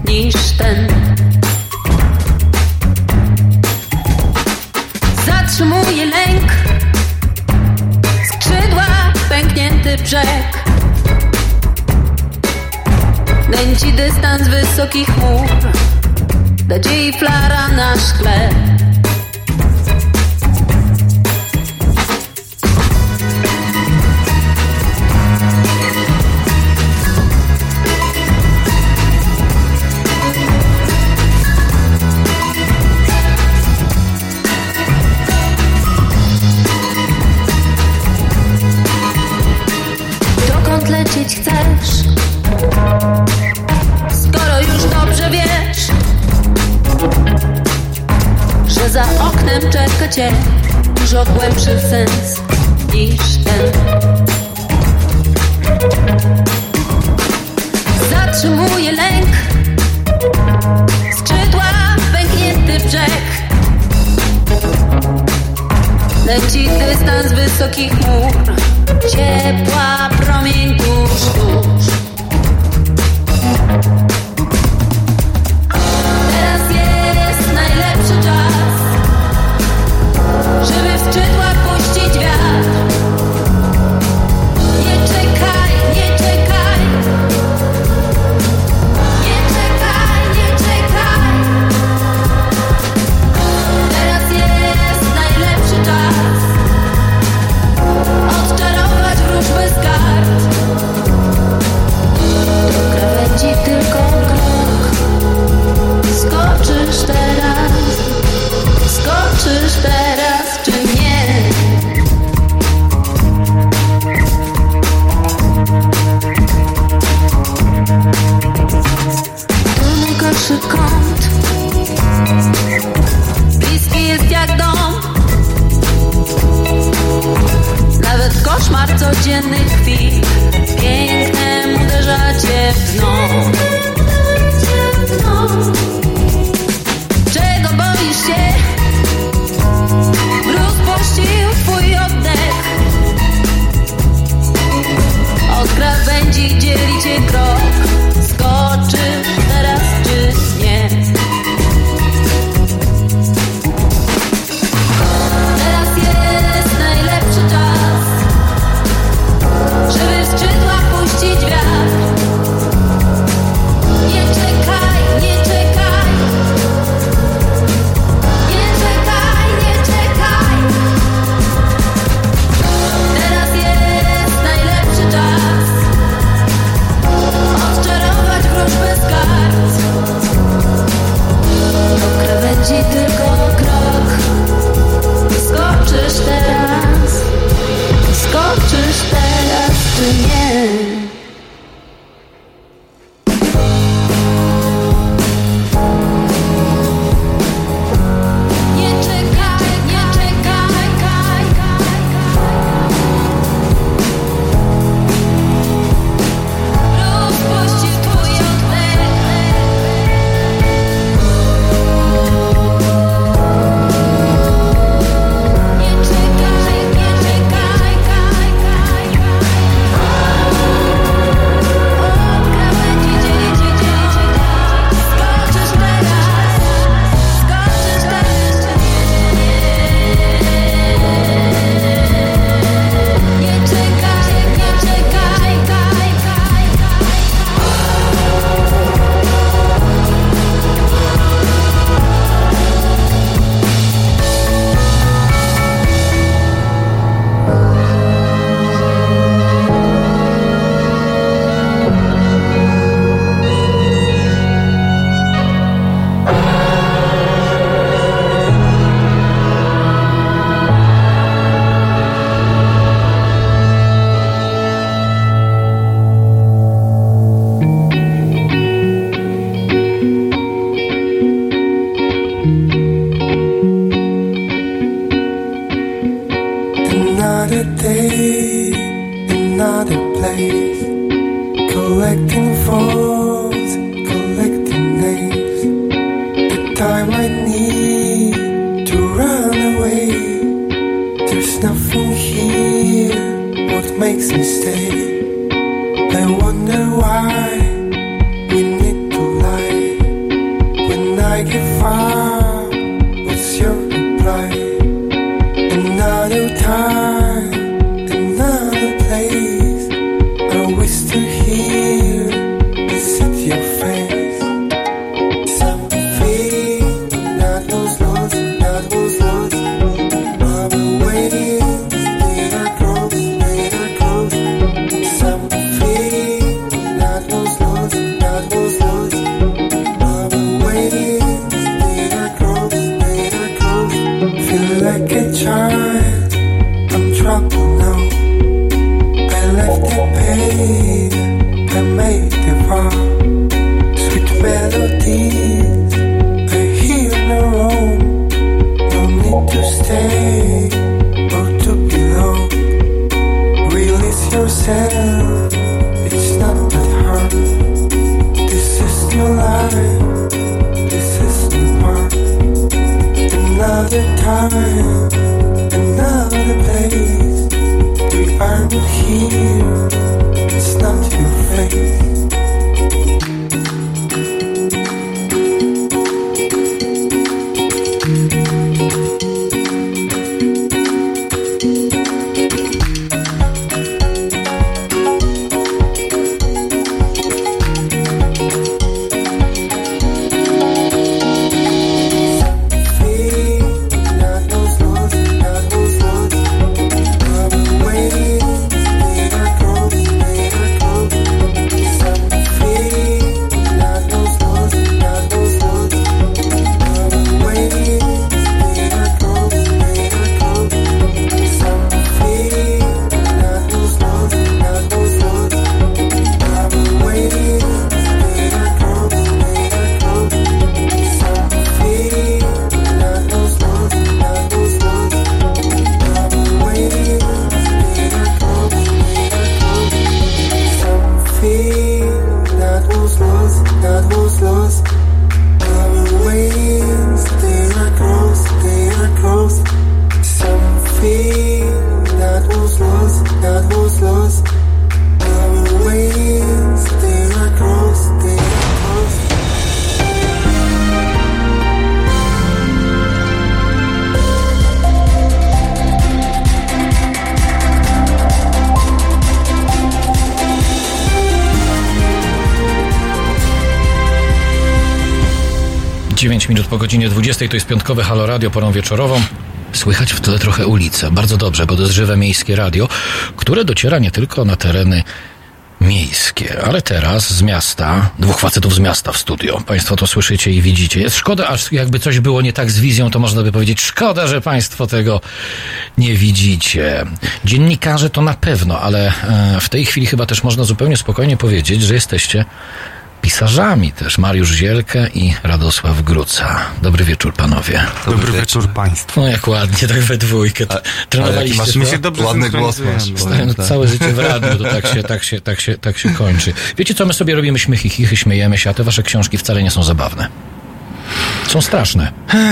niż ten. Zatrzymuje lęk, skrzydła, pęknięty brzeg. Nęci dystans wysokich chmur nadziei flara na szkle. Oknem czeka cię dużo głębszy sens niż ten. Zatrzymuje lęk, skrzydła, pęknięty brzeg. Leci dystans wysokich chmur, ciepła promień tuż, gdzie 20 to jest piątkowe Halo Radio porą wieczorową. Słychać w tle trochę ulicę. Bardzo dobrze, bo to jest żywe miejskie radio, które dociera nie tylko na tereny miejskie, ale teraz z miasta, dwóch facetów z miasta w studio. Państwo to słyszycie i widzicie. Jest szkoda, aż jakby coś było nie tak z wizją, to można by powiedzieć, szkoda, że Państwo tego nie widzicie. Dziennikarze to na pewno, ale e, w tej chwili chyba też można zupełnie spokojnie powiedzieć, że jesteście pisarzami też. Mariusz Zielkę i Radosław Gruca. Dobry wieczór, panowie. Dobry, wieczór państwu. No jak ładnie, tak we dwójkę. Trenowaliście masz to? My się dobrze Ładny głos masz. No, Tak. całe życie w radiu, to tak się, tak, się, tak, się, tak się kończy. Wiecie co, my sobie robimy śmiechy, chichy, śmiejemy się, a te wasze książki wcale nie są zabawne. Są straszne.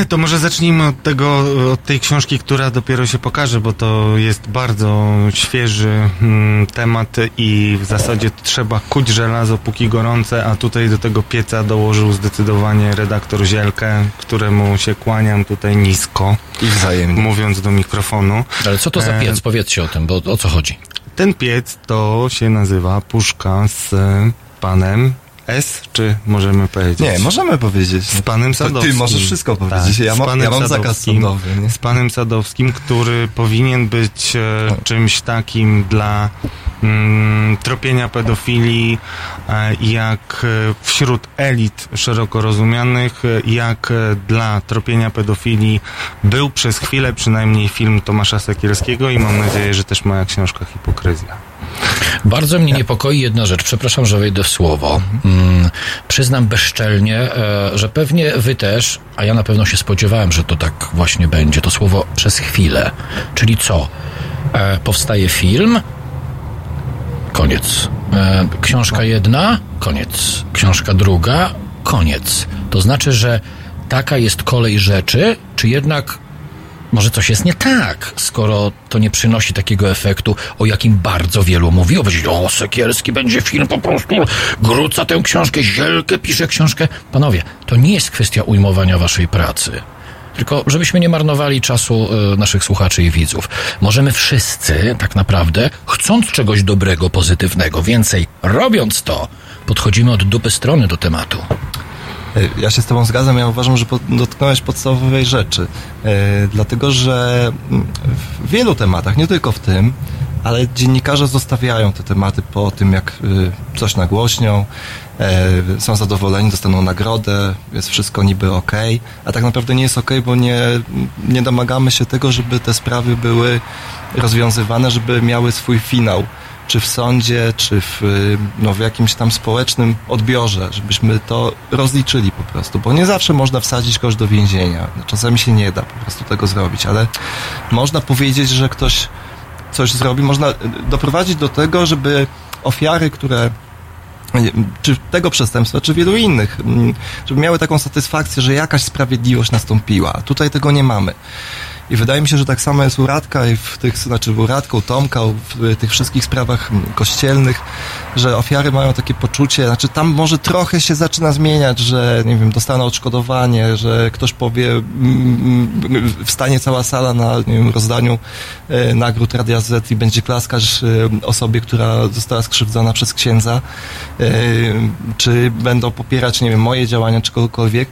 To może zacznijmy od tego, od tej książki, która dopiero się pokaże, bo to jest bardzo świeży mm, temat i w zasadzie trzeba kuć żelazo póki gorące, a tutaj do tego pieca dołożył zdecydowanie redaktor Zielkę, któremu się kłaniam tutaj nisko, I wzajemnie. mówiąc do mikrofonu. Ale co to za E, piec? Powiedzcie o tym, bo o co chodzi? Ten piec to się nazywa puszka z panem S, czy możemy powiedzieć? Nie, możemy powiedzieć. Z panem To Sadowskim. Ty możesz wszystko Tak, powiedzieć. ja, z mam, panem ja mam zakaz Sadowskim. sądowy. Nie? Z panem Sadowskim, który powinien być e, czymś takim dla mm, tropienia pedofilii, e, jak e, wśród elit szeroko rozumianych, e, jak e, dla tropienia pedofilii był przez chwilę przynajmniej film Tomasza Sekielskiego i mam nadzieję, że też moja książka Hipokryzja. Bardzo mnie niepokoi jedna rzecz. Przepraszam, że wejdę w słowo. Mm, przyznam bezczelnie, e, że pewnie wy też, a ja na pewno się spodziewałem, że to tak właśnie będzie. To słowo przez chwilę. Czyli co? E, powstaje film, koniec. E, książka jedna, koniec. Książka druga, koniec. To znaczy, że taka jest kolej rzeczy, czy jednak może coś jest nie tak, skoro to nie przynosi takiego efektu, o jakim bardzo wielu mówiło. Będzie, o, Sekielski będzie film po prostu, gruca tę książkę, Zielkę pisze książkę. Panowie, to nie jest kwestia ujmowania waszej pracy. Tylko, żebyśmy nie marnowali czasu e, naszych słuchaczy i widzów. Możemy wszyscy, tak naprawdę, chcąc czegoś dobrego, pozytywnego, więcej robiąc to, podchodzimy od dupy strony do tematu. E, Ja się z Tobą zgadzam, ja uważam, że dotknąłeś podstawowej rzeczy. E, dlatego, że mm, w wielu tematach, nie tylko w tym, ale dziennikarze zostawiają te tematy po tym, jak y, coś nagłośnią, e, są zadowoleni, dostaną nagrodę, jest wszystko niby ok, a tak naprawdę nie jest ok, bo nie, nie domagamy się tego, żeby te sprawy były rozwiązywane, żeby miały swój finał czy w sądzie, czy w, y, no, w jakimś tam społecznym odbiorze, żebyśmy to rozliczyli po prostu, bo nie zawsze można wsadzić kogoś do więzienia. Czasami się nie da po prostu tego zrobić, ale można powiedzieć, że ktoś coś zrobi, można y, doprowadzić do tego, żeby ofiary, które y, czy tego przestępstwa, czy wielu innych, mm, żeby miały taką satysfakcję, że jakaś sprawiedliwość nastąpiła. Tutaj tego nie mamy. I wydaje mi się, że tak samo jest u Radka i w tych, znaczy u Tomka, w tych wszystkich sprawach mm, kościelnych, że ofiary mają takie poczucie, znaczy tam może trochę się zaczyna zmieniać, że nie wiem, dostaną odszkodowanie, że ktoś powie, mm, mm, wstanie cała sala na nie wiem, rozdaniu e, nagród Radia Z i będzie klaskać e, osobie, która została skrzywdzona przez księdza, e, czy będą popierać, nie wiem, moje działania, czy kogokolwiek.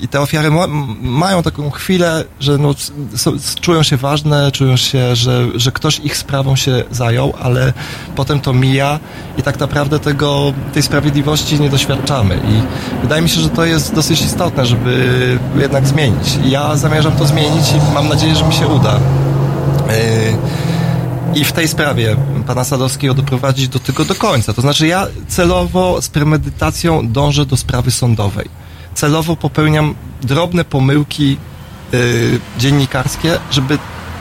I, te ofiary ma, mają taką chwilę, że no, s- s- czują się ważne, czują się, że, że ktoś ich sprawą się zajął, ale potem to mija i tak naprawdę tego, tej sprawiedliwości nie doświadczamy. I wydaje mi się, że to jest dosyć istotne, żeby jednak zmienić. I ja zamierzam to zmienić i mam nadzieję, że mi się uda. Yy, I w tej sprawie pana Sadowskiego doprowadzić do tego do końca. To znaczy ja celowo z premedytacją dążę do sprawy sądowej. Celowo popełniam drobne pomyłki yy, dziennikarskie, żeby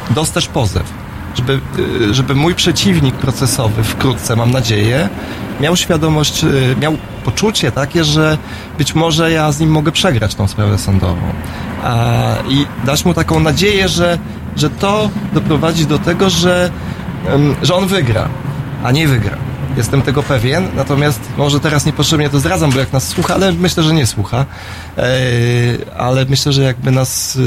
dostać pozew. Żeby, yy, żeby mój przeciwnik procesowy wkrótce, mam nadzieję, miał świadomość, yy, miał poczucie takie, że być może ja z nim mogę przegrać tą sprawę sądową. A, I dać mu taką nadzieję, że, że to doprowadzi do tego, że, że on wygra, a nie wygra. Jestem tego pewien, natomiast może teraz niepotrzebnie to zdradzam, bo jak nas słucha, ale myślę, że nie słucha. E, ale myślę, że jakby nas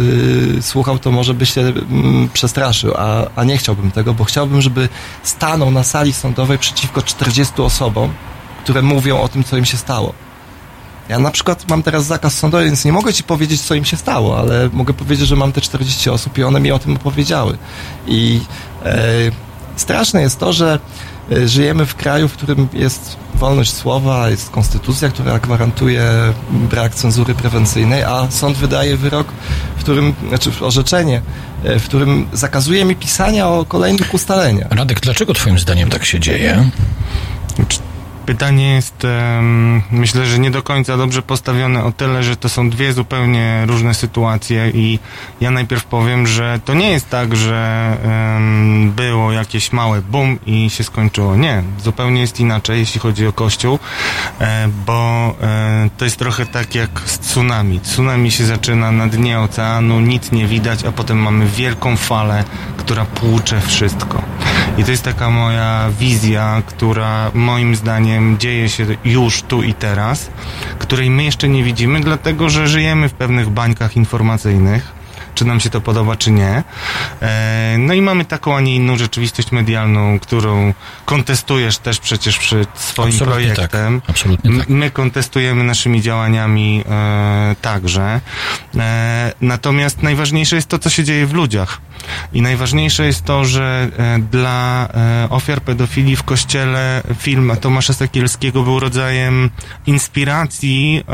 e, słuchał, to może by się mm, przestraszył, a, a nie chciałbym tego, bo chciałbym, żeby stanął na sali sądowej przeciwko 40 osobom, które mówią o tym, co im się stało. Ja na przykład mam teraz zakaz sądowy, więc nie mogę ci powiedzieć, co im się stało, ale mogę powiedzieć, że mam te 40 osób i one mi o tym opowiedziały. I e, straszne jest to, że żyjemy w kraju, w którym jest wolność słowa, jest konstytucja, która gwarantuje brak cenzury prewencyjnej, a sąd wydaje wyrok, w którym, znaczy orzeczenie, e, w którym zakazuje mi pisania o kolejnych ustaleniach. Radek, dlaczego twoim zdaniem tak się dzieje? Pytanie jest, myślę, że nie do końca dobrze postawione o tyle, że to są dwie zupełnie różne sytuacje i ja najpierw powiem, że to nie jest tak, że było jakieś małe boom i się skończyło. Nie, zupełnie jest inaczej, jeśli chodzi o Kościół, e, bo e, to jest trochę tak jak z tsunami. Tsunami się zaczyna na dnie oceanu, nic nie widać, a potem mamy wielką falę, która płucze wszystko. I to jest taka moja wizja, która moim zdaniem dzieje się już tu i teraz, której my jeszcze nie widzimy, dlatego że żyjemy w pewnych bańkach informacyjnych czy nam się to podoba, czy nie. E, no i mamy taką, a nie inną rzeczywistość medialną, którą kontestujesz też przecież przed swoim Absolutnie tak. projektem. Absolutnie M- My kontestujemy naszymi działaniami e, także. E, natomiast najważniejsze jest to, co się dzieje w ludziach. I najważniejsze jest to, że dla ofiar pedofilii w kościele film Tomasza Sekielskiego był rodzajem inspiracji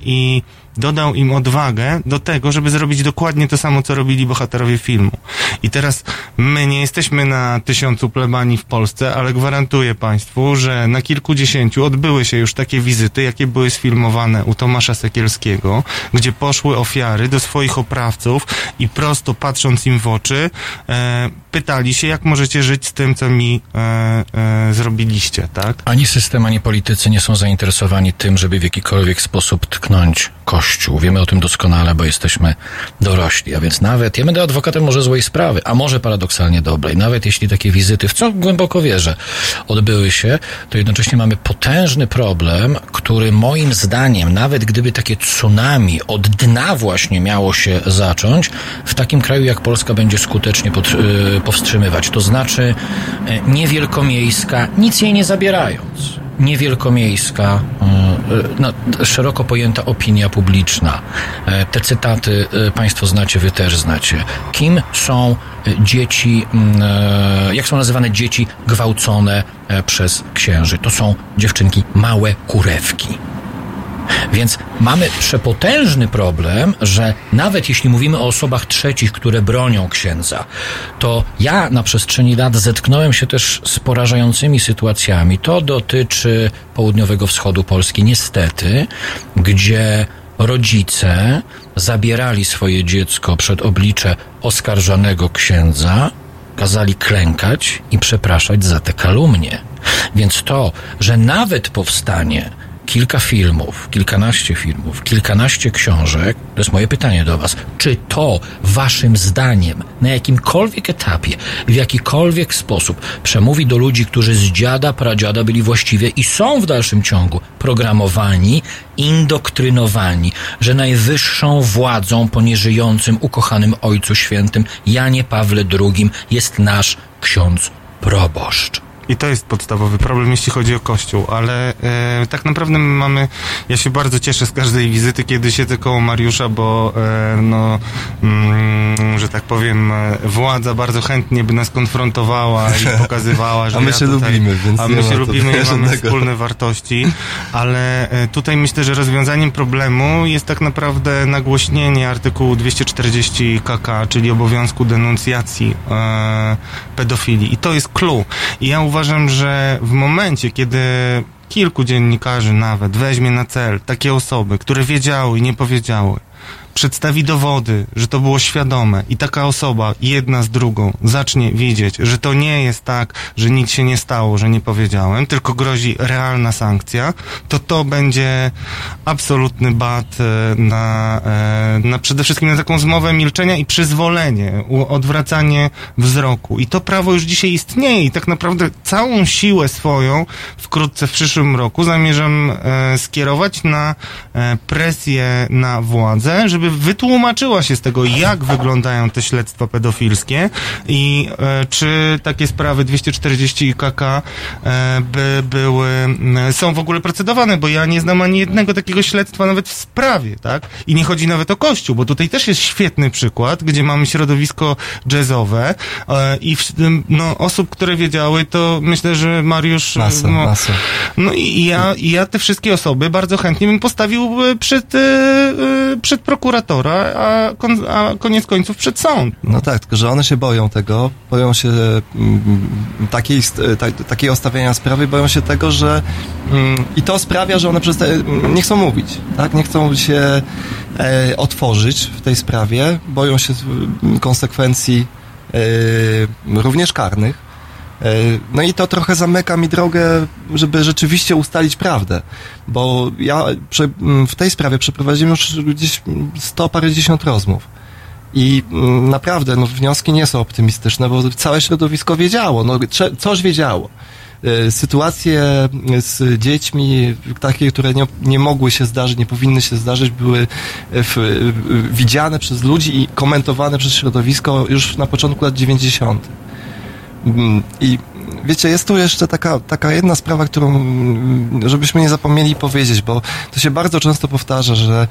i dodał im odwagę do tego, żeby zrobić dokładnie to samo, co robili bohaterowie filmu. I teraz my nie jesteśmy na tysiącu plebanii w Polsce, ale gwarantuję Państwu, że na kilkudziesięciu odbyły się już takie wizyty, jakie były sfilmowane u Tomasza Sekielskiego, gdzie poszły ofiary do swoich oprawców i prosto patrząc im w oczy, e, pytali się, jak możecie żyć z tym, co mi e, e, zrobiliście, tak? Ani system, ani politycy nie są zainteresowani tym, żeby w jakikolwiek sposób tknąć Kościół. Wiemy o tym doskonale, bo jesteśmy dorośli. A więc nawet, ja będę adwokatem może złej sprawy, a może paradoksalnie dobrej. Nawet jeśli takie wizyty, w co głęboko wierzę, odbyły się, to jednocześnie mamy potężny problem, który moim zdaniem, nawet gdyby takie tsunami od dna właśnie miało się zacząć, w takim kraju jak Polska będzie skutecznie pod, y, powstrzymywać. To znaczy y, niewielkomiejska, nic jej nie zabierając niewielkomiejska, y, y, no, szeroko pojęta opinia publiczna. E, Te cytaty Państwo znacie, Wy też znacie. Kim są dzieci, e, jak są nazywane dzieci gwałcone e, przez księży? To są dziewczynki małe kurewki. Więc mamy przepotężny problem, że nawet jeśli mówimy o osobach trzecich, które bronią księdza, to ja na przestrzeni lat zetknąłem się też z porażającymi sytuacjami. To dotyczy południowego wschodu Polski, niestety, gdzie rodzice zabierali swoje dziecko przed oblicze oskarżonego księdza, kazali klękać i przepraszać za te kalumnie. Więc to, że nawet powstanie kilka filmów, kilkanaście filmów, kilkanaście książek, to jest moje pytanie do Was. Czy to Waszym zdaniem na jakimkolwiek etapie, w jakikolwiek sposób przemówi do ludzi, którzy z dziada, pradziada byli właściwie i są w dalszym ciągu programowani, indoktrynowani, że najwyższą władzą po nieżyjącym, ukochanym Ojcu Świętym Janie Pawle II jest nasz ksiądz proboszcz. I to jest podstawowy problem, jeśli chodzi o Kościół, ale e, tak naprawdę my mamy, ja się bardzo cieszę z każdej wizyty, kiedy siedzę koło Mariusza, bo e, no, mm, że tak powiem, e, władza bardzo chętnie by nas konfrontowała i pokazywała, że A my ja się tutaj, lubimy, więc A my się lubimy i mamy wspólne wartości, ale e, tutaj myślę, że rozwiązaniem problemu jest tak naprawdę nagłośnienie artykułu 240 KK, czyli obowiązku denuncjacji e, pedofilii. I to jest clue. I ja uważam, że w momencie, kiedy kilku dziennikarzy nawet weźmie na cel takie osoby, które wiedziały i nie powiedziały, przedstawi dowody, że to było świadome i taka osoba, jedna z drugą, zacznie widzieć, że to nie jest tak, że nic się nie stało, że nie powiedziałem, tylko grozi realna sankcja, to to będzie absolutny bat e, na, e, na przede wszystkim na taką zmowę milczenia i przyzwolenie, odwracanie wzroku. I to prawo już dzisiaj istnieje i tak naprawdę całą siłę swoją wkrótce w przyszłym roku zamierzam e, skierować na presję na władzę, żeby wytłumaczyła się z tego, jak wyglądają te śledztwa pedofilskie i e, czy takie sprawy 240 KK e, by były, są w ogóle procedowane, bo ja nie znam ani jednego takiego śledztwa nawet w sprawie, tak? I nie chodzi nawet o Kościół, bo tutaj też jest świetny przykład, gdzie mamy środowisko jazzowe e, i w, no, osób, które wiedziały, to myślę, że Mariusz... Masa, no, masa. no i i ja, i ja te wszystkie osoby bardzo chętnie bym postawił e, przed, e, e, przed prokuratora, a, kon, a koniec końców przed sąd. No tak, tylko że one się boją tego, boją się mm, takiej, ta, takiej ostawiania sprawy, boją się tego, że mm, i to sprawia, że one mm, nie chcą mówić, tak? Nie chcą się e, otworzyć w tej sprawie, boją się mm, konsekwencji e, również karnych. E, No i to trochę zamyka mi drogę, żeby rzeczywiście ustalić prawdę, bo ja prze, m, w tej sprawie przeprowadziłem już gdzieś sto parędziesiąt rozmów. I mm, naprawdę no, wnioski nie są optymistyczne, bo całe środowisko wiedziało, no, coś wiedziało. E, Sytuacje z dziećmi, takie, które nie, nie mogły się zdarzyć, nie powinny się zdarzyć, były w, w, widziane przez ludzi i komentowane przez środowisko już na początku lat 90. Mm, I wiecie, jest tu jeszcze taka, taka jedna sprawa, którą mm, żebyśmy nie zapomnieli powiedzieć, bo to się bardzo często powtarza, że,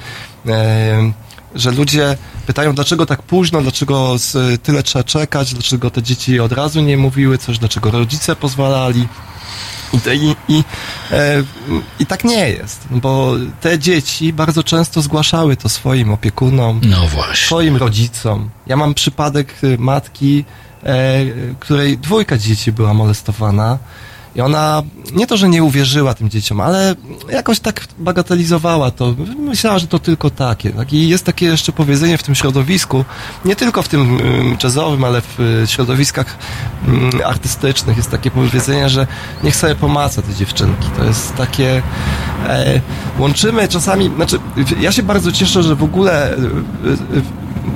e, że ludzie pytają, dlaczego tak późno, dlaczego tyle trzeba czekać, dlaczego te dzieci od razu nie mówiły coś, dlaczego rodzice pozwalali. I, i, e, I tak nie jest, bo te dzieci bardzo często zgłaszały to swoim opiekunom, No swoim rodzicom. Ja mam przypadek y, matki, której dwójka dzieci była molestowana. I ona nie to, że nie uwierzyła tym dzieciom, ale jakoś tak bagatelizowała to. Myślała, że to tylko takie. Tak? I jest takie jeszcze powiedzenie w tym środowisku, nie tylko w tym ym, jazzowym, ale w y, środowiskach artystycznych jest takie powiedzenie, że niech sobie pomaca te dziewczynki. To jest takie... E, łączymy czasami... Znaczy, ja się bardzo cieszę, że w ogóle...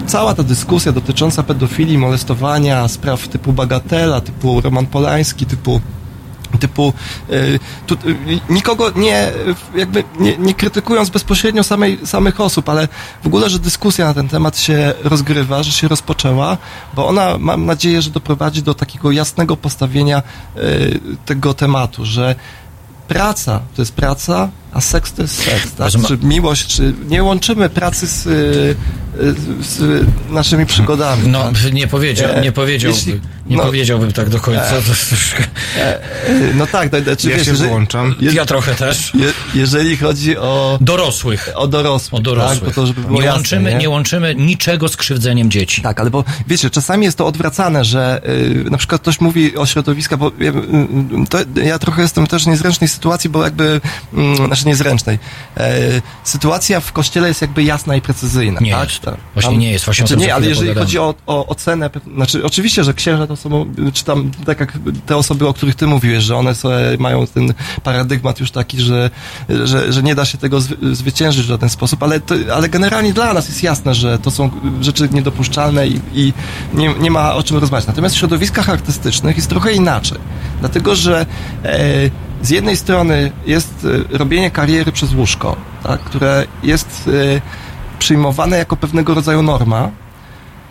Cała ta dyskusja dotycząca pedofilii, molestowania, spraw typu Bagatela, typu Roman Polański, typu typu y, tu, y, nikogo nie, jakby nie, nie krytykując bezpośrednio samej, samych osób, ale w ogóle, że dyskusja na ten temat się rozgrywa, że się rozpoczęła, bo ona mam nadzieję, że doprowadzi do takiego jasnego postawienia y, tego tematu, że praca to jest praca, a seks to jest seks, tak? Czy miłość, czy nie łączymy pracy z, y, y, z naszymi przygodami. No, tak? nie powiedział, E, nie powiedziałbym, jeśli- nie no- powiedziałbym tak do końca. To jest troszkę... E, No tak, to, to, czy Ja wiesz, się jeżeli- wyłączam. je- Ja trochę też. Je, jeżeli chodzi o, Dorosłych. o dorosłych, O dorosłych. Tak, to żeby było nie, jasne, łączymy, nie? nie łączymy niczego z krzywdzeniem dzieci. Tak, ale bo wiecie, czasami jest to odwracane, że y, na przykład ktoś mówi o środowiskach, bo ja, y, y, to, ja trochę jestem też w niezręcznej sytuacji, bo jakby, znaczy niezręcznej. E, sytuacja w kościele jest jakby jasna i precyzyjna. Nie tak? jest. Tak. Właśnie nie jest. Właśnie znaczy, nie, ale jeżeli pogadamy. chodzi o, o ocenę, znaczy oczywiście, że księża to są, czy tam tak jak te osoby, o których ty mówiłeś, że one sobie mają ten paradygmat już taki, że, że, że nie da się tego zwy, zwyciężyć w żaden sposób, ale, to, ale generalnie dla nas jest jasne, że to są rzeczy niedopuszczalne i, i nie, nie ma o czym rozmawiać. Natomiast w środowiskach artystycznych jest trochę inaczej. Dlatego, że e, z jednej strony jest e, robienie kariery przez łóżko, tak, które jest e, przyjmowane jako pewnego rodzaju norma,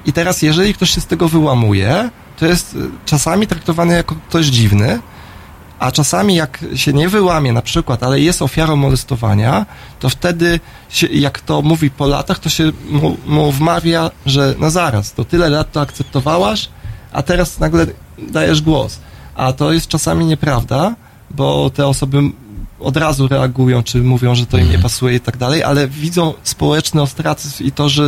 i teraz, jeżeli ktoś się z tego wyłamuje, to jest y, czasami traktowany jako ktoś dziwny, a czasami jak się nie wyłamie na przykład, ale jest ofiarą molestowania, to wtedy, się, jak to mówi po latach, to się mu, mu wmawia, że no zaraz, to tyle lat to akceptowałaś, a teraz nagle dajesz głos. A to jest czasami nieprawda, bo te osoby od razu reagują, czy mówią, że to im nie pasuje i tak dalej, ale widzą społeczny ostracyzm i to, że,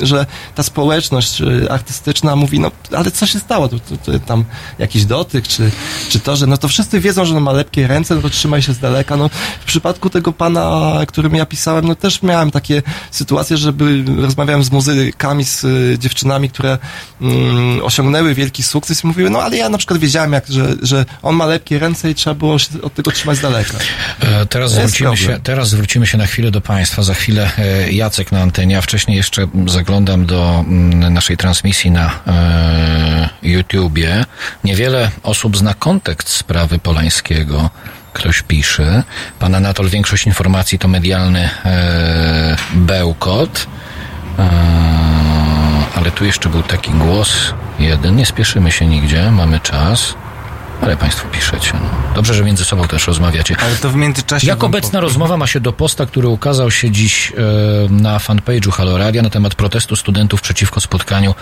y, że ta społeczność y, artystyczna mówi, no ale co się stało? To, to, to tam jakiś dotyk, czy, czy to, że no to wszyscy wiedzą, że on ma lepkie ręce, no to trzymaj się z daleka. No, w przypadku tego pana, którym ja pisałem, no też miałem takie sytuacje, żeby rozmawiałem z muzykami, z y, dziewczynami, które mm, osiągnęły wielki sukces i mówiły, no ale ja na przykład wiedziałem, jak, że, że on ma lepkie ręce i trzeba było się od tego trzymać z daleka. E, Teraz zwrócimy, się, teraz zwrócimy się na chwilę do Państwa. Za chwilę e, Jacek na antenie, a wcześniej jeszcze zaglądam do mm, naszej transmisji na e, YouTubie. Niewiele osób zna kontekst sprawy Polańskiego. Ktoś pisze. Pan Anatol, większość informacji to medialny e, bełkot. E, ale tu jeszcze był taki głos jeden. Nie spieszymy się nigdzie, mamy czas. Ale Państwo piszecie. No. Dobrze, że między sobą też rozmawiacie. Ale to w międzyczasie... Jak obecna rozmowa ma się do posta, który ukazał się dziś e, na fanpage'u Halo Radia na temat protestu studentów przeciwko spotkaniu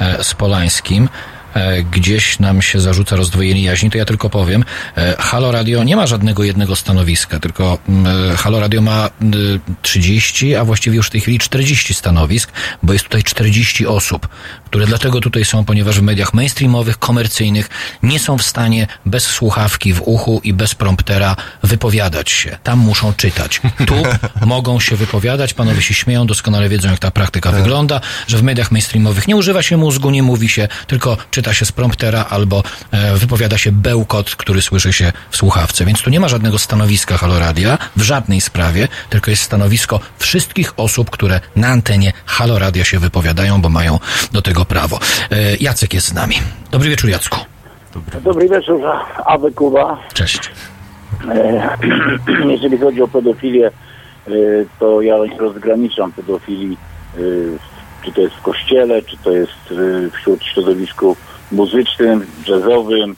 e, z Polańskim? E, gdzieś nam się zarzuca rozdwojenie jaźni, to ja tylko powiem. E, Halo Radio nie ma żadnego jednego stanowiska, tylko mm, e, Halo Radio ma y, 30, a właściwie już w tej chwili 40 stanowisk, bo jest tutaj 40 osób, które dlatego tutaj są, ponieważ w mediach mainstreamowych, komercyjnych nie są w stanie bez słuchawki w uchu i bez promptera wypowiadać się. Tam muszą czytać. Tu mogą się wypowiadać, panowie się śmieją, doskonale wiedzą, jak ta praktyka wygląda, że w mediach mainstreamowych nie używa się mózgu, nie mówi się, tylko czyta się z promptera albo e, wypowiada się bełkot, który słyszy się w słuchawce. Więc tu nie ma żadnego stanowiska Haloradia w żadnej sprawie, tylko jest stanowisko wszystkich osób, które na antenie Haloradia się wypowiadają, bo mają do tego prawo. E, Jacek jest z nami. Dobry wieczór, Jacku. Dobry wieczór, Awe Kuba. Cześć. E, Jeżeli chodzi o pedofilię, e, to ja rozgraniczam pedofilii, czy to jest w kościele, czy to jest wśród środowisku muzycznym, jazzowym,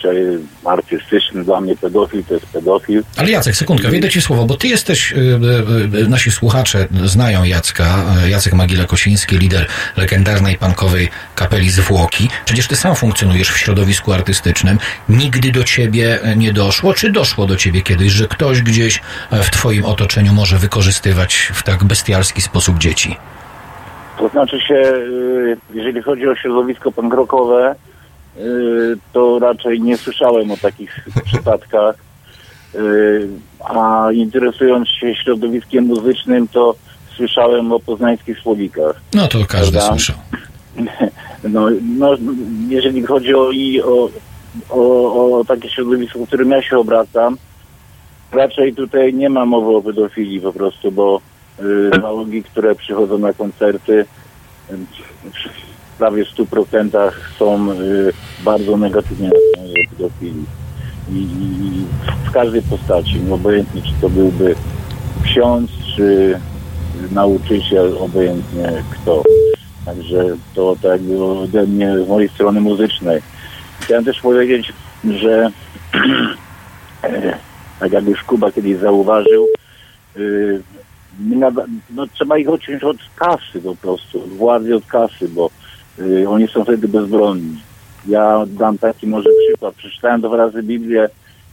czy artystyczny dla mnie pedofil to jest pedofil. Ale Jacek, sekundkę, wejdę ci słowo, bo ty jesteś, y, y, y, nasi słuchacze znają Jacka, y, Jacek Magila-Kosiński, lider legendarnej punkowej kapeli Zwłoki. Przecież ty sam funkcjonujesz w środowisku artystycznym. Nigdy do ciebie nie doszło, czy doszło do ciebie kiedyś, że ktoś gdzieś w twoim otoczeniu może wykorzystywać w tak bestialski sposób dzieci? To znaczy się, y, jeżeli chodzi o środowisko pankrokowe, y, to raczej nie słyszałem o takich przypadkach. Y, A interesując się środowiskiem muzycznym, to słyszałem o poznańskich słowikach. No to każdy Prawda? słyszał. No, no, jeżeli chodzi o, i o, o, o takie środowisko, w którym ja się obracam, raczej tutaj nie ma mowy o pedofilii po prostu, bo y, załogi, które przychodzą na koncerty y, w prawie 100% są y, bardzo negatywnie nastawione do pedofilii. I, w każdej postaci, no obojętnie czy to byłby ksiądz, czy nauczyciel, obojętnie kto. Także to tak jakby ode mnie, z mojej strony muzycznej. Chciałem też powiedzieć, że tak jak już Kuba kiedyś zauważył, y, no, trzeba ich odciąć od kasy po prostu, od władzy od kasy, bo oni są wtedy bezbronni. Ja dam taki może przykład. Przeczytałem dwa razy Biblię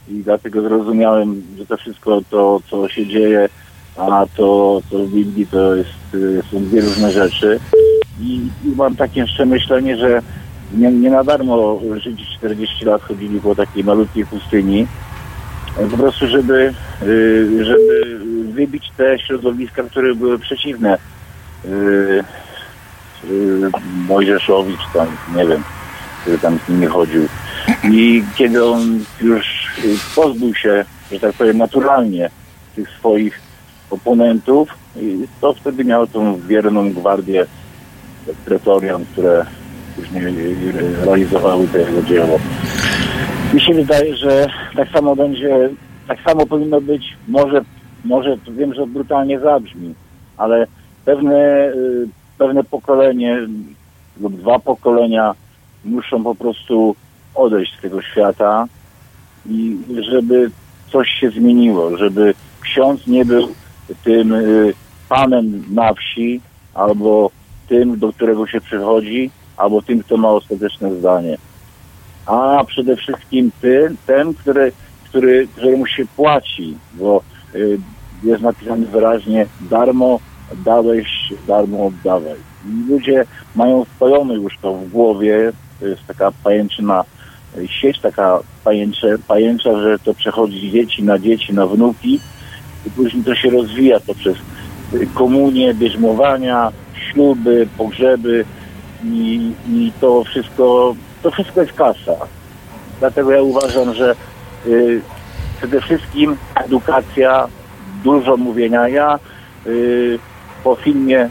i dlatego zrozumiałem, że to wszystko to, co się dzieje, a to, co w Biblii to jest, y, są dwie różne rzeczy. I, i mam takie jeszcze myślenie, że nie, nie na darmo Żydzi 40 lat chodzili po takiej malutkiej pustyni, po prostu żeby, y, żeby wybić te środowiska, które były przeciwne y, y, Mojżeszowi, czy tam, nie wiem, który tam z nimi chodził. I kiedy on już y, pozbył się, że tak powiem, naturalnie tych swoich oponentów, i to wtedy miał tą wierną gwardię pretorian, które później y, realizowały to jego dzieło. Mi się wydaje, że tak samo będzie, tak samo powinno być, może, może wiem, że brutalnie zabrzmi, ale pewne, y, pewne pokolenie lub dwa pokolenia muszą po prostu odejść z tego świata i żeby coś się zmieniło, żeby ksiądz nie był tym y, panem na wsi albo tym, do którego się przychodzi, albo tym, kto ma ostateczne zdanie. A przede wszystkim ty, ten, który, który, któremu się płaci, bo y, jest napisane wyraźnie darmo dałeś, darmo oddawaj. I ludzie mają wpojone już to w głowie, to jest taka pajęczyna y, sieć, taka pajęcze, pajęcza, że to przechodzi dzieci na dzieci, na wnuki i później to się rozwija poprzez y, komunię, bierzmowania, śluby, pogrzeby i, i to wszystko, to wszystko jest kasa. Dlatego ja uważam, że y, przede wszystkim edukacja, dużo mówienia. Ja y, po filmie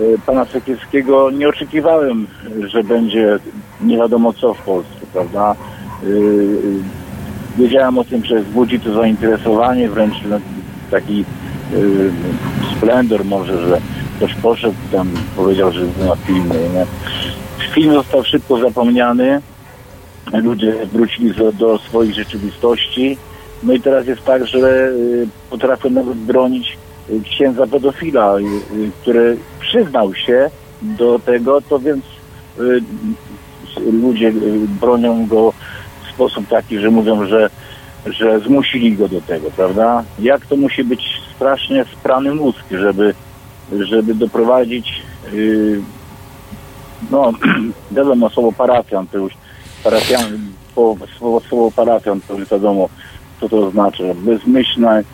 y, pana Sekielskiego nie oczekiwałem, że będzie nie wiadomo co w Polsce, prawda? Y, y, wiedziałem o tym, że wzbudzi to zainteresowanie, wręcz taki splendor może, że ktoś poszedł tam, powiedział, że był na filmie. Nie? Film został szybko zapomniany, ludzie wrócili do, swoich rzeczywistości. No i teraz jest tak, że potrafią nawet bronić księdza pedofila, y, y, który przyznał się do tego, to więc y, ludzie bronią go w sposób taki, że mówią, że, że zmusili go do tego, prawda? Jak to musi być strasznie sprany mózg, żeby, żeby doprowadzić no, wiadomo, słowo parafian to już parafian, słowo, słowo parafian to już wiadomo, co to oznacza. Bezmyślne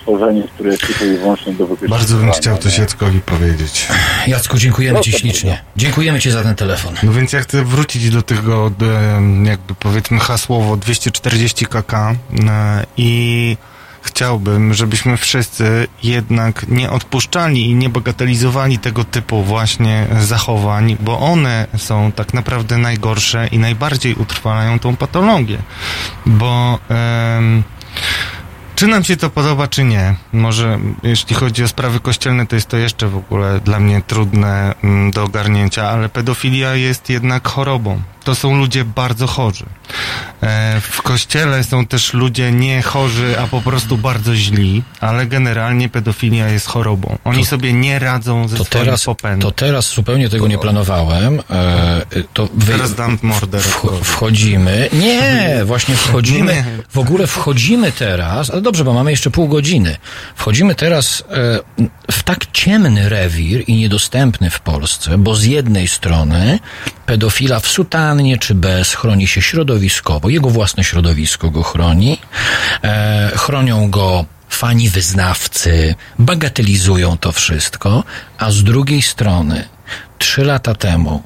stworzenie, które jest tylko i wyłącznie do wykorzystania. Bardzo bym chciał coś Jackowi powiedzieć. Jacku, dziękujemy Ci Proszę ślicznie. Dziękujemy Ci za ten telefon. No więc ja chcę wrócić do tego, jakby powiedzmy hasłowo 240 kk e, i chciałbym, żebyśmy wszyscy jednak nie odpuszczali i nie bagatelizowali tego typu właśnie zachowań, bo one są tak naprawdę najgorsze i najbardziej utrwalają tą patologię. Bo em, czy nam się to podoba, czy nie? Może jeśli chodzi o sprawy kościelne, to jest to jeszcze w ogóle dla mnie trudne mm, do ogarnięcia, ale pedofilia jest jednak chorobą. To są ludzie bardzo chorzy. E, w kościele są też ludzie nie chorzy, a po prostu bardzo źli, ale generalnie pedofilia jest chorobą. Oni sobie nie radzą ze To swoim teraz, popędem. to teraz zupełnie tego nie planowałem. E, to wy, Teraz dam rektorowi. wchodzimy. Nie, właśnie wchodzimy. W ogóle wchodzimy teraz, ale dobrze, bo mamy jeszcze pół godziny. Wchodzimy teraz e, w tak ciemny rewir i niedostępny w Polsce, bo z jednej strony pedofila w sutannie czy bez chroni się środowiskowo, jego własne środowisko go chroni, e, chronią go fani wyznawcy, bagatelizują to wszystko, a z drugiej strony trzy lata temu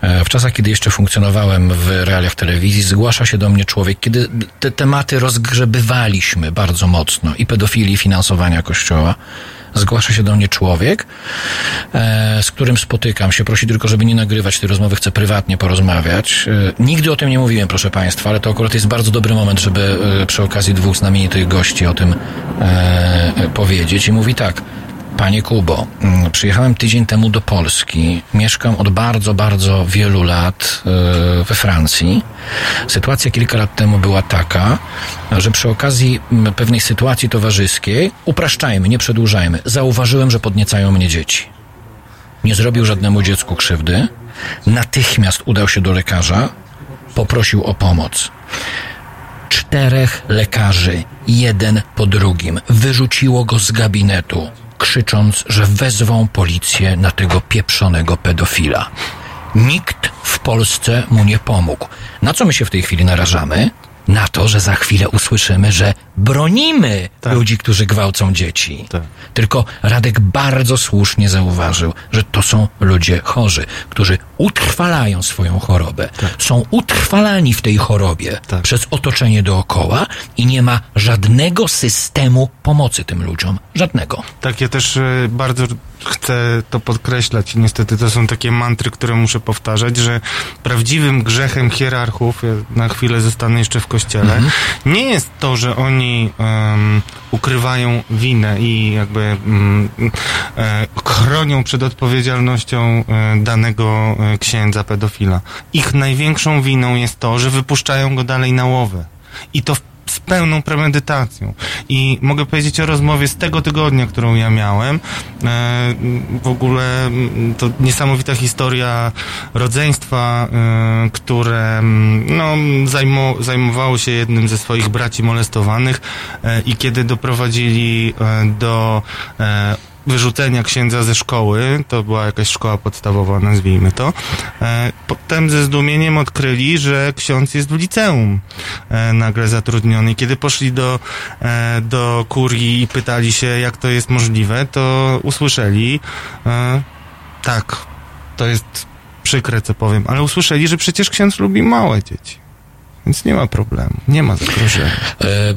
E, W czasach, kiedy jeszcze funkcjonowałem w realiach telewizji, zgłasza się do mnie człowiek, kiedy te tematy rozgrzebywaliśmy bardzo mocno i pedofilii, finansowania kościoła. Zgłasza się do mnie człowiek, e, z którym spotykam się. Prosi tylko, żeby nie nagrywać tej rozmowy, chcę prywatnie porozmawiać. E, Nigdy o tym nie mówiłem, proszę Państwa, ale to akurat jest bardzo dobry moment, żeby e, przy okazji dwóch znamienitych gości o tym powiedzieć. I mówi tak. Panie Kubo, mm, przyjechałem tydzień temu do Polski. Mieszkam od bardzo, bardzo wielu lat e, we Francji. Sytuacja kilka lat temu była taka, że przy okazji mm, pewnej sytuacji towarzyskiej, upraszczajmy, nie przedłużajmy, zauważyłem, że podniecają mnie dzieci. Nie zrobił żadnemu dziecku krzywdy. Natychmiast udał się do lekarza, poprosił o pomoc czterech lekarzy, jeden po drugim, wyrzuciło go z gabinetu, krzycząc, że wezwą policję na tego pieprzonego pedofila. Nikt w Polsce mu nie pomógł. Na co my się w tej chwili narażamy? Na to, że za chwilę usłyszymy, że bronimy ludzi, którzy gwałcą dzieci. Tylko Radek bardzo słusznie zauważył, że to są ludzie chorzy, którzy utrwalają swoją chorobę. Są utrwalani w tej chorobie przez otoczenie dookoła i nie ma żadnego systemu pomocy tym ludziom. Żadnego. Tak, ja też e, bardzo chcę to podkreślać niestety to są takie mantry, które muszę powtarzać, że prawdziwym grzechem hierarchów, ja na chwilę zostanę jeszcze w kościele, nie jest to, że oni em, ukrywają winę i jakby mm, e, chronią przed odpowiedzialnością e, danego e, księdza pedofila. Ich największą winą jest to, że wypuszczają go dalej na łowę. I to w z pełną premedytacją. I mogę powiedzieć o rozmowie z tego tygodnia, którą ja miałem. E, w ogóle mm, to niesamowita historia rodzeństwa, e, które mm, no, zajmo, zajmowało się jednym ze swoich braci molestowanych e, i kiedy doprowadzili e, do e, wyrzucenia księdza ze szkoły, to była jakaś szkoła podstawowa, nazwijmy to. E, potem ze zdumieniem odkryli, że ksiądz jest w liceum e, nagle zatrudniony. Kiedy poszli do, e, do kurii i pytali się, jak to jest możliwe, to usłyszeli, tak, to jest przykre, co powiem, ale usłyszeli, że przecież ksiądz lubi małe dzieci. Więc nie ma problemu, nie ma zagrożenia.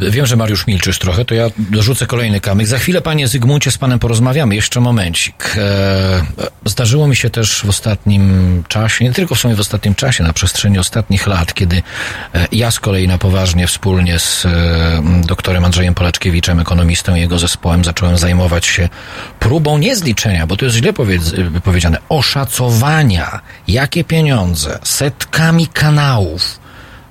E, wiem, że Mariusz milczysz trochę, to ja dorzucę kolejny kamyk. Za chwilę, panie Zygmuncie, z panem porozmawiamy. Jeszcze momencik. E, zdarzyło mi się też w ostatnim czasie, nie tylko w sumie w ostatnim czasie, na przestrzeni ostatnich lat, kiedy e, ja z kolei na poważnie wspólnie z e, doktorem Andrzejem Polaczkiewiczem, ekonomistą i jego zespołem zacząłem zajmować się próbą nie zliczenia, bo to jest źle powiedz, powiedziane, oszacowania, jakie pieniądze setkami kanałów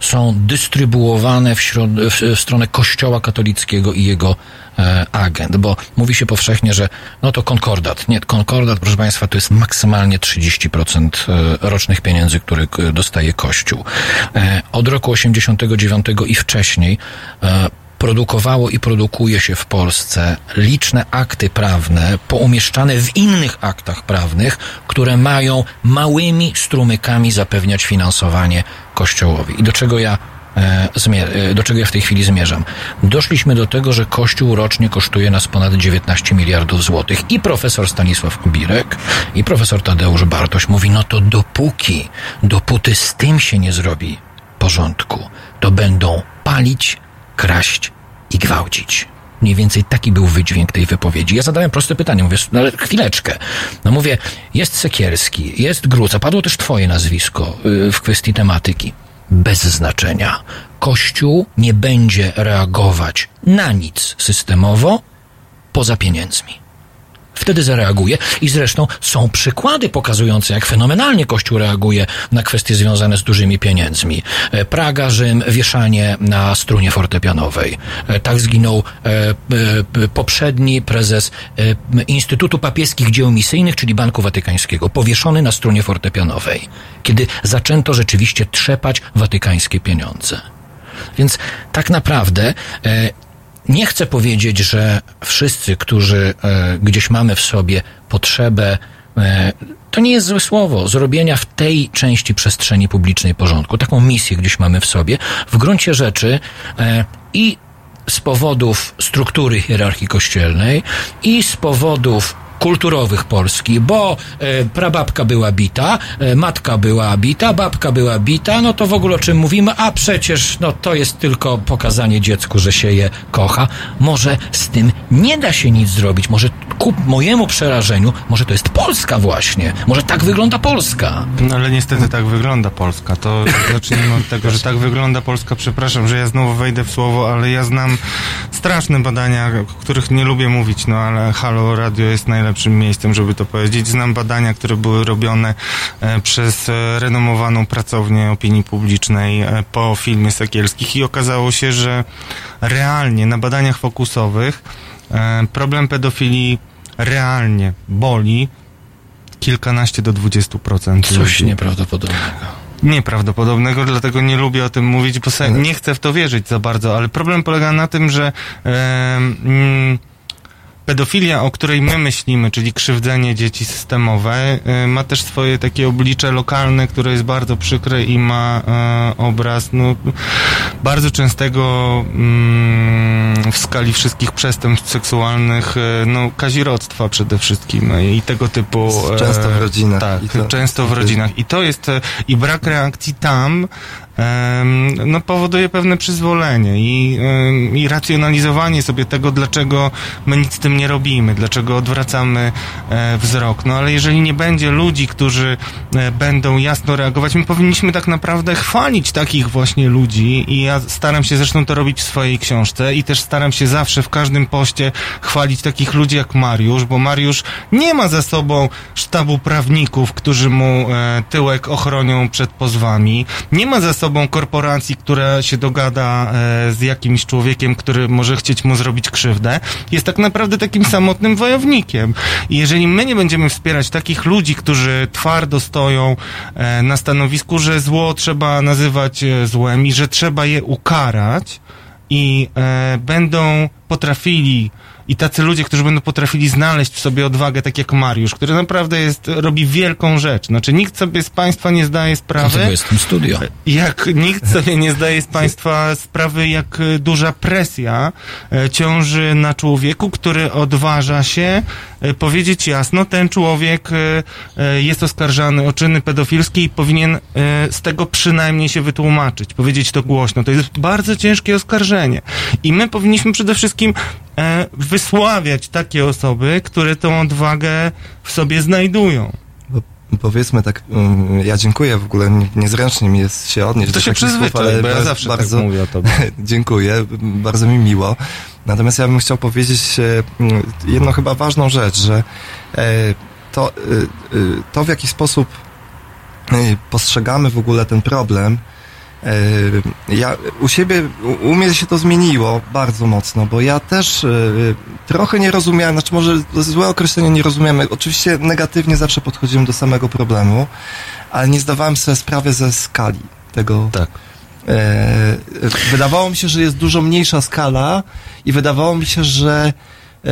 są dystrybuowane w, środ- w, w stronę Kościoła katolickiego i jego e, agent, bo mówi się powszechnie, że no to konkordat. Nie, konkordat, proszę Państwa, to jest maksymalnie 30% e, rocznych pieniędzy, które dostaje Kościół. E, od roku 89 i wcześniej e, produkowało i produkuje się w Polsce liczne akty prawne poumieszczane w innych aktach prawnych, które mają małymi strumykami zapewniać finansowanie Kościołowi. I do czego ja e, e, do czego ja w tej chwili zmierzam. Doszliśmy do tego, że Kościół rocznie kosztuje nas ponad 19 miliardów złotych. I profesor Stanisław Kubirek, i profesor Tadeusz Bartoś mówi, no to dopóki, dopóty z tym się nie zrobi porządku, to będą palić, kraść i gwałcić. Mniej więcej taki był wydźwięk tej wypowiedzi. Ja zadałem proste pytanie, mówię, no ale chwileczkę. No mówię, jest Sekierski, jest Gruca, padło też twoje nazwisko y, w kwestii tematyki. Bez znaczenia. Kościół nie będzie reagować na nic systemowo poza pieniędzmi. Wtedy zareaguje i zresztą są przykłady pokazujące, jak fenomenalnie Kościół reaguje na kwestie związane z dużymi pieniędzmi. E, Praga, Rzym, wieszanie na strunie fortepianowej. E, Tak zginął e, poprzedni prezes Instytutu Papieskich Dzieł Misyjnych, czyli Banku Watykańskiego, powieszony na strunie fortepianowej, kiedy zaczęto rzeczywiście trzepać watykańskie pieniądze. Więc tak naprawdę nie chcę powiedzieć, że wszyscy, którzy e, gdzieś mamy w sobie potrzebę, e, to nie jest złe słowo, zrobienia w tej części przestrzeni publicznej porządku. Taką misję gdzieś mamy w sobie. W gruncie rzeczy e, i z powodów struktury hierarchii kościelnej i z powodów kulturowych Polski, bo e, prababka była bita, e, matka była bita, babka była bita, no to w ogóle o czym mówimy, a przecież no to jest tylko pokazanie dziecku, że się je kocha. Może z tym nie da się nic zrobić, może ku mojemu przerażeniu, może to jest Polska właśnie, może tak wygląda Polska. No ale niestety tak wygląda Polska. To zacznijmy od tego, że tak wygląda Polska. Przepraszam, że ja znowu wejdę w słowo, ale ja znam straszne badania, o których nie lubię mówić, no ale Halo Radio jest najlepszym miejscem, żeby to powiedzieć. Znam badania, które były robione e, przez e, renomowaną pracownię opinii publicznej e, po filmie Sekielskich i okazało się, że realnie na badaniach fokusowych problem pedofilii realnie boli kilkanaście do 20%. Coś ludzi. nieprawdopodobnego. Nieprawdopodobnego, dlatego nie lubię o tym mówić, bo nie chcę w to wierzyć za bardzo, ale problem polega na tym, że e, mm, pedofilia, o której my myślimy, czyli krzywdzenie dzieci systemowe, e, ma też swoje takie oblicze lokalne, które jest bardzo przykre i ma e, obraz no, bardzo częstego mm, w skali wszystkich przestępstw seksualnych, e, no, kazirodztwa przede wszystkim i tego typu... Często w rodzinach. Tak, to- często w rodzinach. I to jest, i brak reakcji tam, no powoduje pewne przyzwolenie i, i racjonalizowanie sobie tego, dlaczego my nic z tym nie robimy, dlaczego odwracamy e, wzrok. No ale jeżeli nie będzie ludzi, którzy e, będą jasno reagować, my powinniśmy tak naprawdę chwalić takich właśnie ludzi i ja staram się zresztą to robić w swojej książce i też staram się zawsze w każdym poście chwalić takich ludzi jak Mariusz, bo Mariusz nie ma za sobą sztabu prawników, którzy mu e, tyłek ochronią przed pozwami. Nie ma za sobą korporacji, która się dogada e, z jakimś człowiekiem, który może chcieć mu zrobić krzywdę. Jest tak naprawdę takim samotnym wojownikiem. I jeżeli my nie będziemy wspierać takich ludzi, którzy twardo stoją e, na stanowisku, że zło trzeba nazywać e, złem i że trzeba je ukarać i będą potrafili i tacy ludzie, którzy będą potrafili znaleźć w sobie odwagę, tak jak Mariusz, który naprawdę jest, robi wielką rzecz. Znaczy, nikt sobie z Państwa nie zdaje sprawy. Dlatego jest w tym studio. Jak nikt sobie nie zdaje z Państwa sprawy, jak duża presja e, ciąży na człowieku, który odważa się e, powiedzieć jasno, ten człowiek e, jest oskarżany o czyny pedofilskie i powinien z tego przynajmniej się wytłumaczyć, powiedzieć to głośno. To jest bardzo ciężkie oskarżenie. I my powinniśmy przede wszystkim wysławiać takie osoby, które tą odwagę w sobie znajdują. Powiedzmy tak, mm, ja dziękuję w ogóle, nie- niezręcznie mi jest się odnieść To do się takich słów, ale bo ja zawsze tak bardzo mówię o tobie. dziękuję, bardzo mi miło. Natomiast ja bym chciał powiedzieć e, mm, jedną chyba ważną rzecz, że e, to, e, e, to w jaki sposób e, postrzegamy w ogóle ten problem, e, ja u siebie, u, u mnie się to zmieniło bardzo mocno, bo ja też e, trochę nie rozumiałem, znaczy może złe określenie nie rozumiałem, oczywiście negatywnie zawsze podchodziłem do samego problemu, ale nie zdawałem sobie sprawy ze skali tego. Tak. E, wydawało mi się, że jest dużo mniejsza skala i wydawało mi się, że e,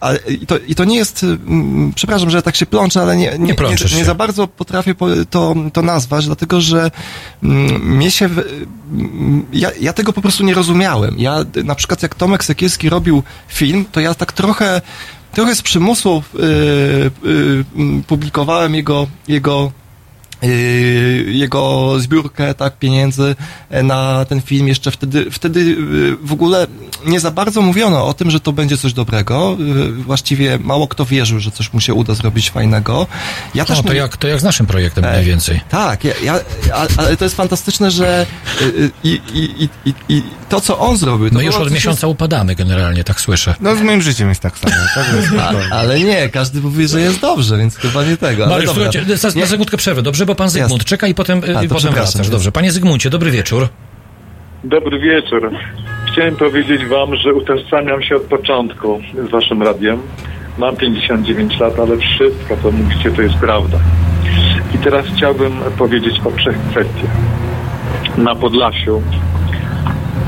ale i to, I to nie jest, mm, przepraszam, że tak się plączę, ale nie, nie, nie, nie się. za bardzo potrafię po- to, to nazwać, dlatego że mm, mnie się, w- mm, ja, ja tego po prostu nie rozumiałem. Ja y, na przykład jak Tomek Sekielski robił film, to ja tak trochę, trochę z przymusu y, y, publikowałem jego, jego jego zbiórkę tak pieniędzy e, na ten film jeszcze wtedy wtedy yy, w ogóle nie za bardzo mówiono o tym, że to będzie coś dobrego. Yy, Właściwie mało kto wierzył, że coś mu się uda zrobić fajnego. Ja też No, to, mówię- jak, to jak z naszym projektem E, mniej więcej. tak, ja, ja, ale, to jest fantastyczne, że y, y, i, i, i, i, i to, co on zrobił... To My już od miesiąca upadamy generalnie, tak słyszę. No z moim życiem jest tak samo. Tak jest A, ale nie, każdy mówi, że jest dobrze, więc chyba nie tego. Ale Mariusz, słuchajcie, za, na sekundkę przerwę, dobrze? Bo pan Zygmunt Jasne. czeka i potem, A, to potem wracasz. jest. Dobrze. Panie Zygmuncie, dobry wieczór. Dobry wieczór. Chciałem powiedzieć Wam, że utożsamiam się od początku z Waszym radiem. Mam 59 lat, ale wszystko, co mówicie, to jest prawda. I teraz chciałbym powiedzieć o trzech kwestiach. Na Podlasiu,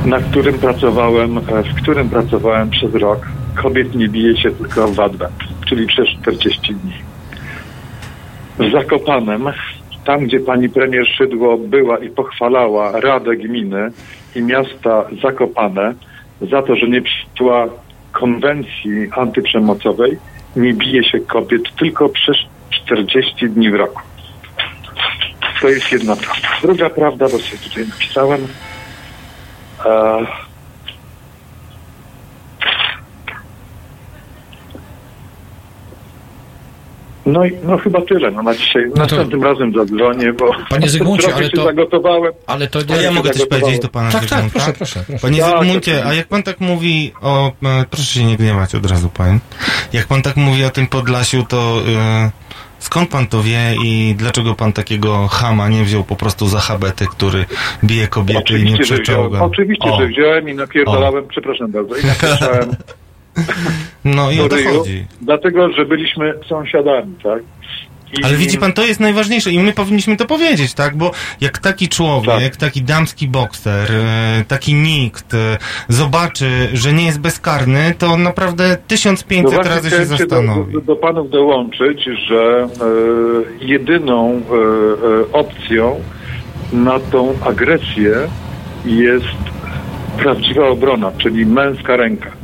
na którym pracowałem, e, w którym pracowałem przez rok, kobiet nie bije się tylko w adwent, czyli przez 40 dni. W Zakopanem, tam gdzie pani premier Szydło była i pochwalała Radę Gminy i miasta Zakopane za to, że nie przyjęła konwencji antyprzemocowej, nie bije się kobiet tylko przez 40 dni w roku. To jest jedna prawda. Druga prawda, bo sobie tutaj napisałem. E, No i no chyba tyle. No na dzisiaj. No to- Następnym razem zadzwonię, bo Panie Zygmuncie, ale się to- zagotowałem. Ale to A ja mogę coś powiedzieć do pana Tak, tak, Zygmunta? proszę, proszę, proszę. Panie Tak, Zygmuncie, a jak pan tak mówi o... e, Proszę się nie gniewać od razu, pan. Jak pan tak mówi o tym Podlasiu, to e, skąd pan to wie i dlaczego pan takiego chama nie wziął po prostu za habety, który bije kobiety i nie Oczywiście, że wziąłem. przeczołga? Oczywiście, O, że wziąłem i napierdalałem, przepraszam bardzo, i napierdalałem No i o to chodzi. dlatego, że byliśmy sąsiadami, tak? I- Ale widzi pan, to jest najważniejsze i my powinniśmy to powiedzieć, tak? Bo jak taki człowiek, taki damski bokser, e, taki nikt e, zobaczy, że nie jest bezkarny, to naprawdę 1500 No razy się zastanowi. Do, do, do panów dołączyć, że e, jedyną e, e, opcją na tą agresję jest prawdziwa obrona, czyli męska ręka.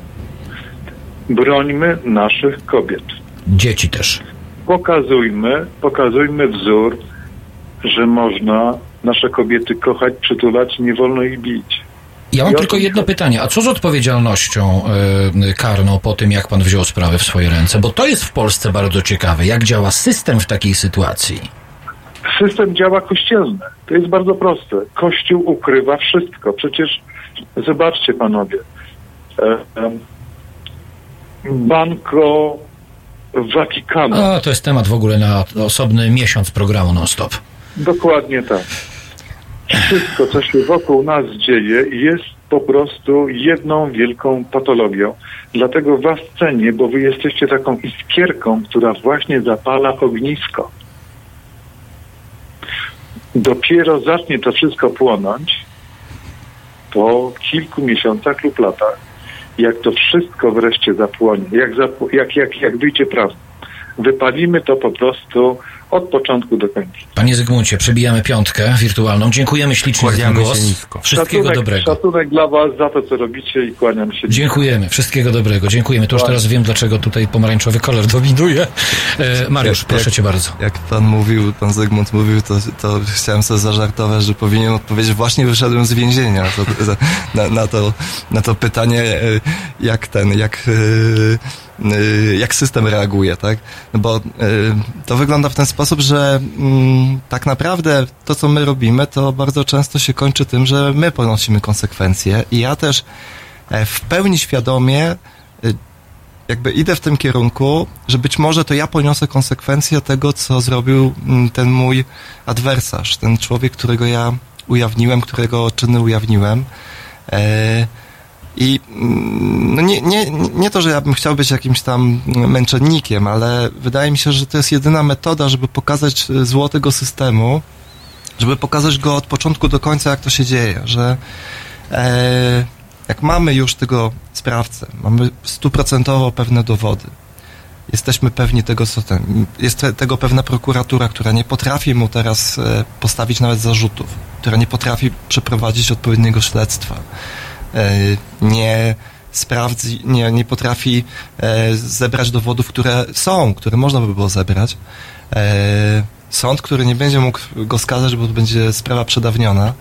Brońmy naszych kobiet. Dzieci też. Pokazujmy, pokazujmy wzór, że można nasze kobiety kochać, przytulać, nie wolno ich bić. Ja mam I tylko jedno pytanie. A co z odpowiedzialnością y, karną po tym, jak pan wziął sprawę w swoje ręce? Bo to jest w Polsce bardzo ciekawe. Jak działa system w takiej sytuacji? System działa kościelny. To jest bardzo proste. Kościół ukrywa wszystko. Przecież zobaczcie panowie. E, Banko Watykanu. A, to jest temat w ogóle na osobny miesiąc programu non-stop. Dokładnie tak. Wszystko, co się wokół nas dzieje, jest po prostu jedną wielką patologią. Dlatego was cenię, bo wy jesteście taką iskierką, która właśnie zapala ognisko. Dopiero zacznie to wszystko płonąć po kilku miesiącach lub latach, jak to wszystko wreszcie zapłonie, jak, zapł- jak, jak, jak wyjdzie prawda. Wypalimy to po prostu od początku do końca. Panie Zygmuncie, przebijamy piątkę wirtualną. Dziękujemy ślicznie za ten głos. Wszystkiego szacunek, dobrego. Szacunek dla Was za to, co robicie i kłaniam się. Dziękujemy. Wszystkiego dobrego. Dziękujemy. To już teraz wiem, dlaczego tutaj pomarańczowy kolor dominuje. E, Mariusz, Jak- proszę jak- cię bardzo. Jak pan mówił, pan Zygmunt mówił, to, to chciałem sobie zażartować, że powinien odpowiedzieć, właśnie wyszedłem z więzienia to, na, na, to, na to pytanie, e, jak ten, jak, e, jak system reaguje, tak? No bo e, to wygląda w ten sposób, że mm, tak naprawdę to, co my robimy, to bardzo często się kończy tym, że my ponosimy konsekwencje i ja też e, w pełni świadomie e, jakby idę w tym kierunku, że być może to ja poniosę konsekwencje tego, co zrobił mm, ten mój adwersarz, ten człowiek, którego ja ujawniłem, którego czyny ujawniłem. E, I mm, no nie, nie, nie to, że ja bym chciał być jakimś tam męczennikiem, ale wydaje mi się, że to jest jedyna metoda, żeby pokazać e, zło tego systemu, żeby pokazać go od początku do końca, jak to się dzieje, że e, jak mamy już tego sprawcę, mamy stuprocentowo pewne dowody, jesteśmy pewni tego, co ten, jest te, tego pewna prokuratura, która nie potrafi mu teraz e, postawić nawet zarzutów, która nie potrafi przeprowadzić odpowiedniego śledztwa, nie sprawdzi, nie, nie potrafi e, zebrać dowodów, które są, które można by było zebrać, e, sąd, który nie będzie mógł go skazać, bo będzie sprawa przedawniona,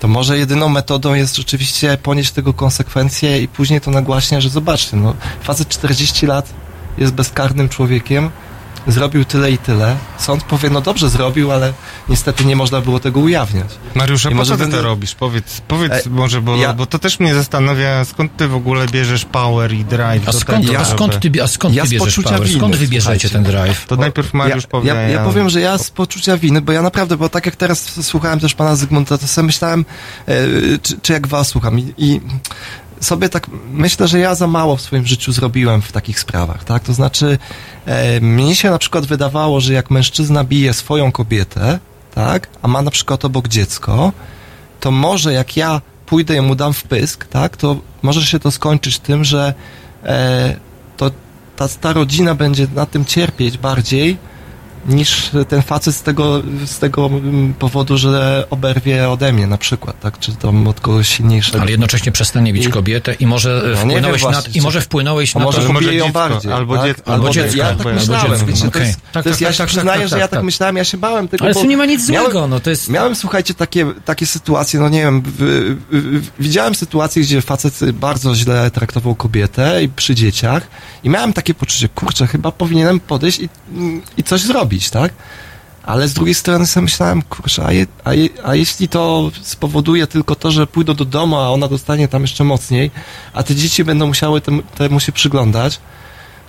to może jedyną metodą jest rzeczywiście ponieść tego konsekwencje i później to nagłaśnia, że zobaczcie, no, facet 40 lat jest bezkarnym człowiekiem, zrobił tyle i tyle. Sąd powie, no dobrze zrobił, ale niestety nie można było tego ujawniać. Mariusza, I po co ty będę- to robisz? Powiedz, powiedz E, może, bo, ja- bo to też mnie zastanawia, skąd ty w ogóle bierzesz power i drive A skąd, tego, a skąd ty, a skąd Ja ty bierzesz poczucia power? winy, Skąd wybierzecie ten drive? To najpierw Mariusz ja, powie, ja, ja powiem, że ja z poczucia winy, bo ja naprawdę, bo tak jak teraz słuchałem też pana Zygmunta, to sobie myślałem, e, czy, czy jak was słucham i, i sobie tak myślę, że ja za mało w swoim życiu zrobiłem w takich sprawach, tak? To znaczy, e, mnie się na przykład wydawało, że jak mężczyzna bije swoją kobietę, tak? A ma na przykład obok dziecko, to może jak ja pójdę i mu dam w pysk, tak? To może się to skończyć tym, że e, to ta, ta rodzina będzie na tym cierpieć bardziej niż ten facet z tego, z tego powodu, że oberwie ode mnie na przykład, tak? Czy tam od kogoś silniejszego. Ale jednocześnie przestanie bić I- kobietę i może No wpłynąłeś wiem na, i może wpłynąłeś na może to, ją bardziej. albo tak? dziecko, albo Ja dziecko, tak albo myślałem, dziecko, to jest, Tak, to jest, tak, ja się tak, przyznaję, tak, że ja tak, tak tak. myślałem, ja się bałem tego, Ale bo tu nie ma nic miałem- złego, no to jest... Miałem, słuchajcie, takie, takie sytuacje, no nie wiem, w, w, w, widziałem sytuacje, gdzie facet bardzo źle traktował kobietę i przy dzieciach i miałem takie poczucie, kurczę, chyba powinienem podejść i, i coś zrobić, tak? Ale z drugiej strony sobie myślałem, kurczę, a, je, a, je, a jeśli to spowoduje tylko to, że pójdą do domu, a ona dostanie tam jeszcze mocniej, a te dzieci będą musiały temu, temu się przyglądać,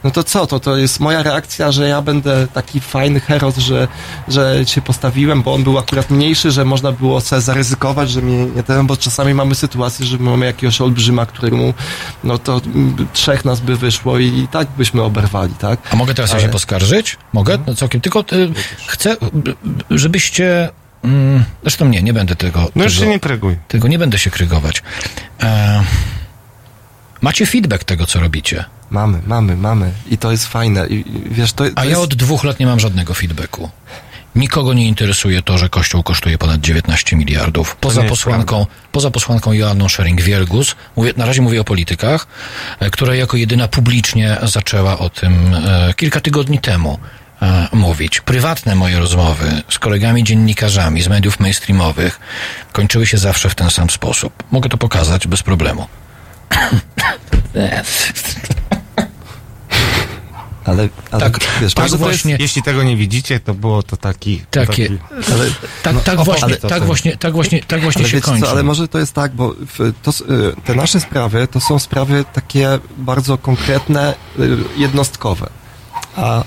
no to co, to, to jest moja reakcja, że ja będę taki fajny heros, że, że się postawiłem, bo on był akurat mniejszy, że można było sobie zaryzykować, że mnie nie ten, bo czasami mamy sytuację, że mamy jakiegoś olbrzyma, któremu no to trzech nas by wyszło i, i tak byśmy oberwali, tak? A mogę teraz Ale- się poskarżyć? Mogę? No całkiem. Tylko y, chcę, żebyście... Mm, zresztą nie, nie będę tego... No już tego, się nie pryguj. Tego nie będę się krygować. E, macie feedback tego, co robicie. Mamy, mamy, mamy i to jest fajne i, wiesz, to, to A ja jest... od dwóch lat nie mam żadnego feedbacku. Nikogo nie interesuje to, że Kościół kosztuje ponad 19 miliardów. Poza posłanką, poza posłanką Joanną Schering-Wielgus, na razie mówię o politykach, e, która jako jedyna publicznie zaczęła o tym e, kilka tygodni temu e, mówić. Prywatne moje rozmowy z kolegami dziennikarzami z mediów mainstreamowych kończyły się zawsze w ten sam sposób. Mogę to pokazać bez problemu. Ale, ale Tak, wiesz, tak to jest- właśnie. Jeśli tego nie widzicie, to było to taki... Takie, taki ale, tak, no, tak, właśnie, ale tak ten- właśnie, tak właśnie, tak właśnie się kończy. co, ale może to jest tak, bo w, to, y, te nasze sprawy to są sprawy takie bardzo konkretne, y, jednostkowe. A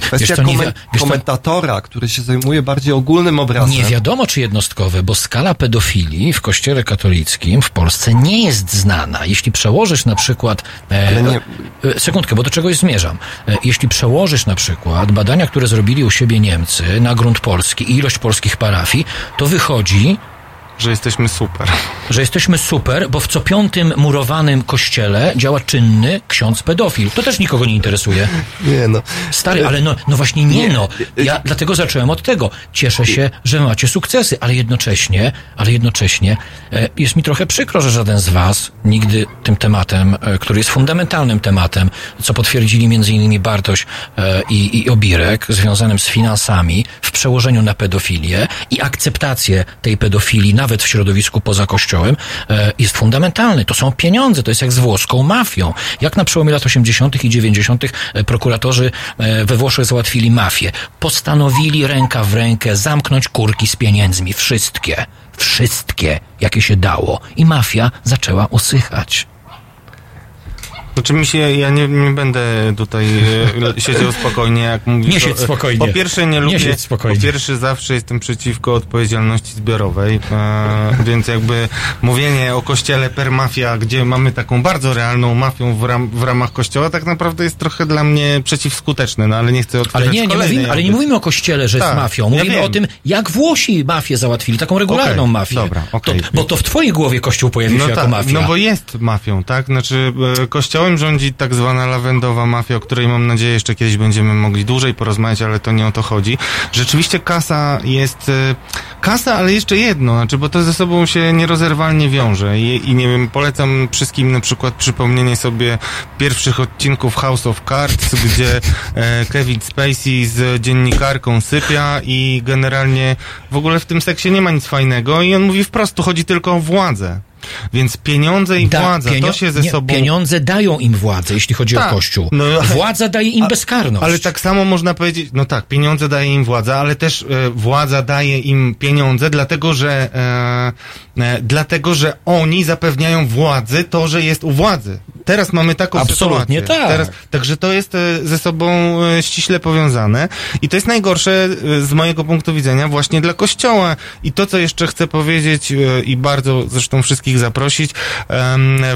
kwestia Wiesz co, komen- wiesz komentatora, który się zajmuje bardziej ogólnym obrazem. Nie wiadomo, czy jednostkowe, bo skala pedofilii w kościele katolickim w Polsce nie jest znana. Jeśli przełożysz na przykład... E, Ale nie- e, sekundkę, bo do czegoś zmierzam. E, jeśli przełożysz na przykład badania, które zrobili u siebie Niemcy na grunt polski i ilość polskich parafii, to wychodzi, że jesteśmy super. że jesteśmy super, bo w co piątym murowanym kościele działa czynny ksiądz pedofil. To też nikogo nie interesuje. Nie no. Stary, ale no, no właśnie nie, no. Ja dlatego zacząłem od tego. Cieszę się, że macie sukcesy, ale jednocześnie, ale jednocześnie e, jest mi trochę przykro, że żaden z was nigdy tym tematem, e, który jest fundamentalnym tematem, co potwierdzili między innymi Bartoś e, i, i Obirek, związanym z finansami, w przełożeniu na pedofilię i akceptację tej pedofilii nawet w środowisku poza kościołem, e, jest fundamentalny. To są pieniądze, to jest jak z włoską mafią. Jak na przełomie lat 80. i 90. e, prokuratorzy e, we Włoszech załatwili mafię. Postanowili ręka w rękę zamknąć kurki z pieniędzmi. Wszystkie. Wszystkie, jakie się dało. I mafia zaczęła usychać. Znaczy mi się, ja nie, nie będę tutaj e, siedział spokojnie, jak mówisz. Nie siedź spokojnie. Po pierwsze nie Nie lubię, siedź spokojnie. po pierwsze zawsze jestem przeciwko odpowiedzialności zbiorowej, e, więc jakby mówienie o kościele per mafia, gdzie mamy taką bardzo realną mafią w, ram, w ramach kościoła, tak naprawdę jest trochę dla mnie przeciwskuteczne, no ale nie chcę otwierać Ale nie, nie mówimy, ale nie mówimy o kościele, że Tak, jest mafią. ja Mówimy wiem. o tym, jak Włosi mafię załatwili, taką regularną Okej, mafię. dobra, okej. to, bo to w twojej głowie kościół pojawił No się jako tak, mafia. no bo jest mafią, tak? Znaczy e, kościołem Kościołem rządzi tak zwana lawendowa mafia, o której mam nadzieję jeszcze kiedyś będziemy mogli dłużej porozmawiać, ale to nie o to chodzi. Rzeczywiście kasa jest... e, Kasa, ale jeszcze jedno, znaczy, bo to ze sobą się nierozerwalnie wiąże i, i nie wiem, polecam wszystkim na przykład przypomnienie sobie pierwszych odcinków House of Cards, gdzie e, Kevin Spacey z dziennikarką sypia i generalnie w ogóle w tym seksie nie ma nic fajnego i on mówi wprost, tu chodzi tylko o władzę. Więc pieniądze i Da, władza, pienio- to się ze nie, sobą... Pieniądze dają im władzę, jeśli chodzi Tak. o Kościół. No, Władza daje im A- bezkarność. Ale tak samo można powiedzieć, no tak, pieniądze daje im władza, ale też e, władza daje im pieniądze, dlatego że e, e, dlatego, że oni zapewniają władzy to, że jest u władzy. Teraz mamy taką Absolutnie sytuację. tak. Teraz, także to jest e, ze sobą e, ściśle powiązane i to jest najgorsze e, z mojego punktu widzenia właśnie dla Kościoła. I to, co jeszcze chcę powiedzieć e, i bardzo zresztą wszystkich zaprosić,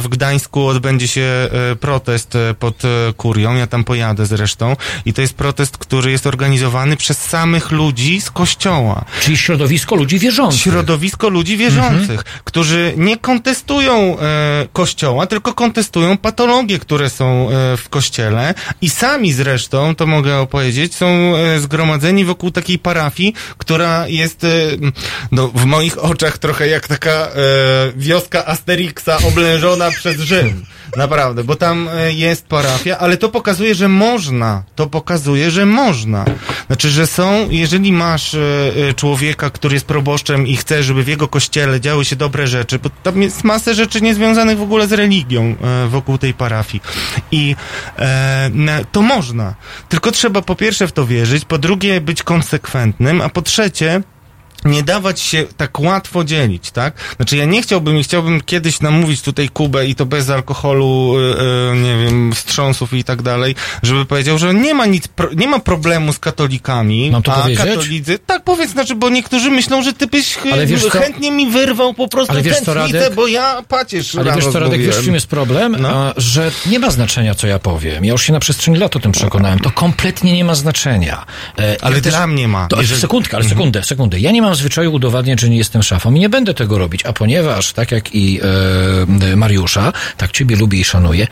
w Gdańsku odbędzie się e, protest e, pod e, kurią, ja tam pojadę zresztą i to jest protest, który jest organizowany przez samych ludzi z Kościoła. Czyli środowisko ludzi wierzących. Środowisko ludzi wierzących, którzy nie kontestują e, Kościoła, tylko kontestują patologie, które są e, w Kościele i sami zresztą, to mogę opowiedzieć, są e, zgromadzeni wokół takiej parafii, która jest no, w moich oczach trochę jak taka wioska Asterixa oblężona przez Rzym. Naprawdę, bo tam jest parafia, ale to pokazuje, że można. To pokazuje, że można. Znaczy, że są, jeżeli masz człowieka, który jest proboszczem i chce, żeby w jego kościele działy się dobre rzeczy, bo tam jest masę rzeczy niezwiązanych w ogóle z religią e, wokół tej parafii. I e, to można. Tylko trzeba po pierwsze w to wierzyć, po drugie być konsekwentnym, a po trzecie nie dawać się tak łatwo dzielić, tak? Znaczy ja nie chciałbym i chciałbym kiedyś namówić tutaj Kubę i to bez alkoholu, e, nie wiem, wstrząsów i tak dalej, żeby powiedział, że nie ma nic, nie ma problemu z katolikami, Mam to a powiedzieć? katolicy, tak powiedz, znaczy, bo niektórzy myślą, że ty byś ch- wiesz co? chętnie mi wyrwał po prostu Ale wiesz co, tętnicę, Radek? bo ja pacierz Ale wiesz co, Radek, wiesz zdobyłem. w czym jest problem? No. A, że nie ma znaczenia, co ja powiem. Ja już się na przestrzeni lat o tym przekonałem. To kompletnie nie ma znaczenia. E, Ale ja dla mnie ma. To, Jeżeli- Sekundkę, ale Mhm. sekundę, sekundę. Ja nie mam zwyczaju udowadniać, że nie jestem szafą i nie będę tego robić. A ponieważ, tak jak i e, Mariusza, tak ciebie lubię i szanuję,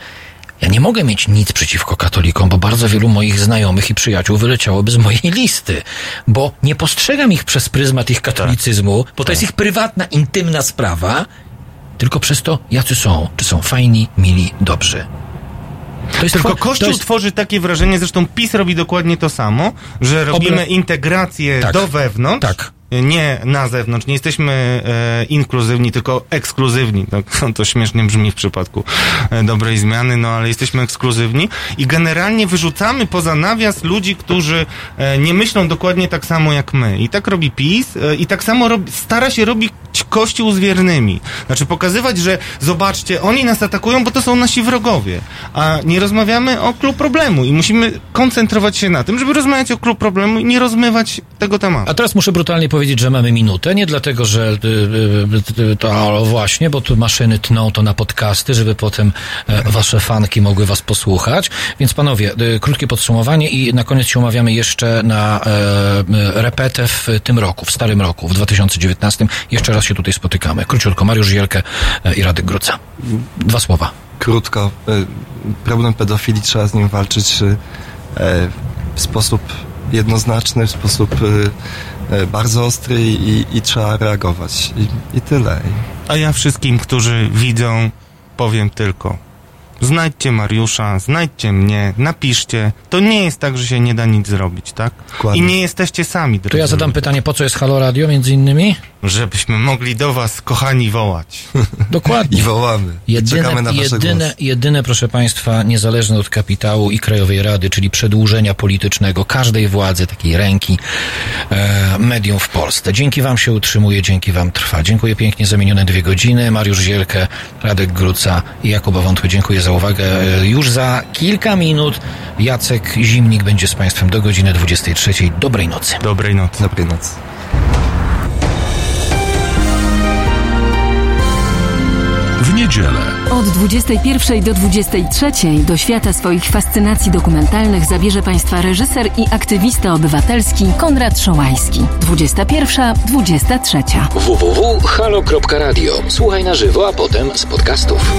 ja nie mogę mieć nic przeciwko katolikom, bo bardzo wielu moich znajomych i przyjaciół wyleciałoby z mojej listy, bo nie postrzegam ich przez pryzmat ich katolicyzmu, bo to jest ich prywatna, intymna sprawa, tylko przez to, jacy są, czy są fajni, mili, dobrzy. To jest Tylko Kościół jest- tworzy takie wrażenie, zresztą PiS robi dokładnie to samo, że robimy integrację Tak. do wewnątrz, Tak. Nie na zewnątrz. Nie jesteśmy e, inkluzywni, tylko ekskluzywni. To, to śmiesznie brzmi w przypadku e, dobrej zmiany, no ale jesteśmy ekskluzywni i generalnie wyrzucamy poza nawias ludzi, którzy e, nie myślą dokładnie tak samo jak my. I tak robi PiS e, i tak samo robi, stara się robić Kościół z wiernymi. Znaczy pokazywać, że zobaczcie, oni nas atakują, bo to są nasi wrogowie. A nie rozmawiamy o klub problemu i musimy koncentrować się na tym, żeby rozmawiać o klub problemu i nie rozmywać tego tematu. A teraz muszę brutalnie powiedzieć, że mamy minutę. Nie dlatego, że y, y, y, to właśnie, bo tu maszyny tną to na podcasty, żeby potem e, wasze fanki mogły was posłuchać. Więc panowie, krótkie podsumowanie i na koniec się umawiamy jeszcze na e, repetę w tym roku, w starym roku, w 2019. Jeszcze raz się tutaj spotykamy. Króciutko, Mariusz Zielkę e, i Radek Gruca. Dwa słowa. Krótko, problem pedofilii trzeba z nim walczyć w sposób jednoznaczny, w sposób bardzo ostry i, i trzeba reagować. I, i tyle. A ja wszystkim, którzy widzą, powiem tylko. Znajdźcie Mariusza, znajdźcie mnie, napiszcie. To nie jest tak, że się nie da nic zrobić, tak? Dokładnie. I nie jesteście sami, drodzy To ja zadam pytanie, po co jest Halo Radio między innymi? Żebyśmy mogli do was, kochani, wołać. Dokładnie. I wołamy. Jedyne, Czekamy na jedyne, głosy. jedyne, proszę Państwa, niezależne od kapitału i Krajowej Rady, czyli przedłużenia politycznego każdej władzy, takiej ręki e, medium w Polsce. Dzięki Wam się utrzymuje, dzięki Wam trwa. Dziękuję pięknie za minione dwie godziny. Mariusz Zielkę, Radek Gruca i Jakuba Wątły. Dziękuję za uwagę. E, Już za kilka minut Jacek Zimnik będzie z Państwem do godziny 23. Dobrej nocy. Dobrej nocy. Dobrej nocy. W niedzielę. Od 21 do 23 do świata swoich fascynacji dokumentalnych zabierze Państwa reżyser i aktywista obywatelski Konrad Szołajski. 21, 23. www.halo.radio. Słuchaj na żywo, a potem z podcastów.